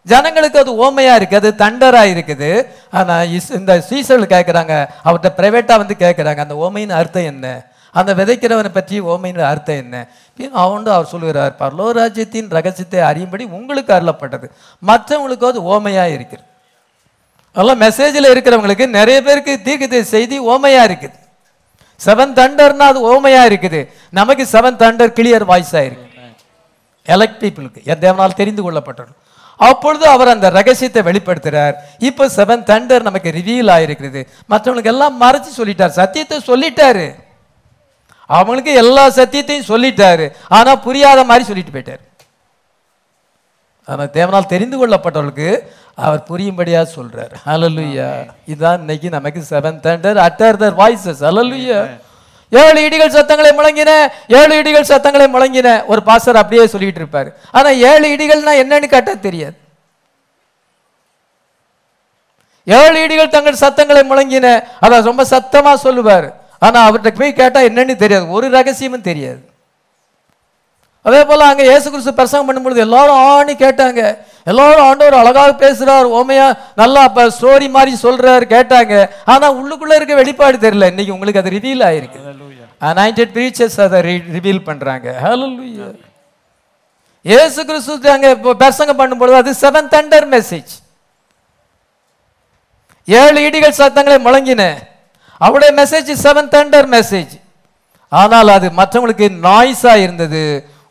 ஜனங்களுக்கு அது ஓமையா இருக்கு அது தண்டரா இருக்குது. ஆனா இந்த சீசர்கள் கேட்கிறாங்க அவர்கிட்ட பிரைவேட்டா வந்து கேட்கிறாங்க அந்த ஓமையின் அர்த்தம் என்ன? அந்த விதைக்கிறவனை பற்றி ஓமையின் அர்த்தம் என்ன? அவன் அவர் சொல்லுகிறார் பரலோராஜ்யத்தின் ரகசியத்தை அறியும்படி உங்களுக்கு அருளப்பட்டது. மற்றவங்களுக்கு அது ஓமையா இருக்கிறது அதெல்லாம் மெசேஜில் இருக்கிறவங்களுக்கு நிறைய பேருக்கு தீர்க்கத்தை செய்தி ஓமையாக இருக்குது. செவன் தண்டர்னா அது ஓமையாக இருக்குது. நமக்கு செவன் தண்டர் கிளியர் வாய்ஸ் ஆயிருக்கு எலக்ட் பீப்புளுக்கு தேவனால் தெரிந்து கொள்ளப்பட்டது அப்பொழுது அவர் அந்த ரகசியத்தை வெளிப்படுத்துறார். இப்போ செவன் தண்டர் நமக்கு ரிவீல் ஆயிருக்கிறது. மற்றவங்களுக்கு எல்லாம் மறைச்சு சொல்லிட்டார். சத்தியத்தை சொல்லிட்டாரு. அவங்களுக்கு எல்லா சத்தியத்தையும் சொல்லிட்டாரு. ஆனால் புரியாத மாதிரி சொல்லிட்டு போயிட்டார். ஆனா தேவனால் தெரிந்து கொள்ளப்பட்டவர்களுக்கு அவர் புரியும்படியா சொல்றார். ஹalleluya இதான் இன்னைக்கு நமக்கு seven thunder utter their voices hallelujah ஏழு இடிகள் சத்தங்களை முழங்கின ஏழு இடிகள் சத்தங்களை முழங்கின ஒரு பாஸ்டர் அப்படியே சொல்லிட்டு இருப்பாரு. ஆனா ஏழு இடிகள்னா என்னன்னு கேட்டா தெரியாது. ஏழு இடிகள் தங்கள் சத்தங்களை முழங்கின அதான் ரொம்ப சத்தமா சொல்லுவார். ஆனா அவர்கிட்ட போய் கேட்டா என்னன்னு தெரியாது. ஒரு ரகசியமும் தெரியாது. அதே போல அங்க இயேசு கிறிஸ்து பிரசங்கம் பண்ணும்பொழுது எல்லாரும் ஆணி கேட்டாங்க. எல்லாரும் ஆண்டவர் அழகாக பேசுறார். ஓமையா நல்லா அப்ப ஸ்டோரி மாதிரி சொல்றாரு கேட்டாங்க. ஆனா உள்ளுக்குள்ள இருக்க வெளிப்பாடு தெரியல. இன்னைக்கு உங்களுக்கு அது ரிவீல் ஆயிருக்கு. அனாயிண்டட் பிரீச்சர்ஸ் அதை ரிவீல் பண்றாங்க. ஹalleluya இயேசு கிறிஸ்து அங்க இப்போ பிரசங்கம் பண்ணும்பொழுது அது செவன் தண்டர் மெசேஜ் ஏழு இடிகள் சத்தங்களை முழங்கின. அவருடைய மெசேஜ் செவன் தண்டர் மெசேஜ் ஆனால் அது மற்றவங்களுக்கு நாய்ஸா இருந்தது.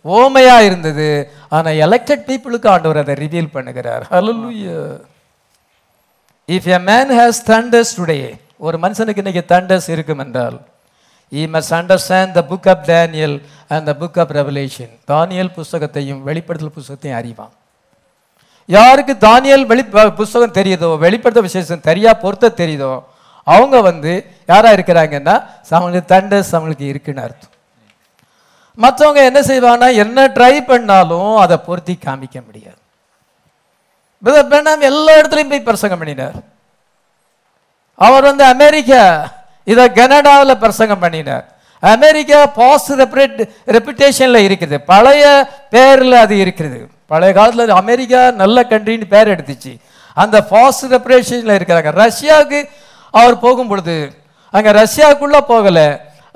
ஓமையா இருந்தது. ஆனா எலெக்டட் பீப்புளுக்கு ஆண்டவர் அதை ரிவீல் பண்ணுகிறார். Hallelujah if a man has thunders today ஒரு மனுஷனுக்கு இன்னைக்கு thunders இருக்கும் என்றால் he must understand the book of daniel and the book of revelation. தானியேல் புஸ்தகத்தையும் வெளிப்படுத்தல் புஸ்தகத்தையும் அறிவான். யாருக்கு தானியல் வெளி புஸ்தகம் தெரியுதோ வெளிப்படுத்த விசேஷம் தெரியா பொருத்த தெரியுதோ அவங்க வந்து யாரா இருக்கிறாங்கன்னா அவங்களுக்கு தண்டஸ் அவங்களுக்கு இருக்குன்னு அர்த்தம். மற்றவங்க என்ன செய்வாங்கன்னா என்ன ட்ரை பண்ணாலும் அதை பொருத்தி காமிக்க முடியாது. பிரதர் பிரணாம் எல்லா இடத்துலையும் போய் பிரசங்கம் பண்ணினார். அவர் வந்து அமெரிக்கா இதை கனடாவில் பிரசங்கம் பண்ணினார். அமெரிக்கா பாஸ்ட் ரெப்ரேட் ரெப்புடேஷனில் இருக்குது. பழைய பேரில் அது இருக்குது. பழைய காலத்தில் அமெரிக்கா நல்ல கண்ட்ரின்னு பேர் எடுத்துச்சு. அந்த ஃபாஸ்ட் ரெப்ரேஷனில் இருக்கிறாங்க. ரஷ்யாவுக்கு அவர் போகும் பொழுது அங்கே ரஷ்யாவுக்குள்ளே போகலை.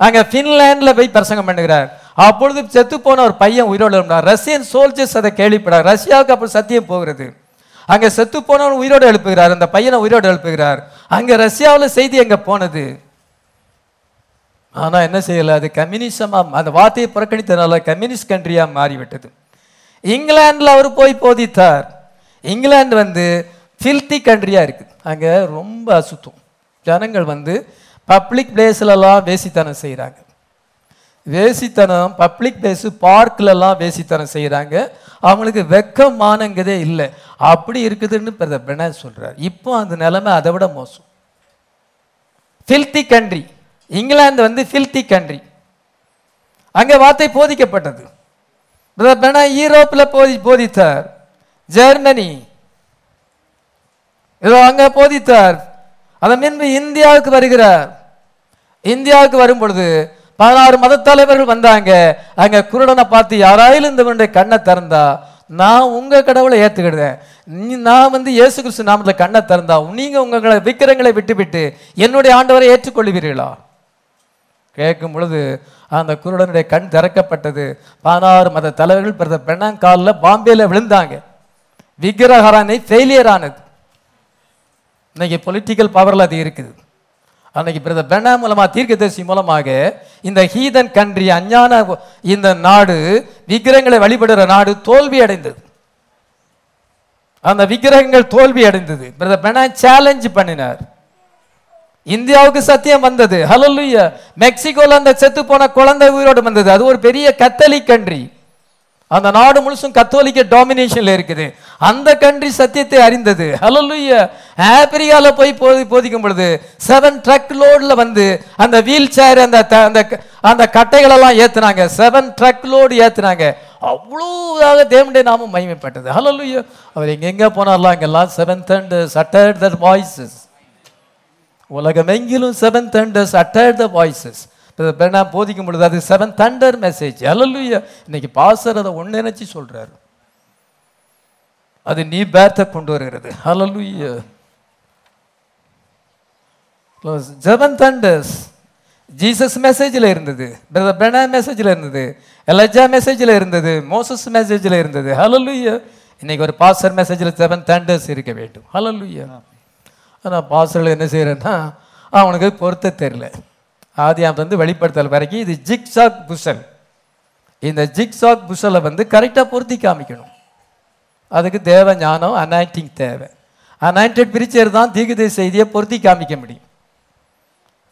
அங்கே ஃபின்லேண்டில் போய் பிரசங்கம் பண்ணுகிறார். அப்பொழுது செத்து போன ஒரு பையன் உயிரோடு இருந்தார் ரஷ்யன் சோல்ஜர்ஸ் அதை கேள்விப்படார் ரஷ்யாவுக்கு அப்புறம் சத்தியம் போகிறது. அங்கே செத்து போனவன் உயிரோடு எழுப்புகிறார். அந்த பையனை உயிரோடு எழுப்புகிறார். அங்கே ரஷ்யாவில் செய்தி எங்கே போனது? ஆனால் என்ன செய்யலை? அது கம்யூனிசமாக அந்த வார்த்தையை புறக்கணித்தனால கம்யூனிஸ்ட் கண்ட்ரியாக மாறிவிட்டது. இங்கிலாந்தில் அவர் போய் போதித்தார். இங்கிலாந்து வந்து ஃபில்த்தி கண்ட்ரியாக இருக்குது அங்கே ரொம்ப அசுத்தம். ஜனங்கள் வந்து பப்ளிக் பிளேஸ்லலாம் வேசித்தனம் செய்கிறாங்க வேசித்தனம் பப்ளிக் பிளேஸ் பார்க்கிலலாம் வேசித்தனம் செய்கிறாங்க அவங்களுக்கு வெக்கமானங்கிறதே இல்லை. அப்படி இருக்குதுன்னு பிரதர் பிரணாத் சொல்கிறார் இப்போ அந்த நிலைமை அதை விட மோசம். ஃபில்தி கண்ட்ரி இங்கிலாந்து வந்து ஃபில்தி கண்ட்ரி அங்கே வார்த்தை போதிக்கப்பட்டது. பிரதர் பிரணா யூரோப்பில் போதி போதித்தார். ஜெர்மனி. இதோ அங்கே போதித்தார். அதன் பின்பு இந்தியாவுக்கு வருகிறார். இந்தியாவுக்கு வரும் பொழுது பதினாறு மத தலைவர்கள் வந்தாங்க. அங்க குருடனை பார்த்து யாராயிலும் இந்த கண்ணை திறந்தா நான் உங்க கடவுளை ஏத்துக்கிடுறேன் நீ- நான் வந்து இயேசு கிறிஸ்து நாமத்தில் கண்ணை திறந்தா நீங்க உங்களை விக்கிரங்களை விட்டுவிட்டு என்னுடைய ஆண்டவரை ஏற்றுக்கொள்வீர்களா? கேட்கும் பொழுது அந்த குருடனுடைய கண் திறக்கப்பட்டது. பதினாறு மத தலைவர்கள் பிறந்த பெண்ணாங்காலில் பாம்பேல விழுந்தாங்க. விக்கிரகரானை ஃபெயிலியர் ஆனது. இன்னைக்கு பொலிட்டிக்கல் பவரில் அது இருக்குது. அன்னைக்கு பிரதர் பெனா மூலமா தீர்க்கதரிசி மூலமாக இந்த ஹீதன் கண்ட்ரி அஞ்ஞான இந்த நாடு விக்கிரகங்களை வழிபடுற நாடு தோல்வி அடைந்தது. அந்த விக்கிரகங்கள் தோல்வி அடைந்தது. பிரதர் பெனா சேலஞ்ச் பண்ணினார். இந்தியாவுக்கு சத்தியம் வந்தது. ஹalleluya மெக்சிகோல அந்த செத்து போன குழந்தை உயிரோடு வந்தது. அது ஒரு பெரிய கத்தலிக் கண்ட்ரி அந்த நாடு முழுசும் கத்தோலிக்க டாமினேஷன்ல இருக்குது. அந்த கண்ட்ரி சத்தியத்தை அறிந்தது. ஹalleluya ஆப்பிரிக்கால போய் போதி போதிக்கும் பொழுது செவன் ட்ரக் லோட்ல வந்து அந்த வீல் சேர் அந்த த- அந்த அந்த கட்டைகள் எல்லாம் ஏத்துனாங்க. செவன் ட்ரக் லோடு ஏத்துனாங்க. அவ்வளோதாக தேவனுடைய நாமம் மகிமைப்பட்டது. ஹalleluya அவர் எங்கெங்க போனார்லாம்? அங்கெல்லாம் seventh and uttered the voices உலகமெங்கிலும் seventh and uttered the voices நான் போதிக்கும் பொழுது அது செவன் தண்டர் மெசேஜ் அலல்லுயா இன்னைக்கு பாசர் அதை ஒன்று நினச்சி சொல்கிறாரு அது நீ பேர்த்தை கொண்டு வருகிறது. அலல்லுயா செவன் தண்டர்ஸ் ஜீசஸ் மெசேஜில் இருந்தது. பிரதர் பெனா மெசேஜில் இருந்தது. எலஜா மெசேஜில் இருந்தது. மோசஸ் மெசேஜில் இருந்தது. ஹலலுயா இன்னைக்கு ஒரு பாஸ்டர் மெசேஜில் செவன் தண்டர்ஸ் இருக்க வேண்டும். ஹலலுயா ஆனால் பாஸ்டர்கள் என்ன செய்கிறேன்னா அவனுக்கு பொருத்த தெரியல. ஆதியாம் வந்து வெளிப்படுத்தல் வரைக்கும் இது ஜிக்ஸாக் புஷல் இந்த ஜிக்ஸாக் புஷலை வந்து கரெக்டாக பொருத்தி காமிக்கணும். அதுக்கு தேவ ஞானம் அனாயிண்டிங் தேவை. அனாயிண்டட் பிரிச்சர் தான் தீகுதை செய்தியை பொருத்தி காமிக்க முடியும்.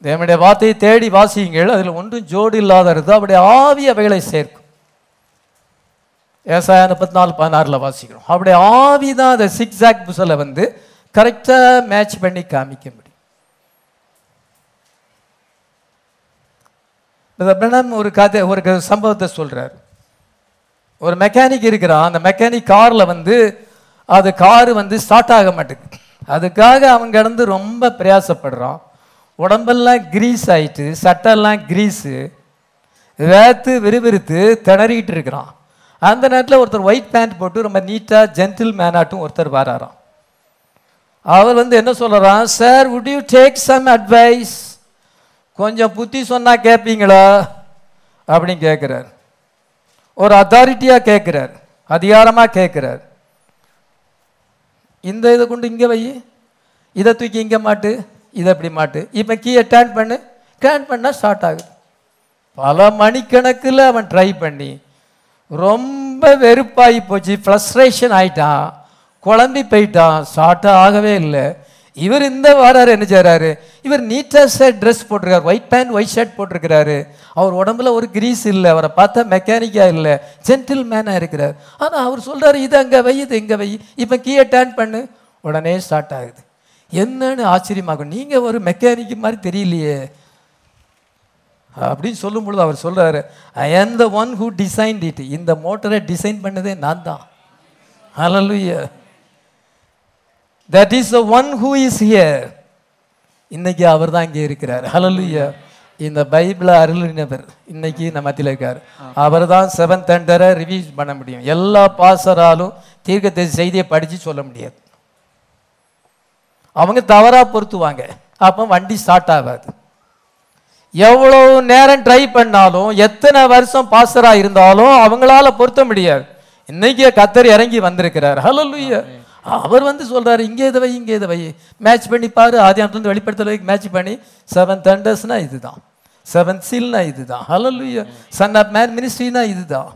தேவனுடைய வார்த்தையை தேடி வாசியுங்கள் அதில் ஒன்றும் ஜோடு இல்லாத இருந்தால் அவருடைய ஆவி அவைகளை சேர்க்கும். ஏசாயா முப்பத்தி நாலு பதினாறில் வாசிக்கிறோம். அவருடைய ஆவி தான் அந்த சிக்ஸாக் புசலை வந்து கரெக்டாக மேட்ச் பண்ணி காமிக்க முடியும். பிரதமர் ஒரு கதை ஒரு சம்பவத்தை சொல்கிறார் ஒரு மெக்கானிக் இருக்கிறான். அந்த மெக்கானிக் காரில் வந்து அது காரு வந்து ஸ்டார்ட் ஆக மாட்டேங்குது. அதுக்காக அவன் கிடந்து ரொம்ப பிரயாசப்படுறான். உடம்பெல்லாம் கிரீஸ் ஆயிட்டு சட்டெல்லாம் கிரீஸு வேத்து விறுவிறுத்து திணறிக்கிட்டு இருக்கிறான். அந்த நேரத்தில் ஒருத்தர் ஒயிட் பேண்ட் போட்டு ரொம்ப நீட்டாக ஜென்டில் மேனாட்டும் ஒருத்தர் வராராம். அவர் வந்து என்ன சொல்கிறான் sir would you take some advice கொஞ்சம் புத்தி சொன்னால் கேட்பீங்களா அப்படின்னு கேட்குறார் ஒரு அத்தாரிட்டியாக கேட்குறார் அதிகாரமாக கேட்குறார் இந்த இதை கொண்டு இங்கே வை. இதை தூக்கி இங்கே மாட்டு இதை இப்படி மாட்டு. இப்போ கீயை டேன் பண்ணு. டேன் பண்ணால் ஸ்டார்ட் ஆகுது. பல மணிக்கணக்கில் அவன் ட்ரை பண்ணி ரொம்ப வெறுப்பாகி போச்சு. ஃப்ரஸ்ட்ரேஷன் ஆயிட்டான். குழம்பி போயிட்டான். ஸ்டார்ட்டாக ஆகவே இல்லை. இவர் இந்த வாராரு என்ன செய்கிறாரு இவர் நீட்டாக ஷர்ட் ட்ரெஸ் போட்டிருக்காரு. ஒயிட் பேண்ட் ஒயிட் ஷர்ட் போட்டிருக்கிறாரு. அவர் உடம்புல ஒரு கிரீஸ் இல்லை. அவரை பார்த்தா மெக்கானிக்காக இல்லை. ஜென்டில் மேனாக இருக்கிறார். ஆனால் அவர் சொல்கிறாரு இது அங்கே வை இது இங்கே வை. இப்போ கீயை டேன் பண்ணு. உடனே ஸ்டார்ட் ஆகுது. என்னன்னு ஆச்சரியமாகும். நீங்கள் ஒரு மெக்கானிக் மாதிரி தெரியலையே. அப்படின்னு சொல்லும் பொழுது அவர் சொல்கிறாரு I am the one who design it இந்த மோட்டரை டிசைன் பண்ணதே நான் தான். Hallelujah that is the one who is here இன்னைக்கு அவர் தான் இங்கே இருக்கிறார். ஹலலுயா இந்த பைபிளை அருளினவர் இன்னைக்கு நம்ம மத்தியில் இருக்கார். அவர் தான் செவன் தண்டரை ரிவீஸ் பண்ண முடியும். எல்லா பாசராலும் தீர்க்கத்தை செய்தியை படித்து சொல்ல முடியாது. அவங்க தவறா பொருத்துவாங்க. அப்போ வண்டி ஸ்டார்ட் ஆகாது. எவ்வளவு நேரம் ட்ரை பண்ணாலும் எத்தனை வருஷம் பாசராக இருந்தாலும் அவங்களால பொருத்த முடியாது. இன்னைக்கு கத்தர் இறங்கி வந்திருக்கிறார். ஹalleluya அவர் வந்து சொல்கிறாரு இங்கே இதை வை இங்கே இதை வை. மேட்ச் பண்ணி பாரு ஆதியாமத்துலேருந்து வெளிப்படுத்தல மேட்ச் பண்ணி. செவன் தண்டர்ஸ்னா இதுதான். செவன் சீல்னா இதுதான். ஹalleluya சன் ஆஃப் மேன் மினிஸ்ட்ரினா இதுதான்.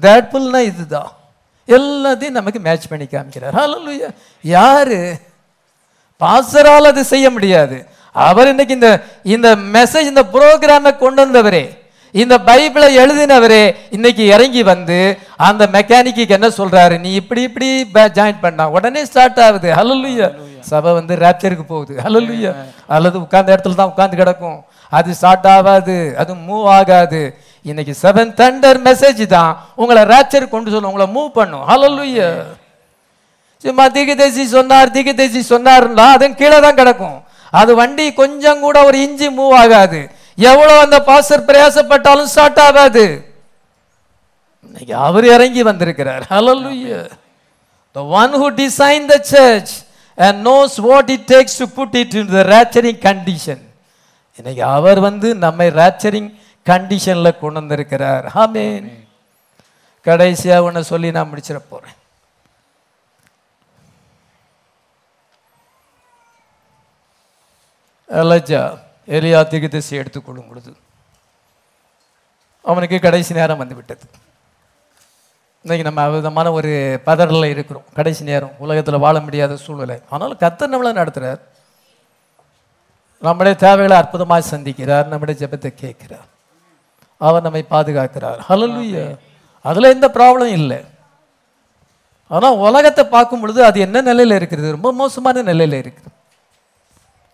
தேட்புல்னா இதுதான். எல்லாத்தையும் நமக்கு மேட்ச் பண்ணி காமிக்கிறார். ஹalleluya யார்? பாசரால் அது செய்ய முடியாது. அவர் இன்னைக்கு இந்த இந்த மெசேஜ் இந்த ப்ரோக்ராமை கொண்டு வந்தவரே. இந்த பைபிளை எழுதினவரே இன்னைக்கு இறங்கி வந்து அந்த மெக்கானிக்கு என்ன சொல்றாரு? நீ இப்படி இப்படி ஜாயின் பண்ணா உடனே ஸ்டார்ட் ஆகுது. ஹalleluya சபை வந்து ரேப்சருக்கு போகுது. ஹalleluya அல்லது உட்கார்ந்த இடத்துல தான் உட்கார்ந்து கிடக்கும். அது ஸ்டார்ட் ஆகாது. அது மூவ் ஆகாது. இன்னைக்கு செவன் தண்டர் மெசேஜ் தான் உங்களை ரேப்சர் கொண்டு சொல்லும். உங்களை மூவ் பண்ணும். ஹalleluya சும்மா திகுதேசி சொன்னார் திகுதேசி சொன்னார்னா அது கீழே தான் கிடக்கும். அது வண்டி கொஞ்சம் கூட ஒரு இஞ்சி மூவ் ஆகாது. எவ்வளவு அந்த பாஸ்டர் பிரயாசப்பட்டாலும் ஸ்டார்ட் ஆகாது. இன்னைக்கு அவர் இறங்கி வந்திருக்கிறார். ஹalleluya the one who designed the church and knows what it takes to put it in the rapturing condition. இன்னைக்கு அவர் வந்து நம்மை rapturing கண்டிஷன்ல கொண்டு வந்திருக்கிறார். ஆமென் கடைசியா ஒன்று சொல்லி நான் முடிச்சிட போறேன். அலஜா எலியா திகுதிசை எடுத்துக்கொள்ளும் பொழுது அவனுக்கு கடைசி நேரம் வந்துவிட்டது. இன்றைக்கி நம்ம விதமான ஒரு பதறலில் இருக்கிறோம். கடைசி நேரம் உலகத்தில் வாழ முடியாத சூழ்நிலை. ஆனாலும் கத்தர் நம்மளை நடத்துகிறார் நம்முடைய தேவைகளை அற்புதமாக சந்திக்கிறார் நம்முடைய ஜெபத்தை கேட்கிறார். அவர் நம்மை பாதுகாக்கிறார். ஹalleluya அதில் எந்த ப்ராப்ளம் இல்லை. ஆனால் உலகத்தை பார்க்கும் பொழுது அது என்ன நிலையில் இருக்கிறது ரொம்ப மோசமான நிலையில் இருக்குது.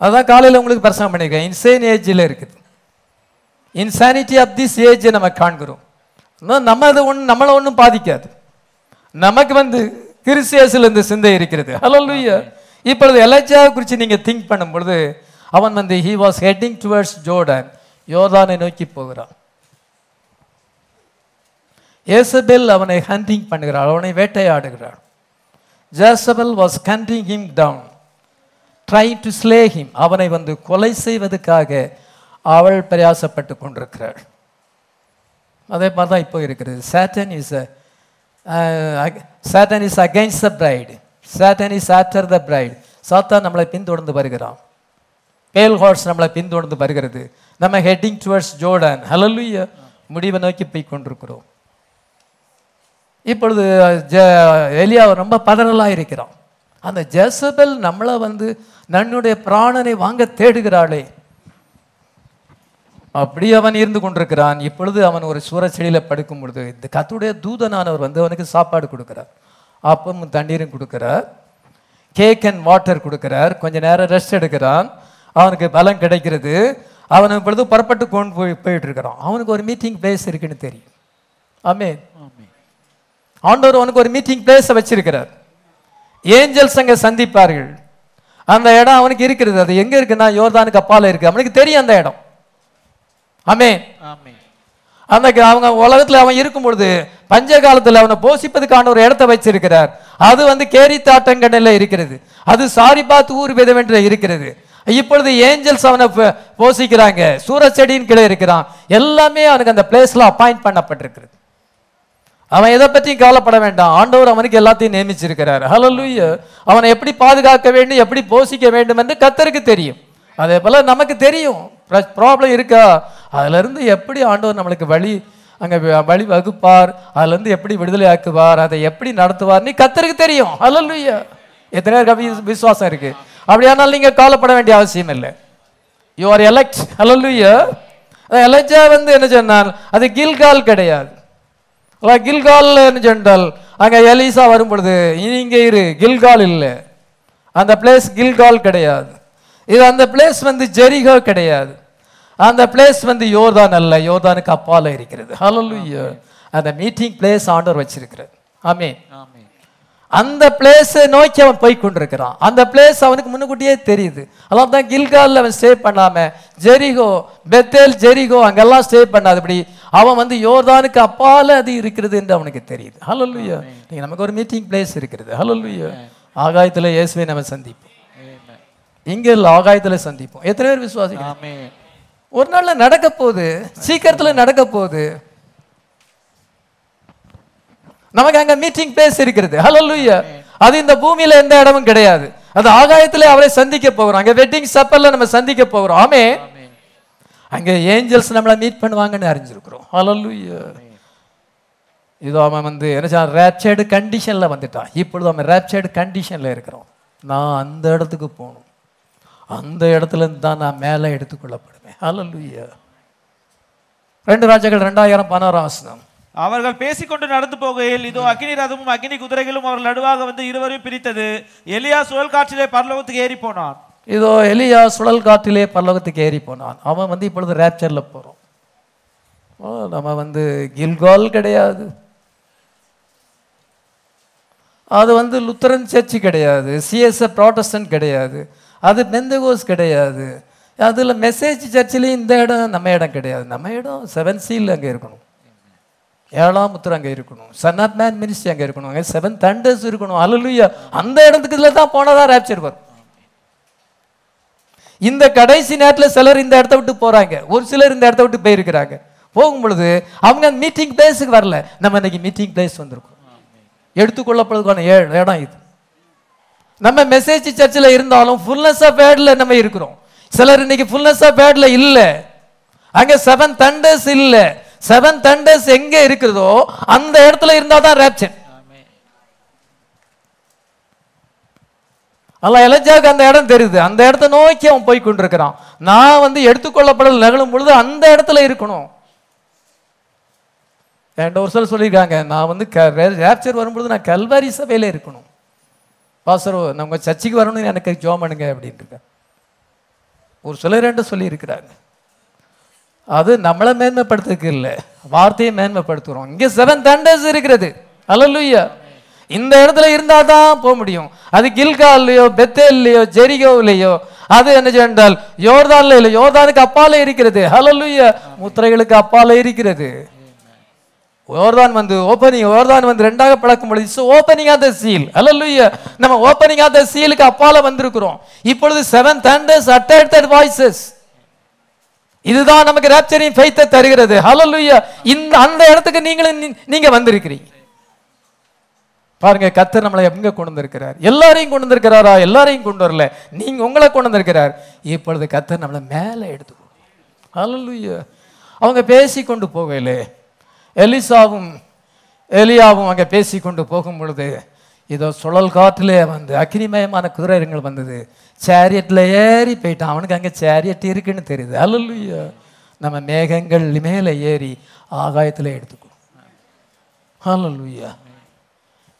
அதான் காலையில உங்களுக்கு பிரசங்கம் பண்ணியிருக்கேன். இன்சேன் ஏஜில் இருக்குது. இன்சானிட்டி ஆஃப் திஸ் ஏஜ் நம்ம காண்கிறோம். நம்ம அது ஒன்று நம்மளை ஒன்றும் பாதிக்காது. நமக்கு வந்து கிறிஸ்தியஸில் இந்த சிந்தை இருக்கிறது. ஹalleluya இப்பொழுது எலஜாவை குறித்து நீங்க திங்க் பண்ணும் பொழுது அவன் வந்து he was heading towards Jordan யோர்தானை நோக்கி போகிறான். ஏசபெல் அவனை ஹண்டிங் பண்ணுகிறாள். அவனை வேட்டையாடுகிறாள். Jezebel was hunting him down try to slay him அவனை வந்து கொலை செய்வதற்காக அவள் பிரயாசப்பட்டு கொண்டிருக்கிறாள். அதே மாதிரி தான் இப்போ இருக்கிறது. Satan is Satan is against the bride Satan is after the bride சாத்தான் நம்மளை பின்தொடர்ந்து வருகிறான். பேல் ஹார்ஸ் நம்மளை பின்தொடர்ந்து வருகிறது. நம்ம ஹெட்டிங் டுவர்ட்ஸ் ஜோர்டன் ஹலலுய முடிவை நோக்கி போய் கொண்டிருக்கிறோம். இப்பொழுது எலியா ரொம்ப பதறலாக இருக்கிறான். அந்த ஜெசபெல் நம்மளை வந்து நன்னுடைய பிராணனை வாங்க தேடுகிறாளே. அப்படி அவன் இருந்து கொண்டிருக்கிறான். இப்பொழுது அவன் ஒரு சூறச்செடியில் படுக்கும் பொழுது இந்த கத்துடைய தூதனானவர் வந்து அவனுக்கு சாப்பாடு கொடுக்கிறார். அப்பமும் தண்ணீரும் கொடுக்கிறார். கேக் அண்ட் வாட்டர் கொடுக்கிறார். கொஞ்ச நேரம் ரெஸ்ட் எடுக்கிறான். அவனுக்கு பலம் கிடைக்கிறது. அவன் இப்பொழுது புறப்பட்டு கொண்டு போய் போயிட்டு இருக்கிறான். அவனுக்கு ஒரு மீட்டிங் பிளேஸ் இருக்குன்னு தெரியும். ஆமென். ஆண்டவர் அவனுக்கு ஒரு மீட்டிங் பிளேஸை வச்சிருக்கிறார். ஏஞ்சல்ஸ் அங்கே சந்திப்பார்கள். அந்த இடம் அவனுக்கு இருக்கிறது. அது எங்க இருக்குன்னா யோர்தானுக்கு அப்பால இருக்கு. அவனுக்கு தெரியும் அந்த இடம். ஆமென். அந்த அவங்க உலகத்துல அவன் இருக்கும் பொழுது பஞ்ச காலத்துல அவனை போஷிப்பதுக்கான ஒரு இடத்தை வச்சிருக்கிறார் அது வந்து கேரித்தாட்டங்கடல்ல இருக்கிறது. அது சாரிபாத் ஊர் விதவென்ற இருக்கிறது. இப்பொழுது ஏஞ்சல்ஸ் அவனை போஷிக்கிறாங்க. சூரச்செடியின் கீழே இருக்கிறான். எல்லாமே அவனுக்கு அந்த பிளேஸ்ல அப்பாயிண்ட் பண்ணப்பட்டிருக்கிறது. அவன் எதை பற்றியும் கவலைப்பட வேண்டாம். ஆண்டவர் அவனுக்கு எல்லாத்தையும் நியமிச்சிருக்கிறார். ஹalleluya அவனை எப்படி பாதுகாக்க வேண்டும் எப்படி போஷிக்க வேண்டும் என்று கத்தருக்கு தெரியும். அதே போல் நமக்கு தெரியும். ப்ராப்ளம் இருக்கா? அதுலேருந்து எப்படி ஆண்டவர் நம்மளுக்கு வழி அங்கே வழி வகுப்பார் அதுலேருந்து எப்படி விடுதலை ஆக்குவார் அதை எப்படி நடத்துவார்னு கத்தருக்கு தெரியும். ஹalleluya எத்தனை பேருக்கு விசுவாசம் இருக்கு. அப்படியானால் நீங்கள் கவலைப்பட வேண்டிய அவசியம் இல்லை. யூ ஆர் எலெக்ட் ஹalleluya எலெக்டா வந்து என்ன சொன்னால் அது கில்கால் கிடையாது. அல்ல கில்கால் சென்றால் அங்கே எலிசா வரும் பொழுது இங்க இரு கில்கால் இல்லை. அந்த பிளேஸ் கில்கால் கிடையாது. இது அந்த பிளேஸ் வந்து ஜெரிகோ கிடையாது. அந்த பிளேஸ் வந்து யோர்தான் அல்ல யோர்தானுக்கு அப்பால இருக்கிறது. ஹலோ அந்த மீட்டிங் பிளேஸ் ஆண்டவர் வச்சிருக்கிறார். ஆமே ஆமென் அந்த பிளேஸை நோக்கி அவன் போய் கொண்டிருக்கிறான். அந்த பிளேஸ் அவனுக்கு முன்னுக்கூட்டியே தெரியுது. அதான் தான் கில்கால்ல அவன் ஸ்டே பண்ணாம ஜெரிகோ பெத்தேல் ஜெரிகோ அங்கெல்லாம் ஸ்டே பண்ணாதபடி அவன் வந்து யோர்தானுக்கு அப்பால அது இருக்கிறது என்று அவனுக்கு தெரியுது. ஹalleluya நீங்க நமக்கு ஒரு மீட்டிங் பிளேஸ் இருக்கிறது. ஹalleluya ஆகாயத்துல இயேசுவை நம்ம சந்திப்போம். இங்க இல்ல ஆகாயத்துல சந்திப்போம். எத்தனை பேர் விசுவாசிக்கிறோம் ஒரு நாள்ல நடக்க போகுது. சீக்கிரத்துல நடக்க போகுது. நமக்கு அங்க மீட்டிங் பிளேஸ் இருக்கிறது. ஹalleluya அது இந்த பூமியில எந்த இடமும் கிடையாது. அது ஆகாயத்துல அவரை சந்திக்க போகிறோம். அங்க வெட்டிங் சப்பர்ல நம்ம சந்திக்க போகிறோம். ஆமே அங்க ஏஞ்சல்ஸ் நம்மளை மீட் பண்ணுவாங்கன்னு அறிஞ்சிருக்கிறோம். ஹalleluya இதோ அவன் வந்து என்ன ரேப்சைடு கண்டிஷன்ல வந்துட்டான். இப்பொழுது அவன் ரேப்சைடு கண்டிஷன்ல இருக்கிறோம். நான் அந்த இடத்துக்கு போகணும். அந்த இடத்துல இருந்து தான் நான் மேலே எடுத்துக்கொள்ளப்படுவேன். ஹalleluya ரெண்டு ராஜாக்கள் ரெண்டாயிரம் பதினாறாம் வசனம். அவர்கள் பேசிக்கொண்டு நடந்து போகையில் இதோ அக்னி ரதமும் அக்னி குதிரைகளும் அவர்கள் நடுவாக வந்து இருவரையும் பிரித்தது. எலியா சுழல் காற்றிலே பரலோகத்துக்கு ஏறி போனான். இதோ எலியா சுழல் காற்றிலே பரலோகத்துக்கு ஏறி போனான். அவன் வந்து இப்பொழுது ரேப்சரில் போகிறோம் ஓ, நம்ம வந்து கில்கால் கிடையாது. அது வந்து லுத்தரன் சர்ச்சு கிடையாது. சிஎஸ்எ ப்ராட்டஸ்டன்ட் கிடையாது. அது பெந்தகோஸ் கிடையாது. அதில் மெசேஜ் சர்ச்சிலையும் இந்த இடம் நம்ம இடம் கிடையாது. நம்ம இடம் செவன் சீல் அங்கே இருக்கணும். ஏழாம் முத்திரம் அங்கே இருக்கணும். சன் ஆஃப் மேன் மினிஸ்ட்ரி அங்கே இருக்கணும். அங்கே செவன் தண்டர்ஸ் இருக்கணும். அலலுயா அந்த இடத்துக்கு இதில் தான் போனதாக ரேப்சர் வரும். இந்த கடைசி நேரத்தில் சிலர் இந்த இடத்த விட்டு போறாங்க. ஒரு சிலர் இந்த இடத்த விட்டு போயிருக்கிறாங்க. போகும் பொழுது அவங்க மீட்டிங் பிளேஸுக்கு வரல. நம்ம இன்னைக்கு மீட்டிங் பிளேஸ் வந்திருக்கோம். எடுத்துக்கொள்ளப்படுவதற்கான ஏழு இடம் இது. நம்ம மெசேஜ் சர்ச்சில் இருந்தாலும் ஃபுல்னஸ் ஆஃப் பேடில் நம்ம இருக்கிறோம். சிலர் இன்னைக்கு ஃபுல்னஸ் ஆஃப் பேடில் இல்லை. அங்கே செவன் தண்டர்ஸ் இல்லை. செவன் தண்டர்ஸ் எங்க இருக்கிறதோ அந்த இடத்துல இருந்தா தான் ரேப்சர் ஆமென் அல்ல அந்த இடம் தெரியுது. அந்த இடத்த நோக்கி அவன் போய் கொண்டிருக்கிறான். நான் வந்து எடுத்துக்கொள்ளப்படல் நிகழும் பொழுது அந்த இடத்துல இருக்கணும். என்கிட்ட ஒரு சொல்லியிருக்காங்க நான் வந்து ரேப்சர் வரும்பொழுது நான் கல்வாரி சபையில் இருக்கணும். பாசரோ நம்ம சர்ச்சைக்கு வரணும்னு எனக்கு ஜோம் பண்ணுங்க அப்படின்ட்டு இருக்கேன் ஒரு சிலர் ரெண்டு சொல்லியிருக்கிறாங்க. அது நம்மளை மேன்மைப்படுத்துறதுக்கு இல்லை. வார்த்தையை மேன்மைப்படுத்துகிறோம் இங்கே செவன் தண்டர்ஸ் இருக்கிறது. அல்லலுய்யா இந்த இடத்துல இருந்தால் தான் போக முடியும். அது கில்கால்லையோ பெத்தேல்லையோ ஜெரிகோவிலையோ அது என்ன என்றால் யோர்தான்ல இல்லை யோர்தானுக்கு அப்பால இருக்கிறது. ஹலலுய்யா முத்திரைகளுக்கு அப்பால இருக்கிறது. யோர்தான் வந்து ஓப்பனிங் யோர்தான் வந்து ரெண்டாக பழக்கும் பொழுது it's opening of the seal அல்லலுய்யா நம்ம ஓப்பனிங் ஆஃப் த சீலுக்கு அப்பால வந்திருக்கிறோம். இப்பொழுது செவன் தண்டர்ஸ் அட்டட் வாய்ஸஸ் இதுதான் நமக்கு ராப்சரின் ஃபெய்த்தை தருகிறது. ஹலலுயா இந்த அந்த இடத்துக்கு நீங்களும் நீங்க வந்திருக்கிறீங்க. பாருங்க கத்தர் நம்மளை எங்க கொண்டு வந்திருக்கிறார் எல்லாரையும் கொண்டு வந்திருக்கிறாரா எல்லாரையும் கொண்டு வரல. நீங்க உங்களை கொண்டு வந்திருக்கிறார் இப்பொழுது கத்தர் நம்மளை மேலே எடுத்து ஹலலுயா அவங்க பேசி கொண்டு போகலே எலிசாவும் எலியாவும் அங்கே பேசி கொண்டு போகும் பொழுது இதோ சுழல் காற்றிலே வந்து அக்னிமயமான குதிரைகள் வந்தது. சேரியட்டில் ஏறி போயிட்டான். அவனுக்கு அங்கே சேரியட் இருக்குன்னு தெரியுது. அல்லல்லுயா நம்ம மேகங்கள் மேலே ஏறி ஆகாயத்தில் எடுத்துக்கணும் அல்லல்லுயா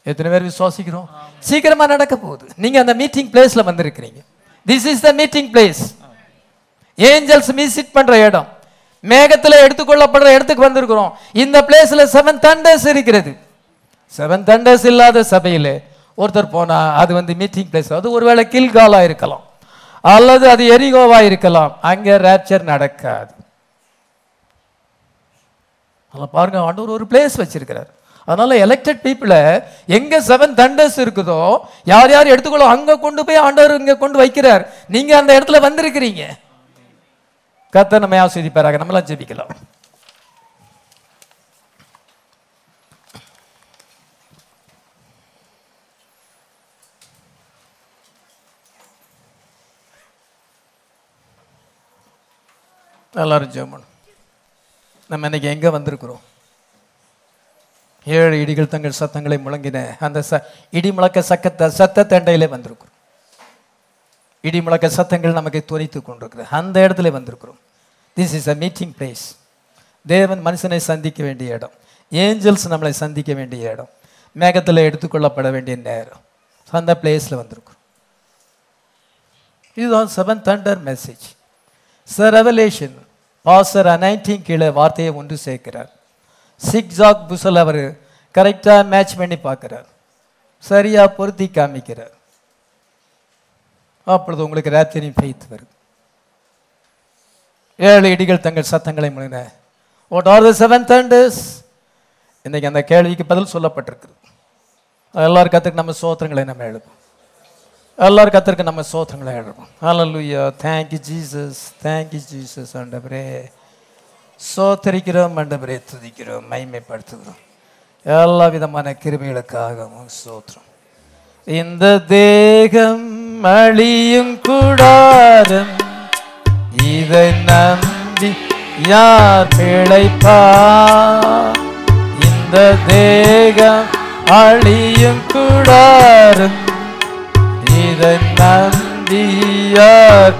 எத்தனை பேர் விசுவாசிக்கிறோம்? சீக்கிரமா நடக்க போகுது. நீங்க அந்த மீட்டிங் பிளேஸ்ல வந்திருக்கிறீங்க. This is the meeting place angels visit பண்ற இடம். மேகத்துல எடுத்துக்கொள்ளப்படுற இடத்துக்கு வந்திருக்கிறோம். இந்த பிளேஸ்ல செவன் தண்டர்ஸ் இருக்கிறது. செவன் தண்டர்ஸ் இல்லாத சபையில் ஒருத்தர் போனால் அது வந்து மீட்டிங் பிளேஸ் அது ஒருவேளை கில்காலாக இருக்கலாம். அல்லது அது எரிகோவாக இருக்கலாம். அங்கே ரேப்சர் நடக்காது. அதில் பாருங்க ஆண்டவர் ஒரு பிளேஸ் வச்சிருக்கிறார். அதனால எலெக்டட் பீப்புளை எங்க செவன் தண்டர்ஸ் இருக்குதோ யார் யார் எடுத்துக்கொள்ள அங்க கொண்டு போய் ஆண்டவர் இங்க கொண்டு வைக்கிறார். நீங்க அந்த இடத்துல வந்திருக்கிறீங்க. கர்த்தர் நம்ம ஆஸ்வதிப்பாராக நம்மளாம் ஜெபிக்கலாம். எல்லாரும் ஜெபம் நம்ம இன்னைக்கு எங்கே வந்திருக்கிறோம்? ஏழு இடிகள் தங்கள் சத்தங்களை முழங்கின அந்த ச இடி முழக்க சக்கத்தை சத்த தண்டையிலே வந்திருக்கிறோம். இடி முழக்க சத்தங்கள் நமக்கு துணித்து கொண்டிருக்கிறது. அந்த இடத்துல வந்திருக்கிறோம். This is a meeting place தேவன் மனுஷனை சந்திக்க வேண்டிய இடம். ஏஞ்சல்ஸ் நம்மளை சந்திக்க வேண்டிய இடம். மேகத்தில் எடுத்துக்கொள்ளப்பட வேண்டிய நேரம். அந்த பிளேஸில் வந்திருக்கிறோம். இதுதான் seven thunder message sir Revelation pastor nineteen கீழே வார்த்தையை ஒன்று சேர்க்கிறார். சிக்ஸாக் புசல் அவர் கரெக்டாக மேட்ச் பண்ணி பார்க்குறார். சரியா பொருத்தி காமிக்கிறார். அப்பொழுது உங்களுக்கு ராத்திரியின் ஃபெய்த் வருது ஏழு இடிகள் தங்கள் சத்தங்களை முழுன what are the seven thunders இன்றைக்கி அந்த கேள்விக்கு பதில் சொல்லப்பட்டிருக்குது எல்லாரும் கற்றுக்கு நம்ம சோத்திரங்களை நம்ம எழுதும் எல்லாரும் கத்திருக்க நம்ம சோத்திரங்களை எழுதும் ஹலலுயா thank you jesus. Thank you jesus. ஆண்டவரே சோத்தரிக்கிறோம் ஆண்டவரே துதிக்கிறோம் மைமைப்படுத்துகிறோம் எல்லா விதமான கிருமிகளுக்காக சோத்திரம். இந்த தேகம் அழியும் கூடாரம் இதை நம்பி யார் பிழைப்பா? இந்த தேகம் அழியும் கூடாரம் இதை நம்பி யார்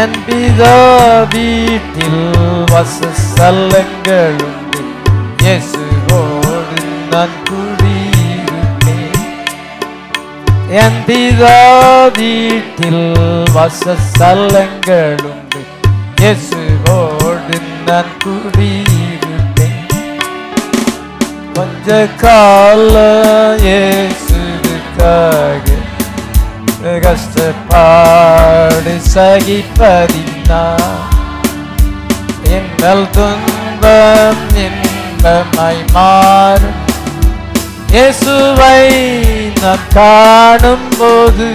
என் பிதா வீட்டில் வசசல்லங்கள் உண்டு இயேசுவோடு நான் குடியிருப்பேன். என் பிதா வீட்டில் வசசல்லங்கள் உண்டு இயேசுவோடு நான் குடியிருப்பேன். கொஞ்ச கால இயேசுவுக்காக கஷ்டப்பாடு சகிப்பதினா எங்கள் துன்பம் இன்பமாய் மாறும். இயேசுவை நாம் காணும் போது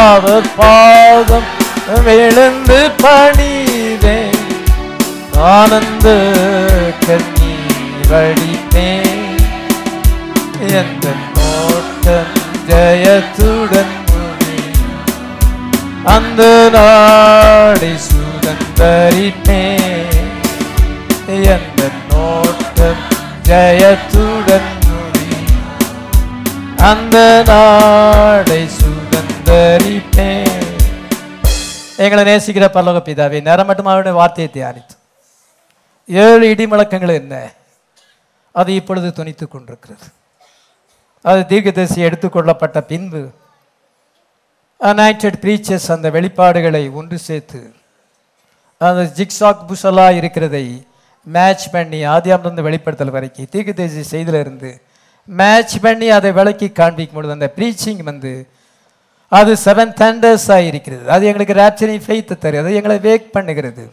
அவர் பாதம் விழுந்து பணிவேன் ஆனந்த கண்ணீர் வடித்தேன் எந்த ஜயத்துடன் அந்த நாடை சுதந்தரிப்பே எந்த நோட்டம் ஜயத்துடன் அந்த நாடை சுதந்தரிப்பே எங்களை நேசிக்கிற பரலோக பிதாவே நேரம் மட்டும் அவருடைய வார்த்தையை தியானித்து. ஏழு இடி முழக்கங்கள் என்ன? அது இப்பொழுது துணித்துக் கொண்டிருக்கிறது. அது தீர்க்கதரிசி எடுத்துக்கொள்ளப்பட்ட பின்பு அனாய்டட் ப்ரீச்சர்ஸ் அந்த வெளிப்பாடுகளை ஒன்று சேர்த்து அந்த ஜிக்ஸாக் புஷலா இருக்கிறதை மேட்ச் பண்ணி ஆதியாமிலிருந்து வெளிப்படுத்தல் வரைக்கும் தீர்க்கதரிசி செய்திலிருந்து மேட்ச் பண்ணி அதை விளக்கி காண்பிக்கும் பொழுது அந்த ப்ரீச்சிங் வந்து அது செவன் தண்டர்ஸாக இருக்கிறது அது எங்களுக்கு ரேப்சரிங் ஃபெய்த்து தருது அது எங்களை வேக் பண்ணுகிறது.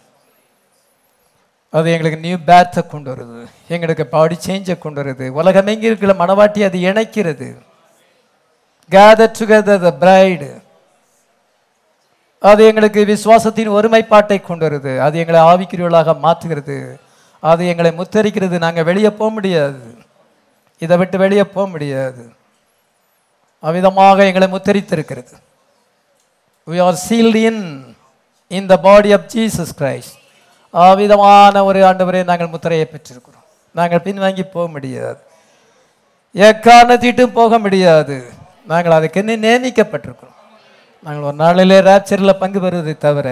அது எங்களுக்கு நியூ பேர்த்தை கொண்டு வருது. எங்களுக்கு பாடி சேஞ்சை கொண்டு வருது. உலகம் எங்கே இருக்கிற மனவாட்டி அது இணைக்கிறது. கேதர் டுகெதர் த பிரைடு அது எங்களுக்கு விசுவாசத்தின் ஒருமைப்பாட்டை கொண்டு வருது. அது எங்களை ஆவிக்குரியவர்களாக மாற்றுகிறது. அது எங்களை முத்தரிக்கிறது. நாங்கள் வெளியே போக முடியாது. இதை விட்டு வெளியே போக முடியாது. அவ்விதமாக எங்களை முத்தரித்திருக்கிறது. We are sealed in in the body of Jesus Christ அவ்விதமான ஒரு ஆண்டவரை நாங்கள் முத்திரையை பெற்றிருக்கிறோம். நாங்கள் பின்வாங்கி போக முடியாது. எக்காரணத்திட்டும் போக முடியாது. நாங்கள் அதுக்கு என்ன நியமிக்கப்பட்டிருக்கிறோம். நாங்கள் ஒரு நாளிலே ரேப்சரில் பங்கு பெறுவதை தவிர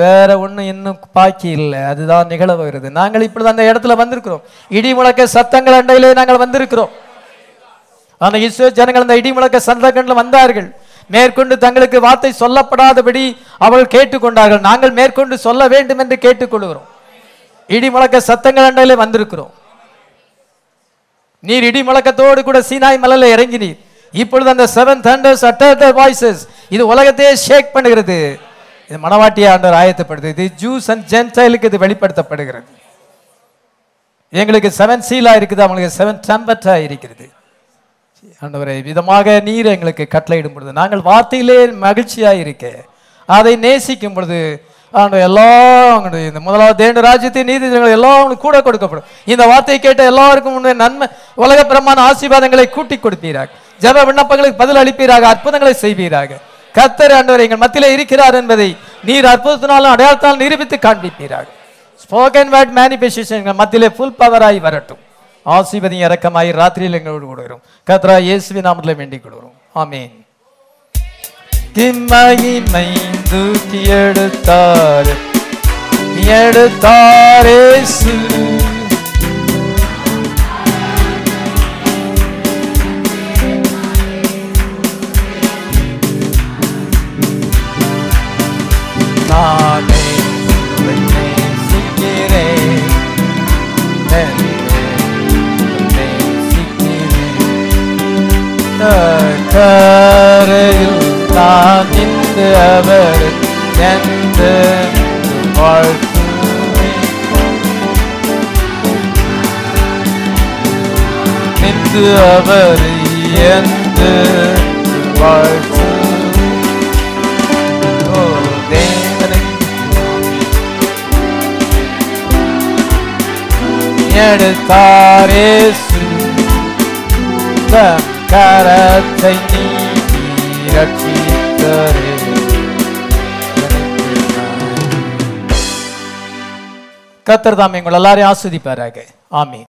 வேற ஒன்றும் இன்னும் பாக்கி இல்லை. அதுதான் நிகழ வருகிறது நாங்கள் இப்பொழுது அந்த இடத்துல வந்திருக்கிறோம். இடி முழக்க சத்தங்கள் அண்டையிலே நாங்கள் வந்திருக்கிறோம். ஆனால் இஸ்ரோ ஜனங்கள் அந்த இடி முழக்க சந்தகண்டில் வந்தார்கள். மேற்கொண்டு தங்களுக்கு வார்த்தை சொல்லப்படாதபடி அவர்கள் கேட்டுக்கொண்டார்கள். நாங்கள் மேற்கொண்டு சொல்ல வேண்டும் என்று கேட்டுக்கொள்கிறோம். இடி முழக்க சத்தங்கள் அண்டையிலே வந்திருக்கிறோம். நீர் இடி முழக்கத்தோடு கூட சீனாய் மலையில இறங்கினீர். இப்பொழுது அந்த செவன் தண்டர்ஸ் அட்டர் வாய்ஸஸ் இது உலகத்தையே ஷேக் பண்ணுகிறது. இது மனவாட்டி ஆண்டவர் ஆயத்தப்படுது இது ஜூஸ் அண்ட் ஜென்டைலுக்கு இது வெளிப்படுத்தப்படுகிறது. எங்களுக்கு செவன் சீலா இருக்குது அவங்களுக்கு செவன் டம்பட்டா இருக்கிறது. ஆண்டவரை விதமாக நீர் எங்களுக்கு கட்டளையிடும் பொழுது நாங்கள் வார்த்தையிலே மகிழ்ச்சியாக இருக்க அதை நேசிக்கும் பொழுது ஆண்டவர் எல்லாம் இந்த முதலாவது தேண்டு ராஜ்யத்தின் நீதி எல்லாம் அவங்களுக்கு கூட கொடுக்கப்படும். இந்த வார்த்தையை கேட்ட எல்லாருக்கும் உன்னுடைய நன்மை பிரமான ஆசீர்வாதங்களை கூட்டி கொடுப்பீராக. ஜப விண்ணப்பங்களுக்கு பதில் அளிப்பீராக அற்புதங்களை செய்வீராக. கத்தர் ஆண்டவர் எங்கள் மத்தியில் இருக்கிறார் என்பதை நீர் அற்புதத்தினாலும் அடையாளத்தால் நிரூபித்து காண்பிப்பீராக. ஸ்போக்கன் வேர்ட் மேனிஃபெஸ்டேஷன் எங்கள் மத்தியிலே ஃபுல் பவராகி வரட்டும். ஆசீர்வதி இறக்கமாய் ராத்திரியில் எங்களோடு கூட வரும். கத்ரா இயேசுவி நாமத்தில் வேண்டிக் கொள்கிறோம் ஆமீன். கிம்மையின்மை தூக்கி எடுத்தார். எடுத்தாரேசு கரையில் நான் இந்த அவர் எந்த நின்று அவர் எந்த வாழ்த்து எடுத்தாரே தேவனை கரத்தை நீட்டி ரட்சித்தரே கத்தர் தாம் எங்கள் எல்லாரையும் ஆஸ்வதிப்பாராக. ஆமீன்.